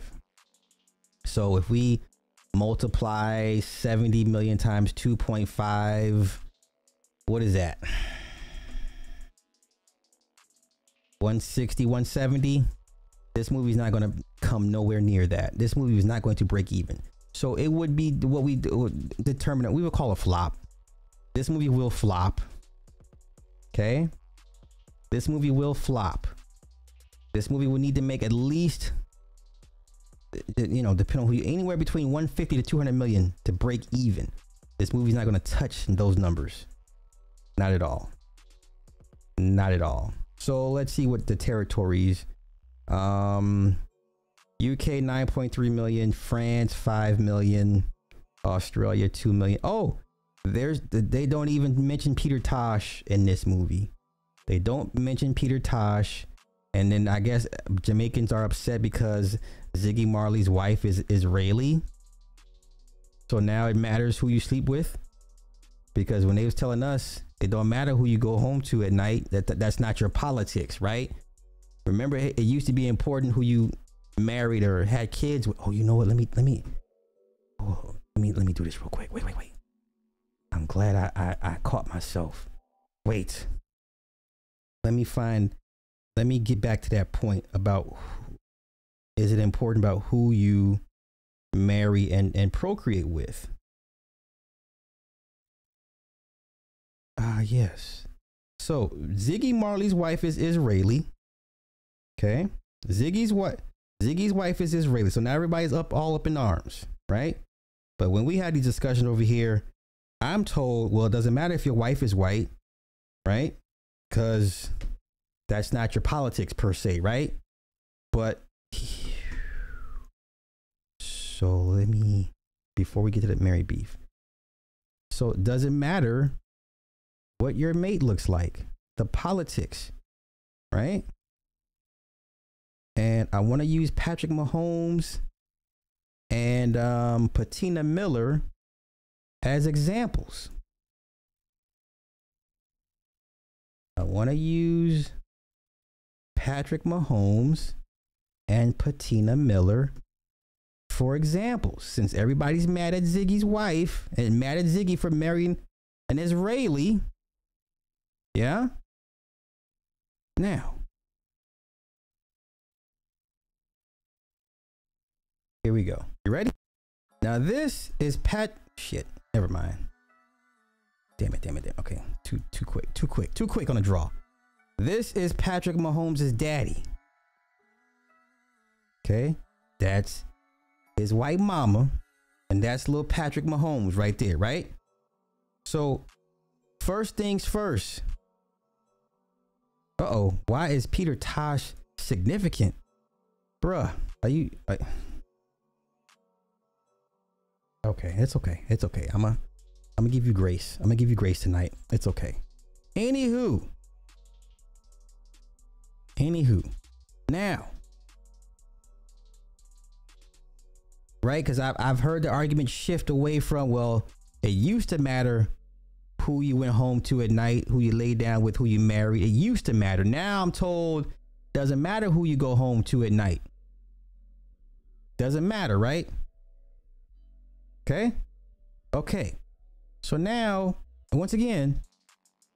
So if we multiply 70 million times 2.5, what is that? 160, 170. This movie's not going to come nowhere near that. This movie is not going to break even. So it would be what we determine. We would call a flop. This movie will flop. Okay. This movie will flop. This movie will need to make at least, uh, you know, depending on who you, anywhere between 150 to 200 million to break even. This movie's not going to touch those numbers. Not at all. Not at all. So let's see what the territories. Um, UK 9.3 million, France 5 million, Australia 2 million. Oh, there's they don't even mention Peter Tosh in this movie. They don't mention Peter Tosh. And then I guess Jamaicans are upset because Ziggy Marley's wife is Israeli. So now it matters who you sleep with. Because when they was telling us it don't matter who you go home to at night, that, that that's not your politics, right? Remember it, used to be important who you married or had kids with. Oh, you know what? Let me let me oh, let me let me do this real quick. Wait, wait, wait. I'm glad I, I, I caught myself. Wait. Let me find let me get back to that point about is it important about who you marry and, and procreate with? Ah, yes. So Ziggy Marley's wife is Israeli. Okay. Ziggy's what? Ziggy's wife is Israeli. So now everybody's up all up in arms, right? But when we had these discussions over here, I'm told, well, it doesn't matter if your wife is white, right? Because that's not your politics per se, right? But so let me before we get to the Mary beef. So it doesn't matter what your mate looks like, the politics, right? And I want to use Patrick Mahomes and um, Patina Miller as examples. I want to use Patrick Mahomes and Patina Miller for examples. Since everybody's mad at Ziggy's wife and mad at Ziggy for marrying an Israeli, yeah? Now, here we go. You ready? Now, this is Pat. Shit, never mind. Damn it, damn it, damn it. Okay, too too quick, too quick, too quick on a draw. This is Patrick Mahomes' daddy. Okay, that's his white mama, and that's little Patrick Mahomes right there, right? So, first things first. Uh oh, why is Peter Tosh significant? Bruh, are you. Are, okay, it's okay. It's okay. I'm a. I'm gonna give you grace. I'm gonna give you grace tonight. It's okay. Anywho. Anywho. Now. Right? Because I've, I've heard the argument shift away from, well, it used to matter who you went home to at night, who you laid down with, who you married. It used to matter. Now I'm told doesn't matter who you go home to at night. Doesn't matter, right? Okay? Okay. So now, once again,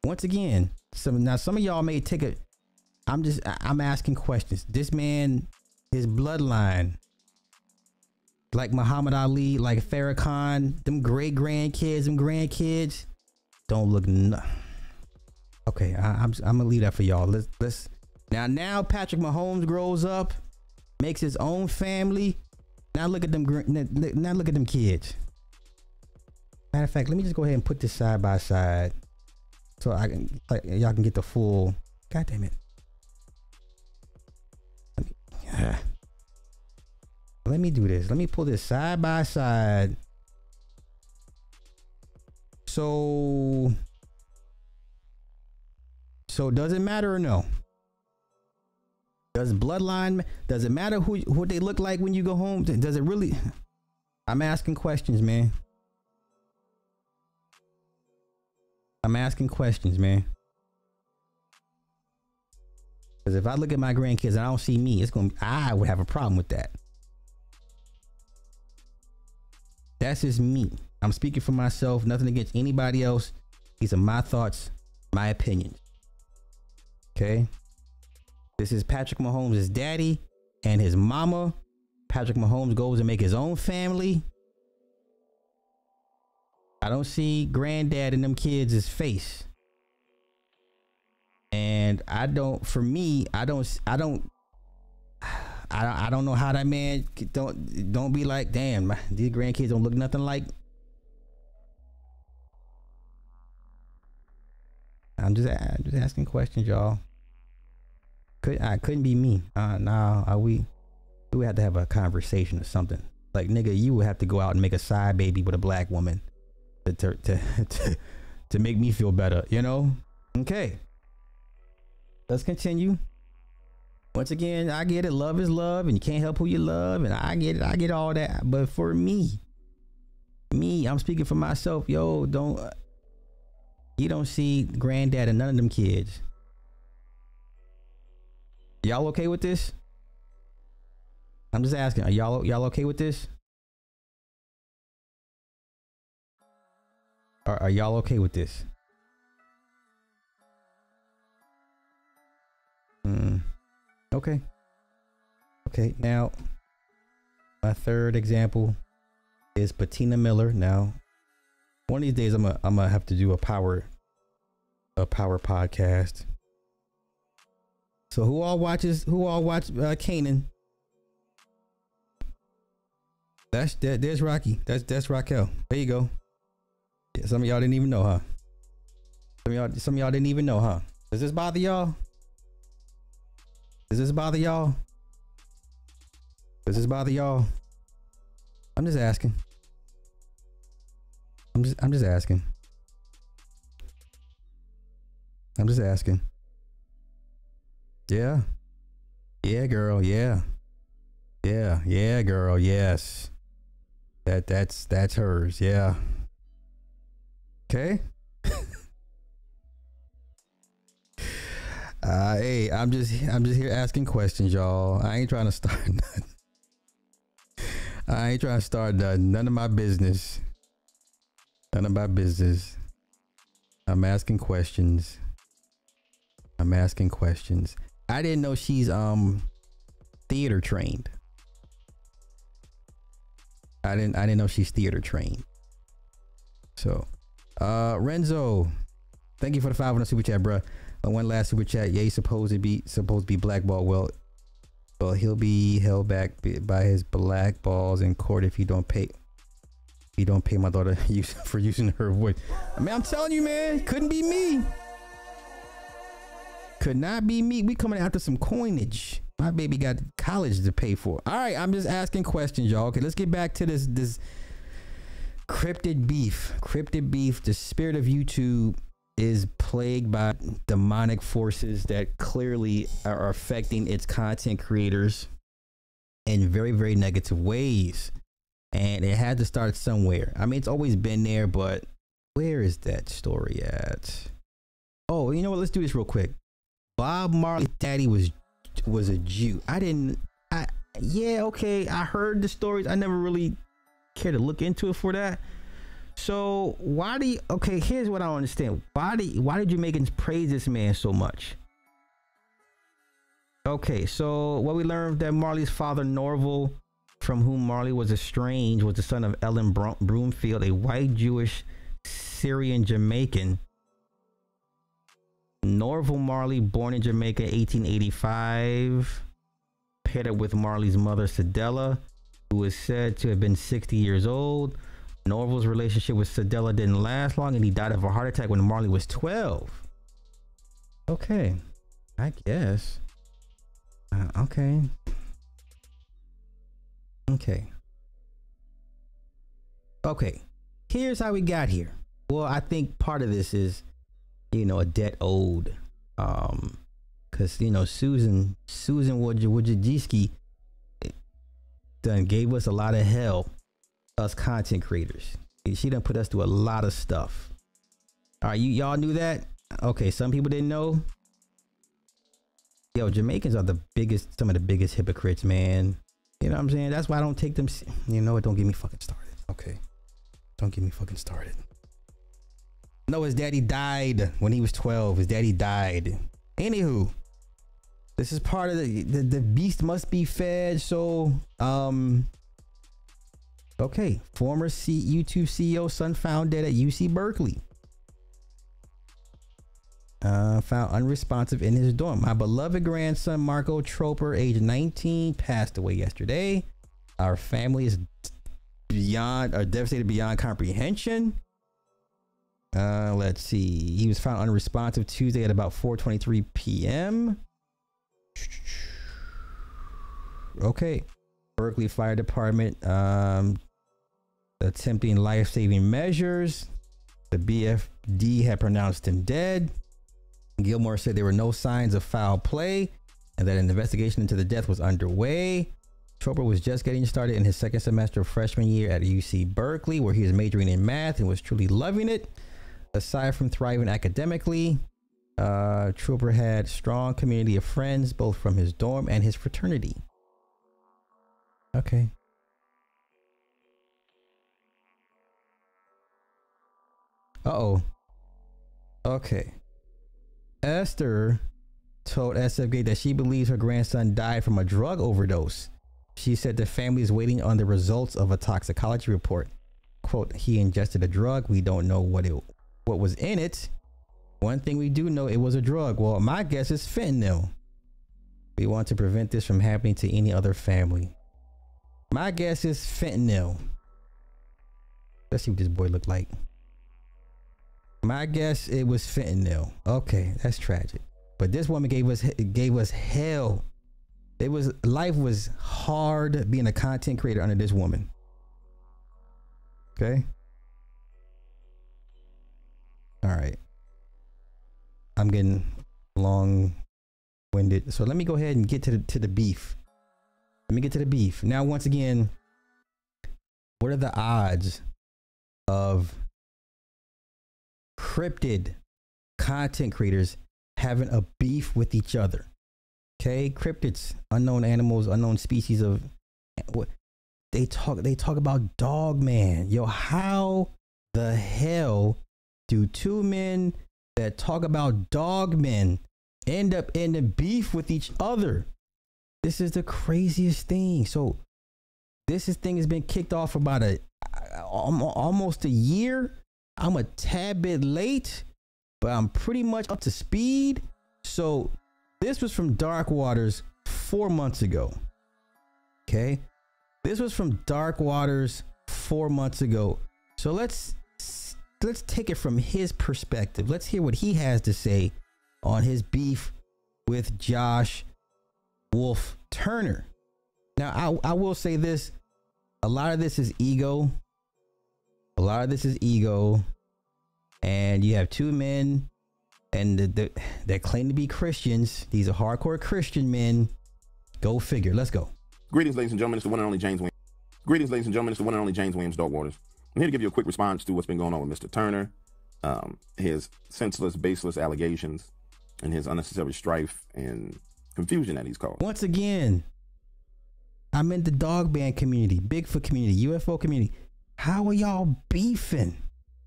once again, some now some of y'all may take a I'm just I'm asking questions. This man, his bloodline, like Muhammad Ali, like Farrakhan, them great grandkids, them grandkids, don't look. No- okay, I, I'm I'm gonna leave that for y'all. Let's let's now now Patrick Mahomes grows up, makes his own family. Now look at them. Now look at them kids. Matter of fact, let me just go ahead and put this side by side, so I can like y'all can get the full. God damn it. Let me, let me do this. Let me pull this side by side. So, so does it matter or no? Does bloodline? Does it matter who who they look like when you go home? Does it really? I'm asking questions, man. I'm asking questions, man. Because if I look at my grandkids and I don't see me, it's going to, I would have a problem with that. That's just me. I'm speaking for myself, nothing against anybody else. These are my thoughts, my opinions. Okay. This is Patrick Mahomes' daddy and his mama. Patrick Mahomes goes and make his own family. I don't see granddad in them kids' face. And I don't for me, I don't I don't I, I don't know how that man don't don't be like, damn, my, these grandkids don't look nothing like. I'm just I'm just asking questions, y'all. Could I couldn't be me? Uh, nah, are we? We would have to have a conversation or something. Like nigga, you would have to go out and make a side baby with a black woman to to to, to, to make me feel better. You know? Okay. Let's continue. Once again, I get it. Love is love, and you can't help who you love, and I get it. I get all that. But for me, me, I'm speaking for myself. Yo, don't you don't see granddad and none of them kids. Y'all okay with this? I'm just asking. Are y'all y'all okay with this? Are, are y'all okay with this? Hmm. Okay. Okay, now my third example is Patina Miller. Now, one of these days I'm gonna I'm gonna have to do a power a power podcast. So who all watches who all watch uh Kanan? That's that there's Rocky. That's that's Raquel. There you go. Yeah, some of y'all didn't even know, huh? Some y'all some of y'all didn't even know, huh? Does this bother y'all? Does this bother y'all? Does this bother y'all? I'm just asking. I'm just I'm just asking. I'm just asking. Yeah. Yeah, girl. Yeah. Yeah. Yeah, girl. Yes. That that's that's hers. Yeah. Okay. uh hey, I'm just I'm just here asking questions, y'all. I ain't trying to start nothing. I ain't trying to start nothing. None of my business. None of my business. I'm asking questions. I'm asking questions. I didn't know she's um theater trained. I didn't I didn't know she's theater trained. So uh Renzo, thank you for the five on the super chat, bruh. Uh, one last super chat. Yeah, he's supposed to be supposed to be blackball. Well, well, he'll be held back by his black balls in court if you don't pay. You don't pay my daughter for using her voice. I mean, I'm telling you, man, couldn't be me. Could not be me. We coming after some coinage. My baby got college to pay for. All right, I'm just asking questions, y'all. Okay, let's get back to this this cryptid beef. Cryptid beef. The spirit of YouTube is plagued by demonic forces that clearly are affecting its content creators in very very negative ways. And it had to start somewhere. I mean, it's always been there, but where is that story at? Oh, you know what? Let's do this real quick. Bob Marley's daddy was was a Jew. I didn't. I yeah okay. I heard the stories. I never really cared to look into it for that. So why do you? Okay, here's what I understand. Why do why did Jamaicans praise this man so much? Okay, so what we learned that Marley's father Norval, from whom Marley was estranged, was the son of Ellen Broomfield, a white Jewish Syrian Jamaican Norval Marley, born in Jamaica 1885, paired up with Marley's mother, Cedella, who is said to have been 60 years old. Norval's relationship with Cedella didn't last long, and he died of a heart attack when Marley was 12. Okay, I guess. Uh, okay. Okay. Okay. Here's how we got here. Well, I think part of this is you know, a debt owed. Um, cause you know, Susan, Susan Wojcicki done gave us a lot of hell, us content creators. She done put us through a lot of stuff. All right, you y'all knew that? Okay, some people didn't know. Yo, Jamaicans are the biggest, some of the biggest hypocrites, man. You know what I'm saying? That's why I don't take them. You know what? Don't get me fucking started. Okay, don't get me fucking started. No, his daddy died when he was 12. His daddy died. Anywho, this is part of the, the the beast must be fed. So, um, okay, former C, YouTube CEO son found dead at UC Berkeley. Uh, found unresponsive in his dorm. My beloved grandson Marco Troper, age 19, passed away yesterday. Our family is beyond, are devastated beyond comprehension. Uh, let's see. He was found unresponsive Tuesday at about 4:23 p.m. Okay. Berkeley Fire Department um, attempting life-saving measures. The BFD had pronounced him dead. Gilmore said there were no signs of foul play and that an investigation into the death was underway. Troper was just getting started in his second semester of freshman year at UC Berkeley, where he was majoring in math and was truly loving it. Aside from thriving academically, uh, Troper had strong community of friends, both from his dorm and his fraternity. Okay. Uh oh. Okay. Esther told SF Gate that she believes her grandson died from a drug overdose. She said the family is waiting on the results of a toxicology report. Quote, he ingested a drug. We don't know what it what was in it. One thing we do know it was a drug. Well, my guess is fentanyl. We want to prevent this from happening to any other family. My guess is fentanyl. Let's see what this boy looked like. My guess it was fentanyl. Okay, that's tragic. But this woman gave us gave us hell. It was life was hard being a content creator under this woman. Okay. All right. I'm getting long winded. So let me go ahead and get to the to the beef. Let me get to the beef. Now once again, what are the odds of cryptid content creators having a beef with each other? Okay, cryptids, unknown animals, unknown species of what they talk they talk about dog man. Yo, how the hell do two men that talk about dog men end up in the beef with each other? This is the craziest thing. So this is thing has been kicked off about a almost a year. I'm a tad bit late, but I'm pretty much up to speed. So this was from Dark Waters four months ago. Okay. This was from Dark Waters four months ago. So let's let's take it from his perspective. Let's hear what he has to say on his beef with Josh Wolf Turner. Now, I, I will say this a lot of this is ego. A lot of this is ego. And you have two men and the, the, that claim to be Christians. These are hardcore Christian men. Go figure. Let's go. Greetings, ladies and gentlemen. It's the one and only James Williams. Greetings, ladies and gentlemen. It's the one and only James Williams Dark Waters. I'm here to give you a quick response to what's been going on with Mr. Turner, um, his senseless, baseless allegations, and his unnecessary strife and confusion that he's caused. Once again, I'm in the Dogman community, Bigfoot community, UFO community. How are y'all beefing?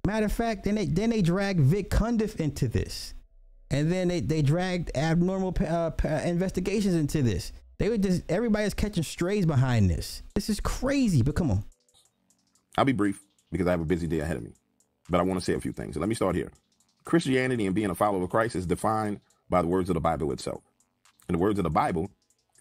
Matter of fact, then they then they dragged Vic Cundiff into this, and then they they dragged abnormal uh, investigations into this. They were just everybody's catching strays behind this. This is crazy. But come on, I'll be brief because I have a busy day ahead of me. But I want to say a few things. Let me start here. Christianity and being a follower of Christ is defined by the words of the Bible itself. And the words of the Bible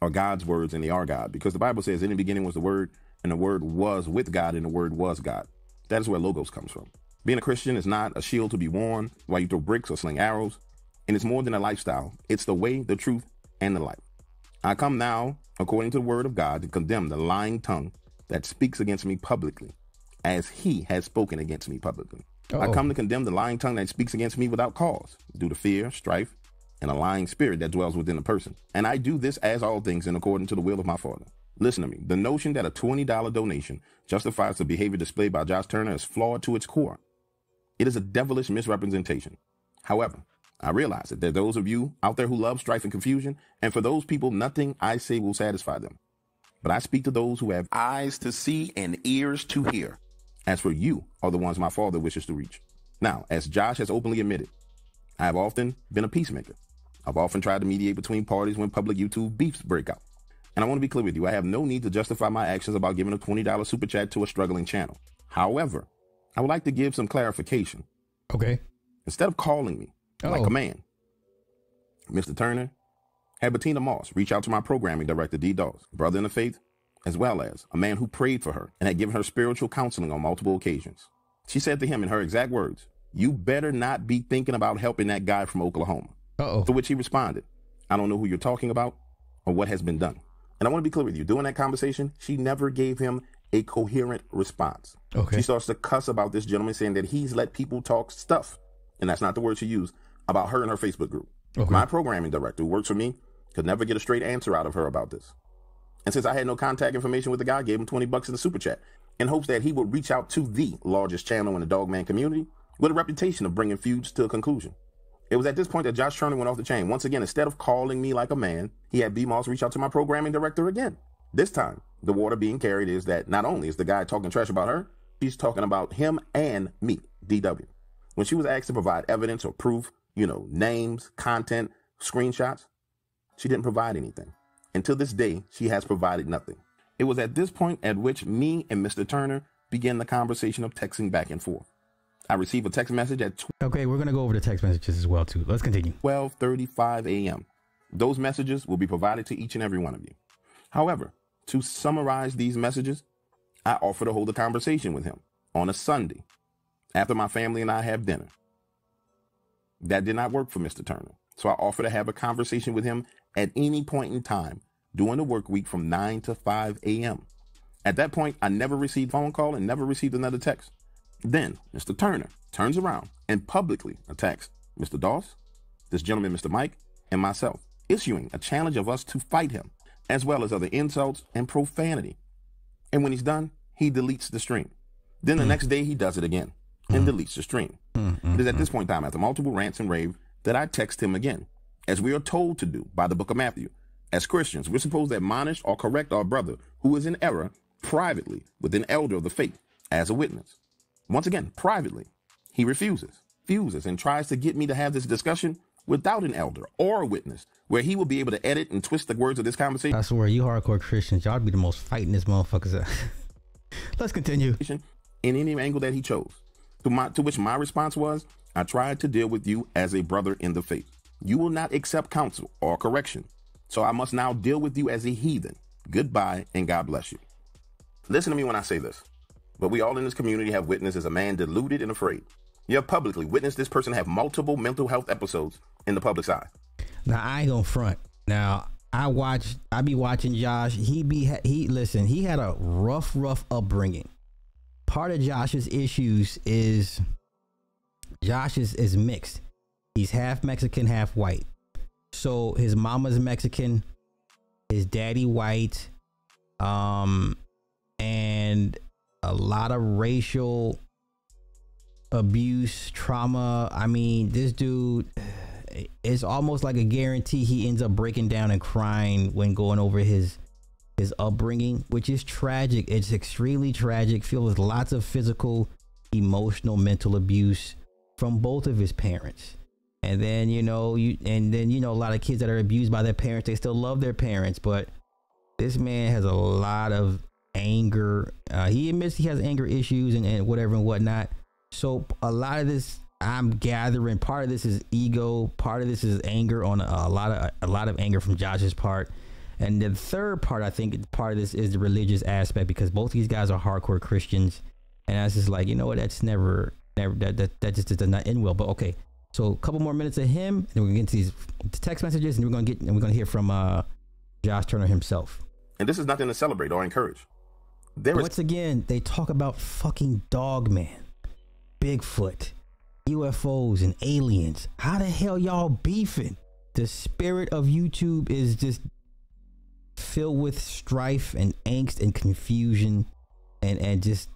are God's words and they are God because the Bible says in the beginning was the word and the word was with God and the word was God. That is where logos comes from. Being a Christian is not a shield to be worn while you throw bricks or sling arrows. And it's more than a lifestyle. It's the way, the truth, and the life. I come now, according to the word of God, to condemn the lying tongue that speaks against me publicly as he has spoken against me publicly. Uh-oh. I oh. come to condemn the lying tongue that speaks against me without cause, due to fear, strife, and a lying spirit that dwells within a person. And I do this as all things in according to the will of my Father. Listen to me. The notion that a $20 donation justifies the behavior displayed by Josh Turner is flawed to its core. It is a devilish misrepresentation. However, I realize that there are those of you out there who love strife and confusion, and for those people, nothing I say will satisfy them. But I speak to those who have eyes to see and ears to hear. As for you, are the ones my father wishes to reach. Now, as Josh has openly admitted, I have often been a peacemaker. I've often tried to mediate between parties when public YouTube beefs break out. And I want to be clear with you, I have no need to justify my actions about giving a $20 super chat to a struggling channel. However, I would like to give some clarification. Okay. Instead of calling me oh. like a man, Mr. Turner had Bettina Moss reach out to my programming director, D Dawes, brother in the faith, as well as a man who prayed for her and had given her spiritual counseling on multiple occasions. She said to him in her exact words, You better not be thinking about helping that guy from Oklahoma. Uh-oh. To which he responded, I don't know who you're talking about or what has been done. And I want to be clear with you. During that conversation, she never gave him a coherent response. Okay. She starts to cuss about this gentleman saying that he's let people talk stuff. And that's not the word she used about her and her Facebook group. Okay. My programming director who works for me could never get a straight answer out of her about this. And since I had no contact information with the guy, I gave him 20 bucks in the super chat in hopes that he would reach out to the largest channel in the Dogman community with a reputation of bringing feuds to a conclusion. It was at this point that Josh Turner went off the chain. Once again, instead of calling me like a man, he had B Moss reach out to my programming director again. This time, the water being carried is that not only is the guy talking trash about her, she's talking about him and me, DW. When she was asked to provide evidence or proof, you know, names, content, screenshots, she didn't provide anything. To this day, she has provided nothing. It was at this point at which me and Mr. Turner began the conversation of texting back and forth. I received a text message at Okay, we're gonna go over the text messages as well too. Let's continue. 12:35 a.m. Those messages will be provided to each and every one of you. However, to summarize these messages, I offer to hold a conversation with him on a Sunday after my family and I have dinner. That did not work for Mr. Turner. So I offer to have a conversation with him at any point in time during the work week from 9 to 5 a.m. At that point, I never received phone call and never received another text. Then Mr. Turner turns around and publicly attacks Mr. Doss, this gentleman, Mr. Mike, and myself, issuing a challenge of us to fight him, as well as other insults and profanity. And when he's done, he deletes the stream. Then the mm. next day, he does it again and mm. deletes the stream. Mm, it is at this point in time, after multiple rants and rave, that I text him again, as we are told to do by the book of Matthew. As Christians, we're supposed to admonish or correct our brother who is in error privately with an elder of the faith as a witness. Once again, privately, he refuses, refuses, and tries to get me to have this discussion without an elder or a witness, where he will be able to edit and twist the words of this conversation. I swear, you hardcore Christians, y'all be the most fighting this motherfuckers. Let's continue. In any angle that he chose. To, my, to which my response was, I tried to deal with you as a brother in the faith. You will not accept counsel or correction. So I must now deal with you as a heathen. Goodbye and God bless you. Listen to me when I say this. But we all in this community have witnessed as a man deluded and afraid. You have publicly witnessed this person have multiple mental health episodes in the public's eye. Now I ain't gonna front. Now I watch. I be watching Josh. He be he. Listen, he had a rough, rough upbringing. Part of Josh's issues is Josh is, is mixed. He's half Mexican, half white. So his mama's Mexican, his daddy white, um, and a lot of racial abuse, trauma. I mean, this dude it's almost like a guarantee he ends up breaking down and crying when going over his his upbringing, which is tragic. It's extremely tragic, with lots of physical, emotional, mental abuse from both of his parents. And then, you know, you and then you know a lot of kids that are abused by their parents, they still love their parents, but this man has a lot of anger. Uh, he admits he has anger issues and, and whatever and whatnot. So a lot of this I'm gathering part of this is ego, part of this is anger on a, a, lot of a lot of anger from Josh's part, and the third part I think part of this is the religious aspect because both these guys are hardcore Christians, and I was just like, you know what, that's never never that that, that just does not end well. But okay, so a couple more minutes of him, and we're gonna get these text messages, and we're gonna get and we're gonna hear from uh, Josh Turner himself. And this is nothing to celebrate or encourage. There Once is- again, they talk about fucking dog man, Bigfoot. UFOs and aliens. How the hell y'all beefing? The spirit of YouTube is just filled with strife and angst and confusion and and just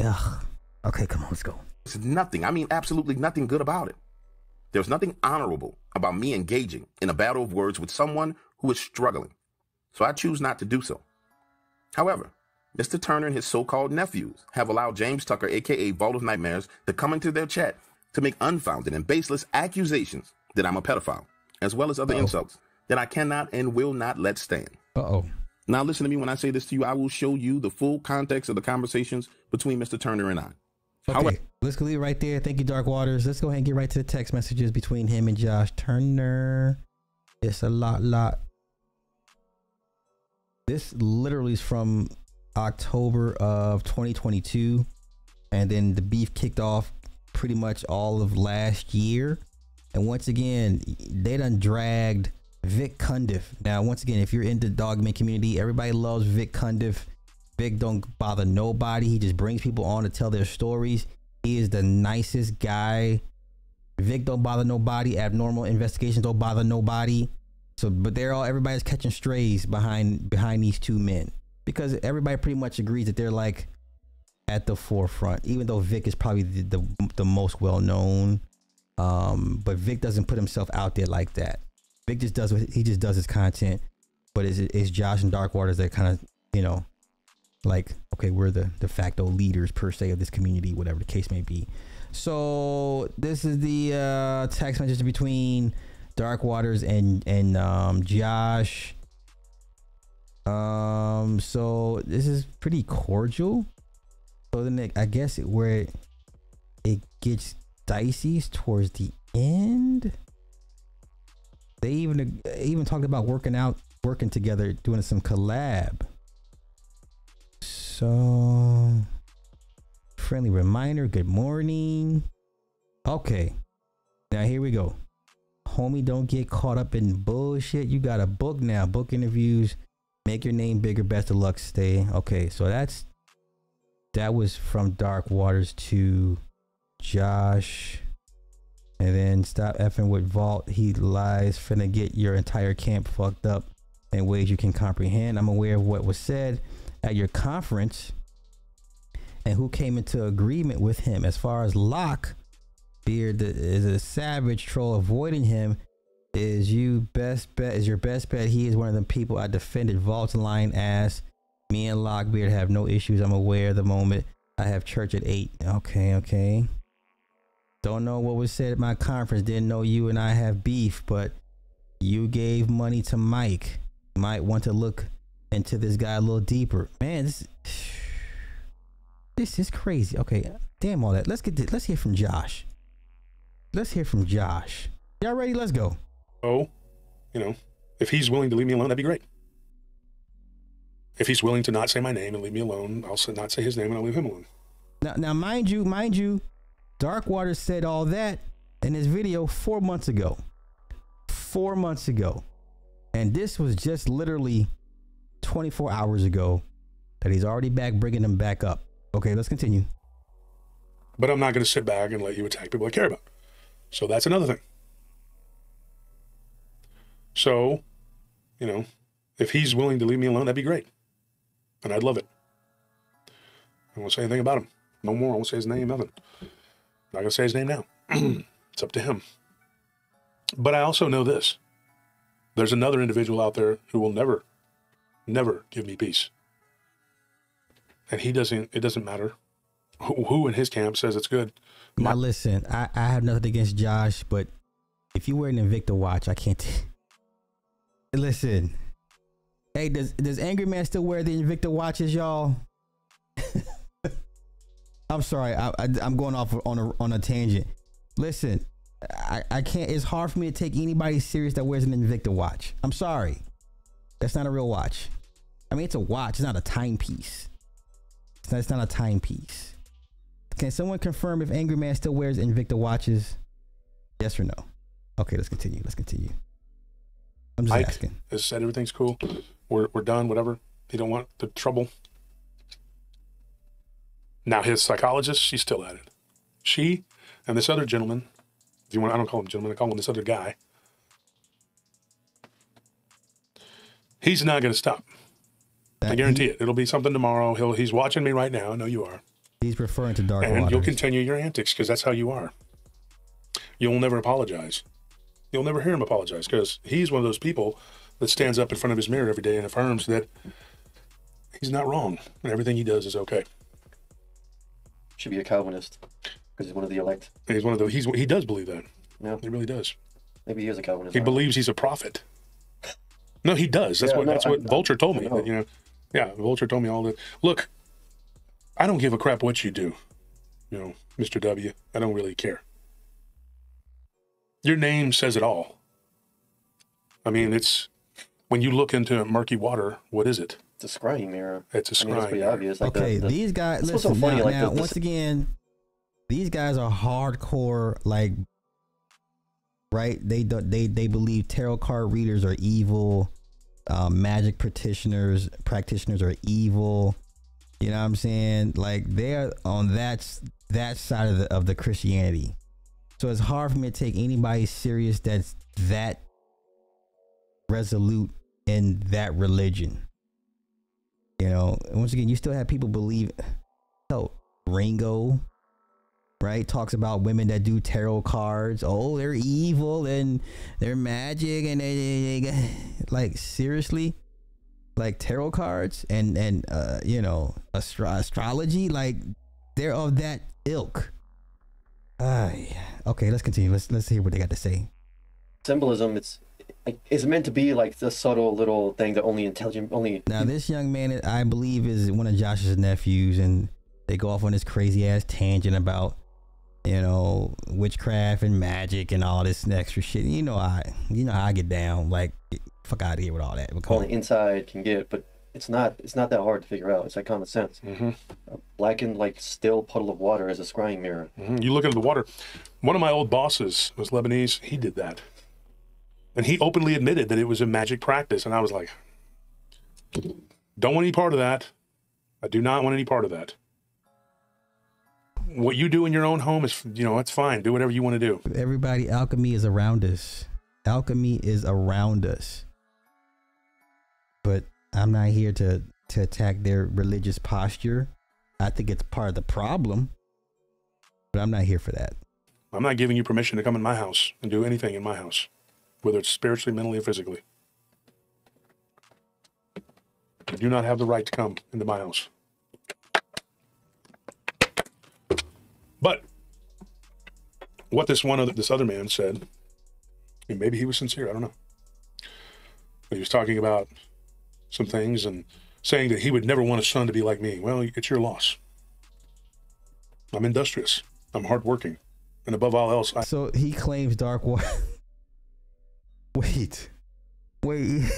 ugh. Okay, come on, let's go. There's nothing. I mean absolutely nothing good about it. There's nothing honorable about me engaging in a battle of words with someone who is struggling. So I choose not to do so. However, Mr. Turner and his so-called nephews have allowed James Tucker, aka Vault of Nightmares, to come into their chat to make unfounded and baseless accusations that I'm a pedophile, as well as other Uh-oh. insults that I cannot and will not let stand. Uh oh. Now, listen to me when I say this to you. I will show you the full context of the conversations between Mr. Turner and I. Okay, However, let's leave it right there. Thank you, Dark Waters. Let's go ahead and get right to the text messages between him and Josh Turner. It's a lot, lot. This literally is from October of 2022. And then the beef kicked off pretty much all of last year. And once again, they done dragged Vic Cundiff. Now, once again, if you're in the dogman community, everybody loves Vic Cundiff. Vic don't bother nobody. He just brings people on to tell their stories. He is the nicest guy. Vic don't bother nobody. Abnormal investigations don't bother nobody. So, but they're all everybody's catching strays behind behind these two men because everybody pretty much agrees that they're like at the forefront, even though Vic is probably the, the, the most well known. Um, but Vic doesn't put himself out there like that. Vic just does what he just does his content. But it's, it's Josh and Dark Waters that kind of, you know, like, okay, we're the de facto leaders per se of this community, whatever the case may be. So this is the uh, text message between Dark Waters and and um, Josh. Um, so this is pretty cordial. So then it, I guess it, where it, gets dicey towards the end. They even even talked about working out, working together, doing some collab. So friendly reminder. Good morning. Okay, now here we go. Homie, don't get caught up in bullshit. You got a book now. Book interviews. Make your name bigger. Best of luck. Stay. Okay, so that's that was from Dark Waters to Josh. And then stop effing with Vault. He lies, finna get your entire camp fucked up in ways you can comprehend. I'm aware of what was said at your conference and who came into agreement with him. As far as Locke, Beard is a savage troll. Avoiding him is you best bet is your best bet. He is one of the people I defended Vault's line as me and Lockbeard have no issues. I'm aware of the moment. I have church at eight. Okay, okay. Don't know what was said at my conference. Didn't know you and I have beef, but you gave money to Mike. Might want to look into this guy a little deeper. Man, this this is crazy. Okay, damn all that. Let's get this, let's hear from Josh. Let's hear from Josh. Y'all ready? Let's go. Oh, you know, if he's willing to leave me alone, that'd be great. If he's willing to not say my name and leave me alone, I'll not say his name and I'll leave him alone. Now, now, mind you, mind you, Darkwater said all that in his video four months ago. Four months ago, and this was just literally 24 hours ago that he's already back, bringing them back up. Okay, let's continue. But I'm not going to sit back and let you attack people I care about. So that's another thing. So, you know, if he's willing to leave me alone, that'd be great. And I'd love it. I won't say anything about him. No more. I won't say his name, nothing. Not going to say his name now. it's up to him. But I also know this there's another individual out there who will never, never give me peace. And he doesn't, it doesn't matter who, in his camp says it's good. Now listen, I, I have nothing against Josh, but if you wear an Invicta watch, I can't. T- listen, hey, does does Angry Man still wear the Invicta watches, y'all? I'm sorry, I, I I'm going off on a on a tangent. Listen, I I can't. It's hard for me to take anybody serious that wears an Invicta watch. I'm sorry, that's not a real watch. I mean, it's a watch. It's not a timepiece. It's not, it's not a timepiece. Can someone confirm if Angry Man still wears Invicta watches? Yes or no? Okay, let's continue. Let's continue. I'm just Mike asking. has said everything's cool. We're we're done. Whatever. He don't want the trouble. Now his psychologist, she's still at it. She and this other gentleman. If you want, I don't call him gentleman. I call him this other guy. He's not going to stop. I guarantee it. It'll be something tomorrow. He'll he's watching me right now. I know you are. He's referring to Dark and Waters. you'll continue your antics because that's how you are. You'll never apologize. You'll never hear him apologize because he's one of those people that stands up in front of his mirror every day and affirms that he's not wrong and everything he does is okay. Should be a Calvinist because he's one of the elect. And he's one of those. He's he does believe that. Yeah, he really does. Maybe he is a Calvinist. He believes he's a prophet. No, he does. That's Yeah, what no, that's I- what Vulture told me. Know. that, you know, yeah, Vulture told me all that. Look, I don't give a crap what you do, you know, Mister W. I don't really care. Your name says it all. I mean, it's when you look into murky water. What is it? It's a scrying mirror. It's a I mean, it's scrying mirror. obvious. Like okay, the, the, these guys. That's Listen what's so funny. now, like now the, the- once again, these guys are hardcore. Like, right? They don't. They they believe tarot card readers are evil. Um, magic practitioners practitioners are evil. You know what I'm saying? Like they're on that that side of the of the Christianity. So it's hard for me to take anybody serious that's that resolute in that religion. You know, once again, you still have people believe. Oh, Ringo, right? Talks about women that do tarot cards. Oh, they're evil and they're magic and they, they, they like seriously, like tarot cards and and uh, you know astro- astrology. Like they're of that ilk. Ah, okay. Let's continue. Let's let's hear what they got to say. Symbolism. It's it's meant to be like the subtle little thing that only intelligent, only Now this young man, I believe, is one of Josh's nephews, and they go off on this crazy ass tangent about, you know, witchcraft and magic and all this extra shit. You know, I, you know how I get down. Like, fuck out of here with all that. Only inside can get. But it's not. It's not that hard to figure out. It's like common sense. Mm-hmm. A blackened, like still puddle of water as a scrying mirror. Mhm. You look into the water. One of my old bosses was Lebanese. He did that. And he openly admitted that it was a magic practice. And I was like, don't want any part of that. I do not want any part of that. What you do in your own home is, you know, that's fine. Do whatever you want to do. Everybody, alchemy is around us. Alchemy is around us. But I'm not here to to attack their religious posture. I think it's part of the problem. But I'm not here for that. I'm not giving you permission to come in my house and do anything in my house, whether it's spiritually, mentally, or physically. You do not have the right to come into my house. But what this one other this other man said, and maybe he was sincere, I don't know. But he was talking about some things and saying that he would never want a son to be like me. Well, it's your loss. I'm industrious. I'm hardworking. And above all else, I So he claims Dark Water. wait, wait.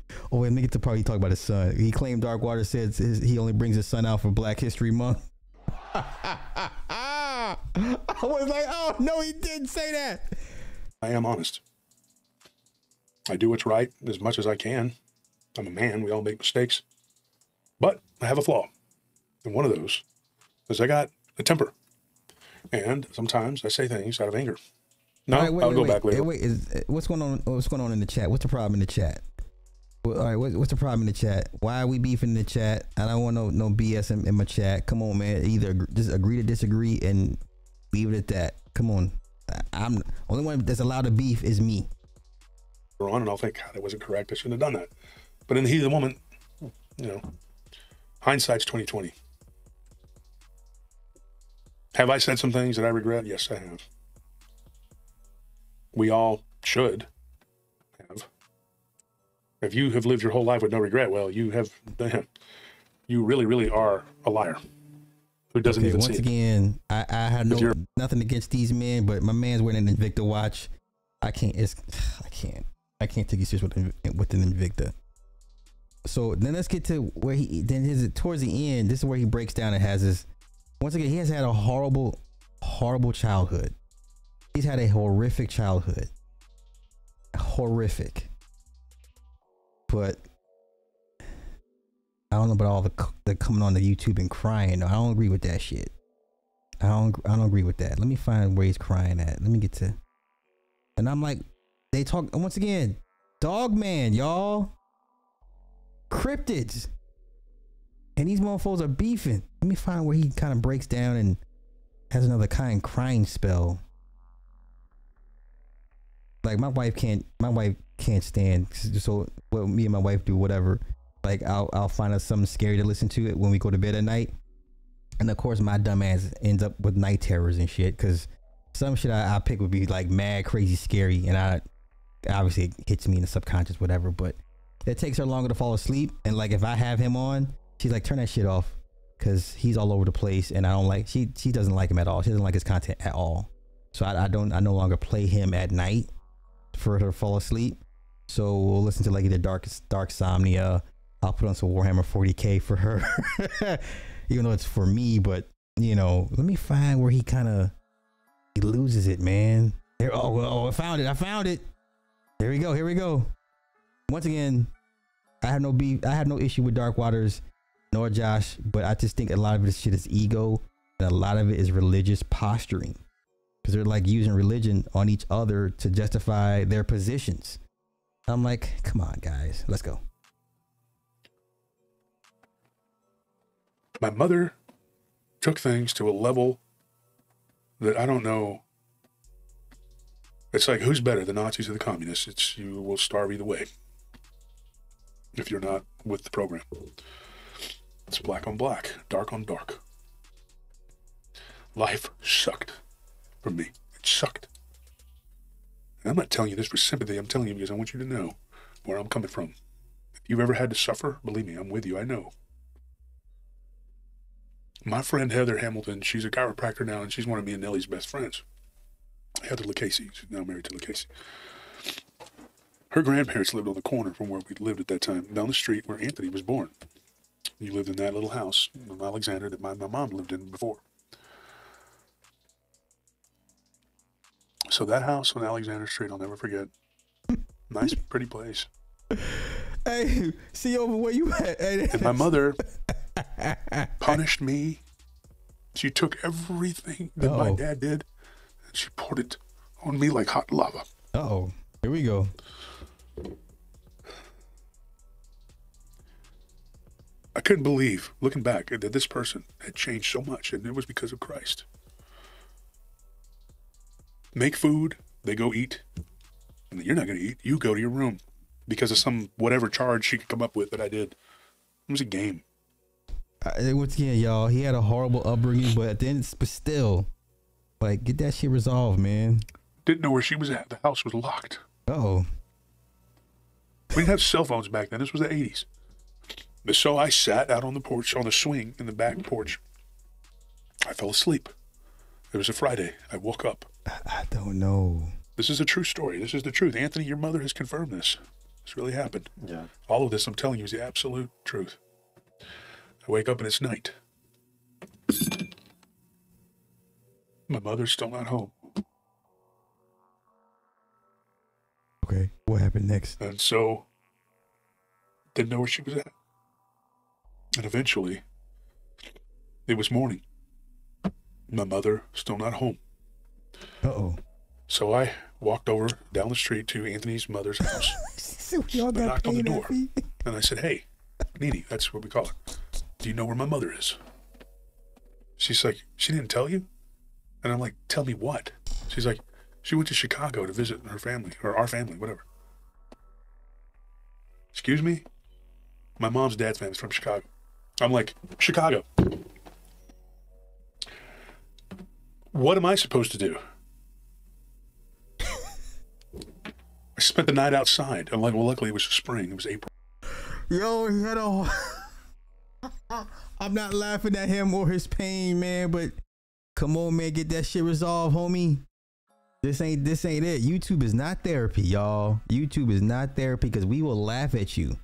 oh wait, let me get to part he talked about his son. He claimed Dark Water says his, he only brings his son out for Black History Month. I was like, oh no, he didn't say that. I am honest. I do what's right as much as I can. I'm a man. We all make mistakes. But I have a flaw. And one of those is I got a temper. And sometimes I say things out of anger. No, right, wait, I'll wait, go wait, back later. Wait, is, eh, what's going on? What's going on in the chat? What's the problem in the chat? All right, what, what's the problem in the chat? Why are we beefing in the chat? I don't want no no BS in, in my chat. Come on, man. Either just agree to disagree and leave it at that. Come on. I'm only one that's allowed to beef is me. on and I'll think, God, that wasn't correct. I shouldn't have done that. But in the heat of the moment, you know, hindsight's twenty twenty. Have I said some things that I regret? Yes, I have. We all should have. If you have lived your whole life with no regret, well, you have. You really, really are a liar who doesn't Okay, even once again, I, I had no nothing against these men, but my man's wearing an Invicta watch. I can't. It's I can't. I can't take you serious with with an Invicta. So then let's get to where he then his towards the end. This is where he breaks down and has his. Once again, he has had a horrible, horrible childhood. He's had a horrific childhood. Horrific. But I don't know about all the the coming on the YouTube and crying. I don't agree with that shit. I don't I don't agree with that. Let me find where he's crying at. Let me get to. And I'm like, they talk once again, Dogman, y'all. Cryptids. And these motherfuckers are beefing. Let me find where he kind of breaks down and has another kind crying spell. Like my wife can't my wife can't stand so what me and my wife do whatever. Like I'll I'll find us something scary to listen to it when we go to bed at night. And of course my dumb ass ends up with night terrors and shit because some shit I, I pick would be like mad crazy scary and I obviously it hits me in the subconscious whatever but it takes her longer to fall asleep. And like if I have him on she's like turn that shit off. Because he's all over the place and I don't like she she doesn't like him at all. She doesn't like his content at all. So I, I don't I no longer play him at night for her to fall asleep. So we'll listen to like either dark dark somnia. I'll put on some Warhammer 40k for her. Even though it's for me but you know let me find where he kind of he loses it man. There oh, oh I found it I found it. There we go here we go. Once again, I have no beef. I have no issue with Dark Waters nor Josh, but I just think a lot of this shit is ego, and a lot of it is religious posturing, because they're like using religion on each other to justify their positions. I'm like, come on, guys, let's go. My mother took things to a level that I don't know. It's like who's better, the Nazis or the communists? It's you will starve either way if you're not with the program. It's black on black, dark on dark. Life sucked for me. It sucked. And I'm not telling you this for sympathy. I'm telling you because I want you to know where I'm coming from. If you've ever had to suffer, believe me, I'm with you. I know. My friend Heather Hamilton, she's a chiropractor now, and she's one of me and Nellie's best friends. Heather LaCasey. She's now married to LaCasey. Her grandparents lived on the corner from where we lived at that time, down the street where Anthony was born. You lived in that little house in Alexander that my, my mom lived in before. So that house on Alexander Street, I'll never forget. Nice, pretty place. Hey, see over where you at? Hey, And my mother punished me. She took everything that my Uh-oh. dad did and she poured it on me like hot lava. oh, here we go. I couldn't believe, looking back, that this person had changed so much, and it was because of Christ. Make food, they go eat, and you're not going to eat. You go to your room because of some whatever charge she could come up with that I did. It was a game. I, once again, y'all, he had a horrible upbringing, but then, but still, like, get that shit resolved, man. Didn't know where she was at. The house was locked. Oh, We didn't have cell phones back then. This was the 80s. But So I sat out on the porch, on the swing in the back porch. I fell asleep. It was a Friday. I woke up. I don't know. This is a true story. This is the truth. Anthony, your mother has confirmed this. This really happened. Yeah. All of this, I'm telling you, is the absolute truth. I wake up and it's night. My mother's still not home. Okay, what happened next? And so, didn't know where she was at. And eventually, it was morning. My mother still not home. Uh oh. So I walked over down the street to Anthony's mother's house. Y'all I knocked on the door. And I said, Hey, Nene, that's what we call her. Do you know where my mother is? She's like, She didn't tell you? And I'm like, Tell me what? She's like, She went to Chicago to visit her family, or our family, whatever. Excuse me? My mom's dad's family's from Chicago. I'm like, Chicago. What am I supposed to do? I spent the night outside. I'm like, well, luckily it was spring. It was April. Yo, he had a. I'm not laughing at him or his pain, man, but come on, man, get that shit resolved, homie. This ain't this ain't it. YouTube is not therapy, y'all. YouTube is not therapy because we will laugh at you.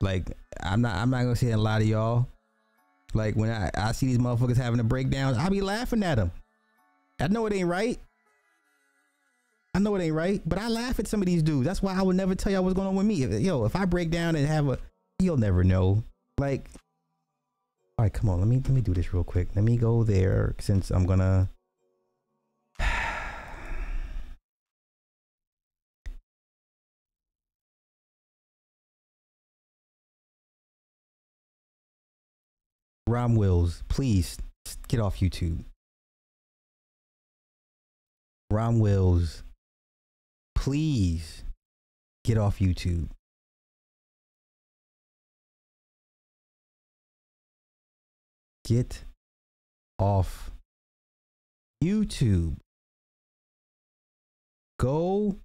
Like I'm not I'm not gonna say a lot of y'all. Like when I, I see these motherfuckers having a breakdown, I'll be laughing at them. I know it ain't right. I know it ain't right, but I laugh at some of these dudes. That's why I would never tell y'all what's going on with me. Yo, if I break down and have a, you'll never know. Like, all right, come on, let me let me do this real quick. Let me go there since I'm gonna. Rom Wills, please get off YouTube. Rom Wills, please get off YouTube. Get off YouTube. Go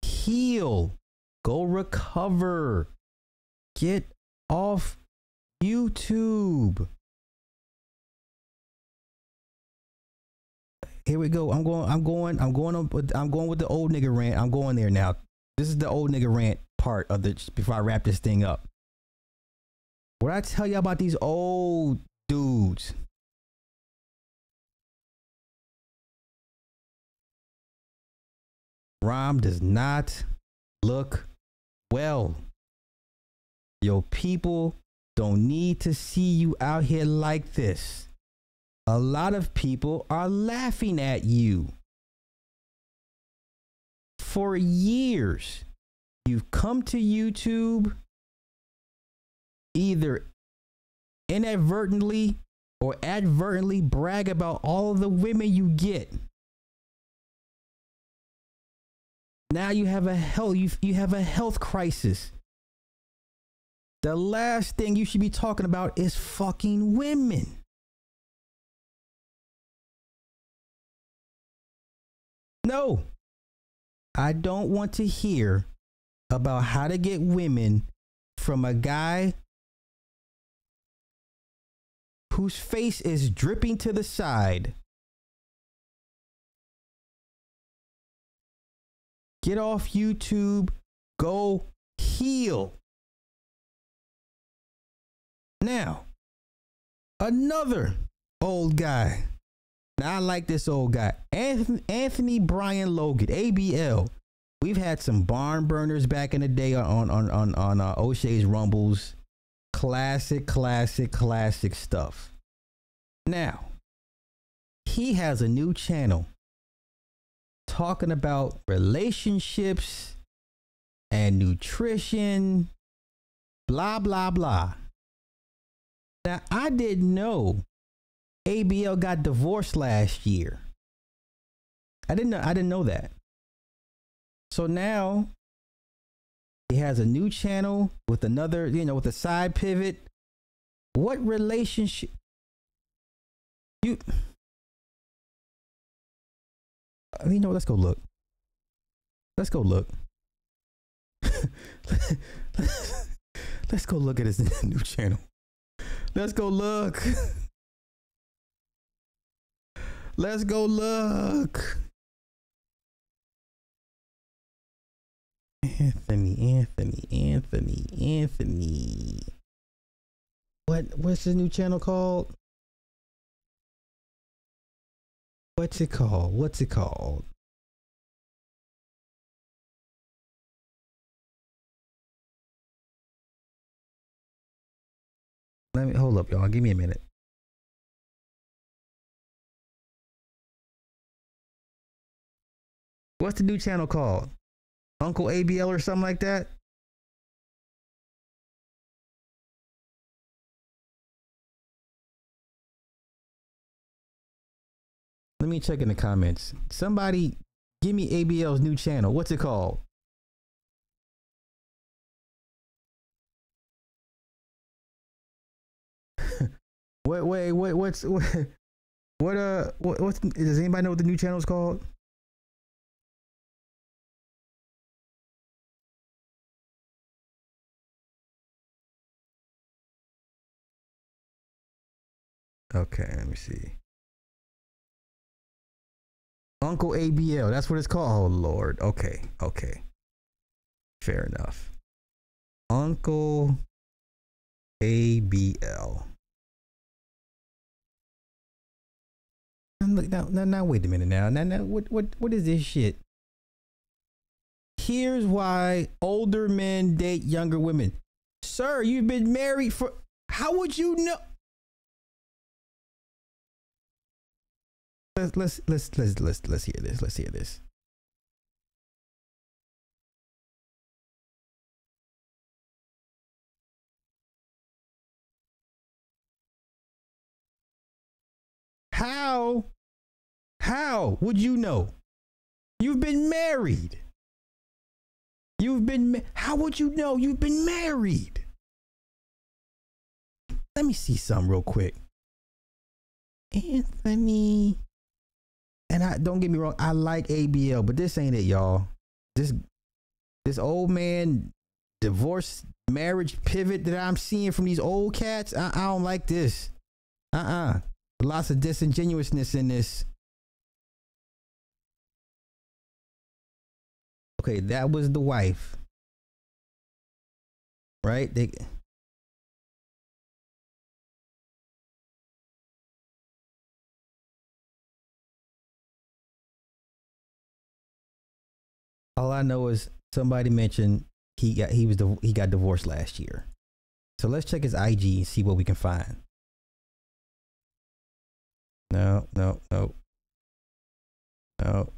heal. Go recover. Get off YouTube. Here we go. I'm going. I'm going. I'm going. On, with- I'm going with the old nigga rant. I'm going there now. This is the old nigga rant part of the. Before I wrap this thing up, what I tell you about these old dudes? Rom does not look well. Your people don't need to see you out here like this. A lot of people are laughing at you. For years, you've come to YouTube either inadvertently or advertently brag about all the women you get. Now you have a health you, you have a health crisis. The last thing you should be talking about is fucking women. No. I don't want to hear about how to get women from a guy whose face is dripping to the side. Get off YouTube, go heal. Now, another old guy. Now I like this old guy, Anthony, Brian Logan, ABL. We've had some barn burners back in the day on on on on uh, O'Shea's Rumbles. Classic, classic, classic stuff. Now, he has a new channel talking about relationships and nutrition, blah blah blah. Now, I didn't know ABL got divorced last year. I didn't know I didn't know that. So now he has a new channel with another, you know, with a side pivot. What relationship you uh, you know, let's go look. Let's go look. let's go look at his new channel. Let's go look. Let's go look. Anthony, Anthony, Anthony, Anthony. What what's his new channel called? What's it called? What's it called? Let me hold up, y'all. Give me a minute. What's the new channel called? Uncle ABL or something like that? Let me check in the comments. Somebody give me ABL's new channel. What's it called? Wait, wait, wait, what's what, what uh what, what's does anybody know what the new channel is called? Okay, let me see. Uncle ABL, that's what it's called. Oh Lord. Okay, okay. Fair enough. Uncle ABL. Now, now, now, wait a minute now. Now, now, what, what, what is this shit? Here's why older men date younger women. Sir, you've been married for. How would you know? Let's let's let's let's let's let's hear this. Let's hear this. How how would you know? You've been married. You've been how would you know you've been married? Let me see some real quick. Anthony and I don't get me wrong, I like ABL, but this ain't it, y'all. This this old man divorce marriage pivot that I'm seeing from these old cats, I, I don't like this. Uh-uh. Lots of disingenuousness in this. Okay, that was the wife. Right? They All I know is somebody mentioned he got he was he got divorced last year. So let's check his IG and see what we can find. No, no, no. No.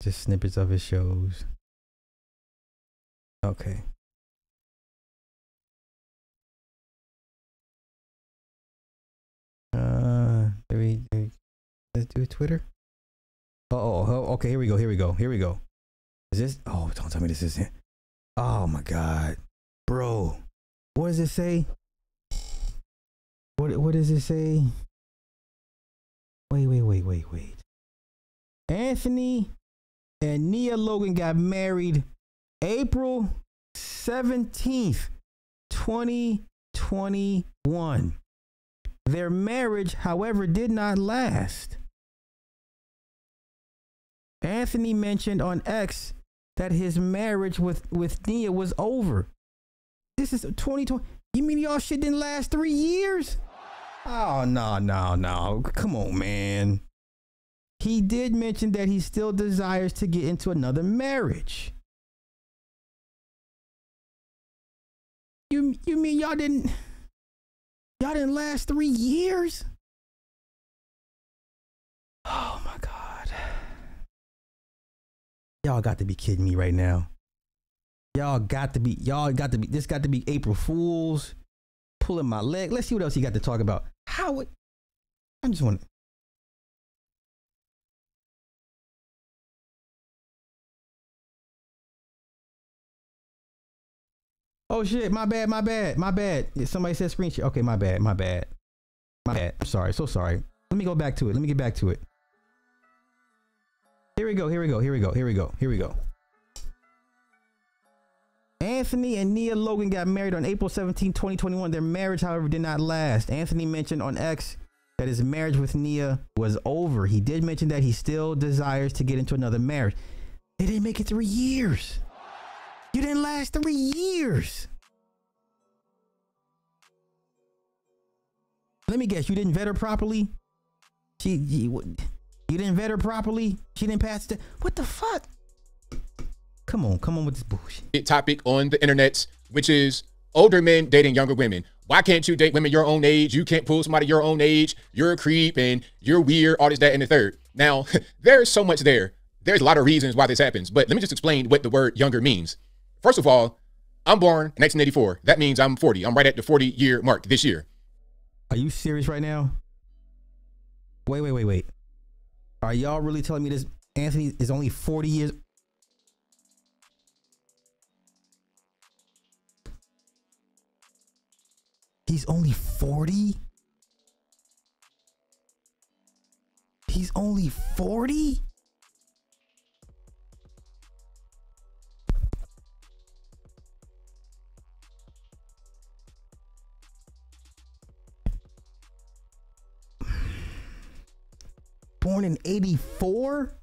Just snippets of his shows. Okay. Uh, do we, do let's do Twitter. Oh, oh, okay. Here we go. Here we go. Here we go. Is this? Oh, don't tell me this is it. Oh my god, bro. What does it say? What What does it say? Wait, wait, wait, wait, wait. Anthony and Nia Logan got married April 17th, 2021. Their marriage, however, did not last. Anthony mentioned on X that his marriage with, with Nia was over. This is 2020. You mean y'all shit didn't last three years? Oh, no, no, no. Come on, man. He did mention that he still desires to get into another marriage. You you mean y'all didn't y'all didn't last three years? Oh my god. Y'all got to be kidding me right now. Y'all got to be y'all got to be this got to be April Fools. Pulling my leg. Let's see what else he got to talk about. How would I just want Oh shit, my bad, my bad, my bad. Somebody said screenshot. Okay, my bad, my bad. My bad. I'm sorry, so sorry. Let me go back to it. Let me get back to it. Here we go, here we go, here we go, here we go, here we go. Anthony and Nia Logan got married on April 17, 2021. Their marriage, however, did not last. Anthony mentioned on X that his marriage with Nia was over. He did mention that he still desires to get into another marriage. They didn't make it three years. You didn't last three years. Let me guess, you didn't vet her properly? She, you, you didn't vet her properly? She didn't pass the. What the fuck? Come on, come on with this bullshit. topic on the internet, which is older men dating younger women. Why can't you date women your own age? You can't pull somebody your own age. You're a creep and you're weird, all this, that, and the third. Now, there's so much there. There's a lot of reasons why this happens, but let me just explain what the word younger means. First of all, I'm born in 1984. That means I'm 40. I'm right at the 40 year mark this year. Are you serious right now? Wait, wait, wait, wait. Are y'all really telling me this Anthony is only 40 years? He's only 40? He's only 40? Born in 84?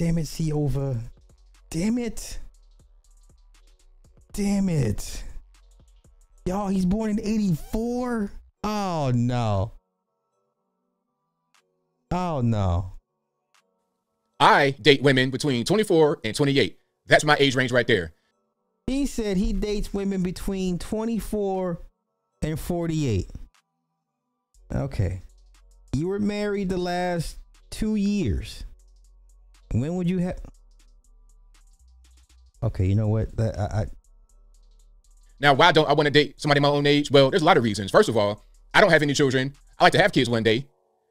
Damn it, see over. Damn it. Damn it. Y'all, he's born in 84? Oh no. Oh no. I date women between 24 and 28. That's my age range right there. He said he dates women between 24 and 48. Okay. You were married the last two years. When would you have? Okay, you know what? That- I, I Now, why don't I want to date somebody my own age? Well, there's a lot of reasons. First of all, I don't have any children. I like to have kids one day.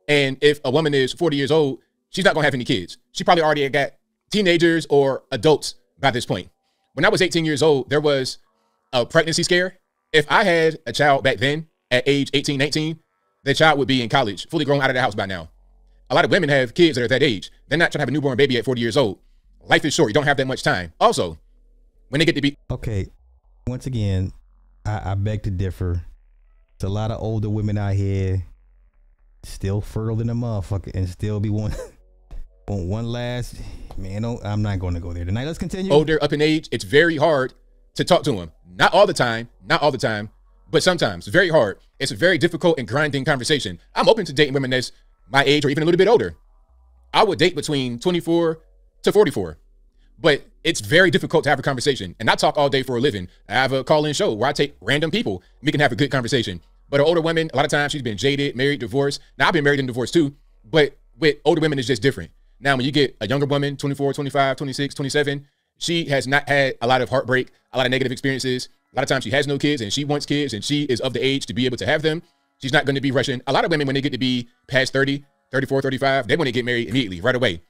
And if a woman is 40 years old, she's not going to have any kids. She probably already got teenagers or adults by this point. When I was 18 years old, there was a pregnancy scare. If I had a child back then at age 18, 19, the child would be in college, fully grown out of the house by now. A lot of women have kids that are that age. They're not trying to have a newborn baby at 40 years old. Life is short. You don't have that much time. Also, when they get to be okay. Once again, I, I beg to differ. There's a lot of older women out here still fertile than a motherfucker and still be one on one last man. I'm not going to go there tonight. Let's continue. older, up in age, it's very hard to talk to them. Not all the time, not all the time, but sometimes very hard. It's a very difficult and grinding conversation. I'm open to dating women that's my age or even a little bit older. I would date between 24 to 44, but it's very difficult to have a conversation. And I talk all day for a living. I have a call in show where I take random people. We can have a good conversation. But an older woman, a lot of times she's been jaded, married, divorced. Now I've been married and divorced too, but with older women, it's just different. Now, when you get a younger woman, 24, 25, 26, 27, she has not had a lot of heartbreak, a lot of negative experiences. A lot of times she has no kids and she wants kids and she is of the age to be able to have them. She's not going to be rushing. A lot of women, when they get to be past 30, 34, 35, they want to get married immediately, right away.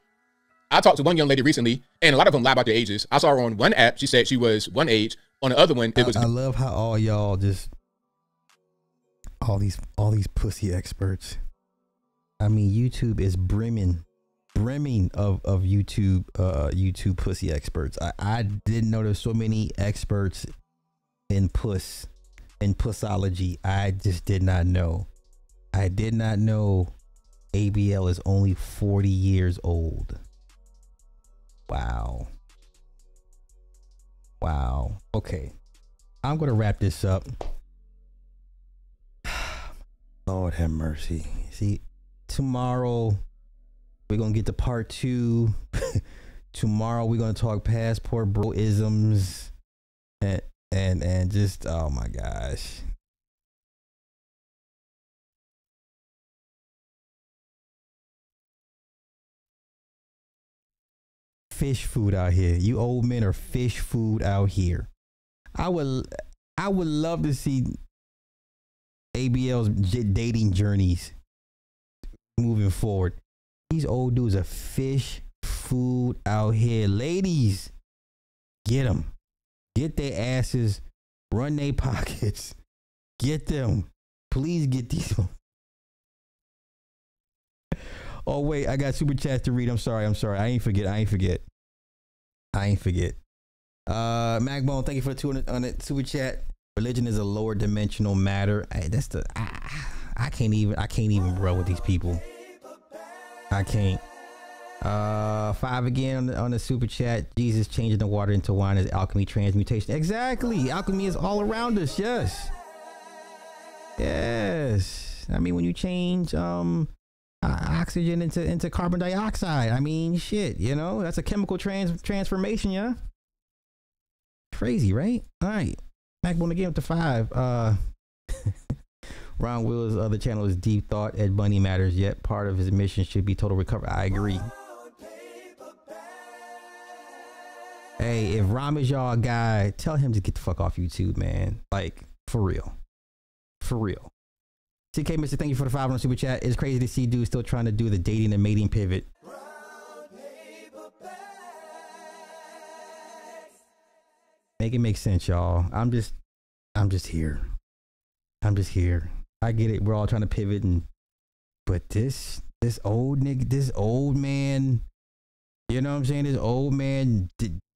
I talked to one young lady recently, and a lot of them lie about their ages. I saw her on one app. She said she was one age. On the other one, it was I love how all y'all just all these all these pussy experts. I mean, YouTube is brimming, brimming of of YouTube uh YouTube pussy experts. I I didn't know there's so many experts in puss in pussology. I just did not know. I did not know ABL is only 40 years old. Wow. Wow. Okay. I'm to wrap this up. Lord have mercy. See, tomorrow we're to get to part two. tomorrow we're to talk passport broisms and and and just oh my gosh. Fish food out here. You old men are fish food out here. I would I would love to see ABL's dating journeys moving forward. These old dudes are fish food out here. Ladies, get them. Get their asses, run their pockets. Get them. Please get these. Oh wait, I got super chats to read. I'm sorry. I'm sorry. I ain't forget. I ain't forget. I ain't forget. Uh, Macbone, thank you for the two on it super chat. Religion is a lower dimensional matter. I, that's the I, I can't even I can't even roll with these people. I can't. Uh, five again on the, on the super chat. Jesus changing the water into wine is alchemy transmutation. Exactly. Alchemy is all around us. Yes. Yes. I mean, when you change um uh, oxygen into into carbon dioxide, I mean, shit. You know, that's a chemical trans transformation. Yeah. Crazy, right? All right. Macbone again up to five. Uh. Rom Wills' other channel is Deep Thought. Ed Bunny matters, yet part of his mission should be total recovery. I agree. Hey, if Rom is y'all guy, tell him to get the fuck off YouTube, man. Like, for real. For real. CK Mister, thank you for the 500 super chat. It's crazy to see dudes still trying to do the dating and mating pivot. Make it make sense, y'all. I'm just I'm just here. I'm just here. I get it. We're all trying to pivot and but this this old nigga, this old man, you know what I'm saying? This old man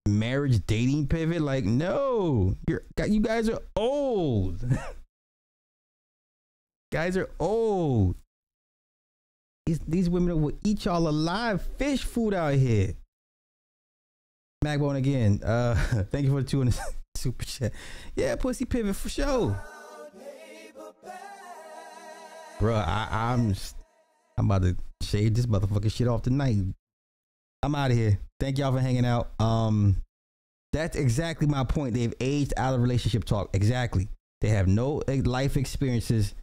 marriage dating pivot like no. You're you guys are old. guys are old. These these women will eat y'all alive. Fish food out here. Macbone again. Uh thank you for the two super chat. Yeah, pussy pivot for sure. Bro, I, I'm I'm about to shave this motherfucking shit off tonight. I'm out of here. Thank y'all for hanging out. Um, that's exactly my point. They've aged out of relationship talk. Exactly. They have no eh, life experiences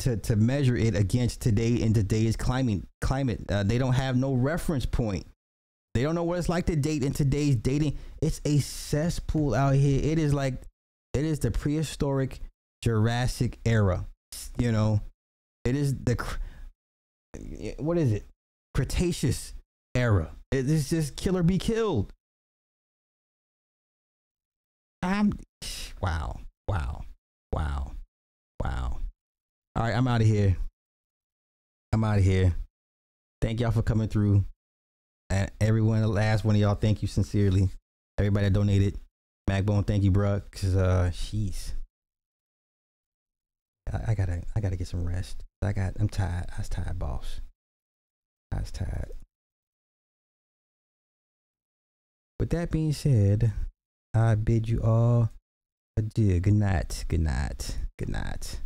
to to measure it against today in today's climate. Climate. Uh, they don't have no reference point. They don't know what it's like to date in today's dating. It's a cesspool out here. It is like it is the prehistoric Jurassic era. You know, it is the what is it? Cretaceous era. It is just kill or be killed. I'm wow, wow, wow, wow. All right, I'm out of here. I'm out of here. Thank y'all for coming through. And everyone, the last one of y'all, thank you sincerely. Everybody that donated. Macbone, thank you, bro. Cause uh. I, I gotta I gotta get some rest. I got I'm tired. I was tired, boss. I was tired. With that being said, I bid you all adieu. Good night. Good night. Good night.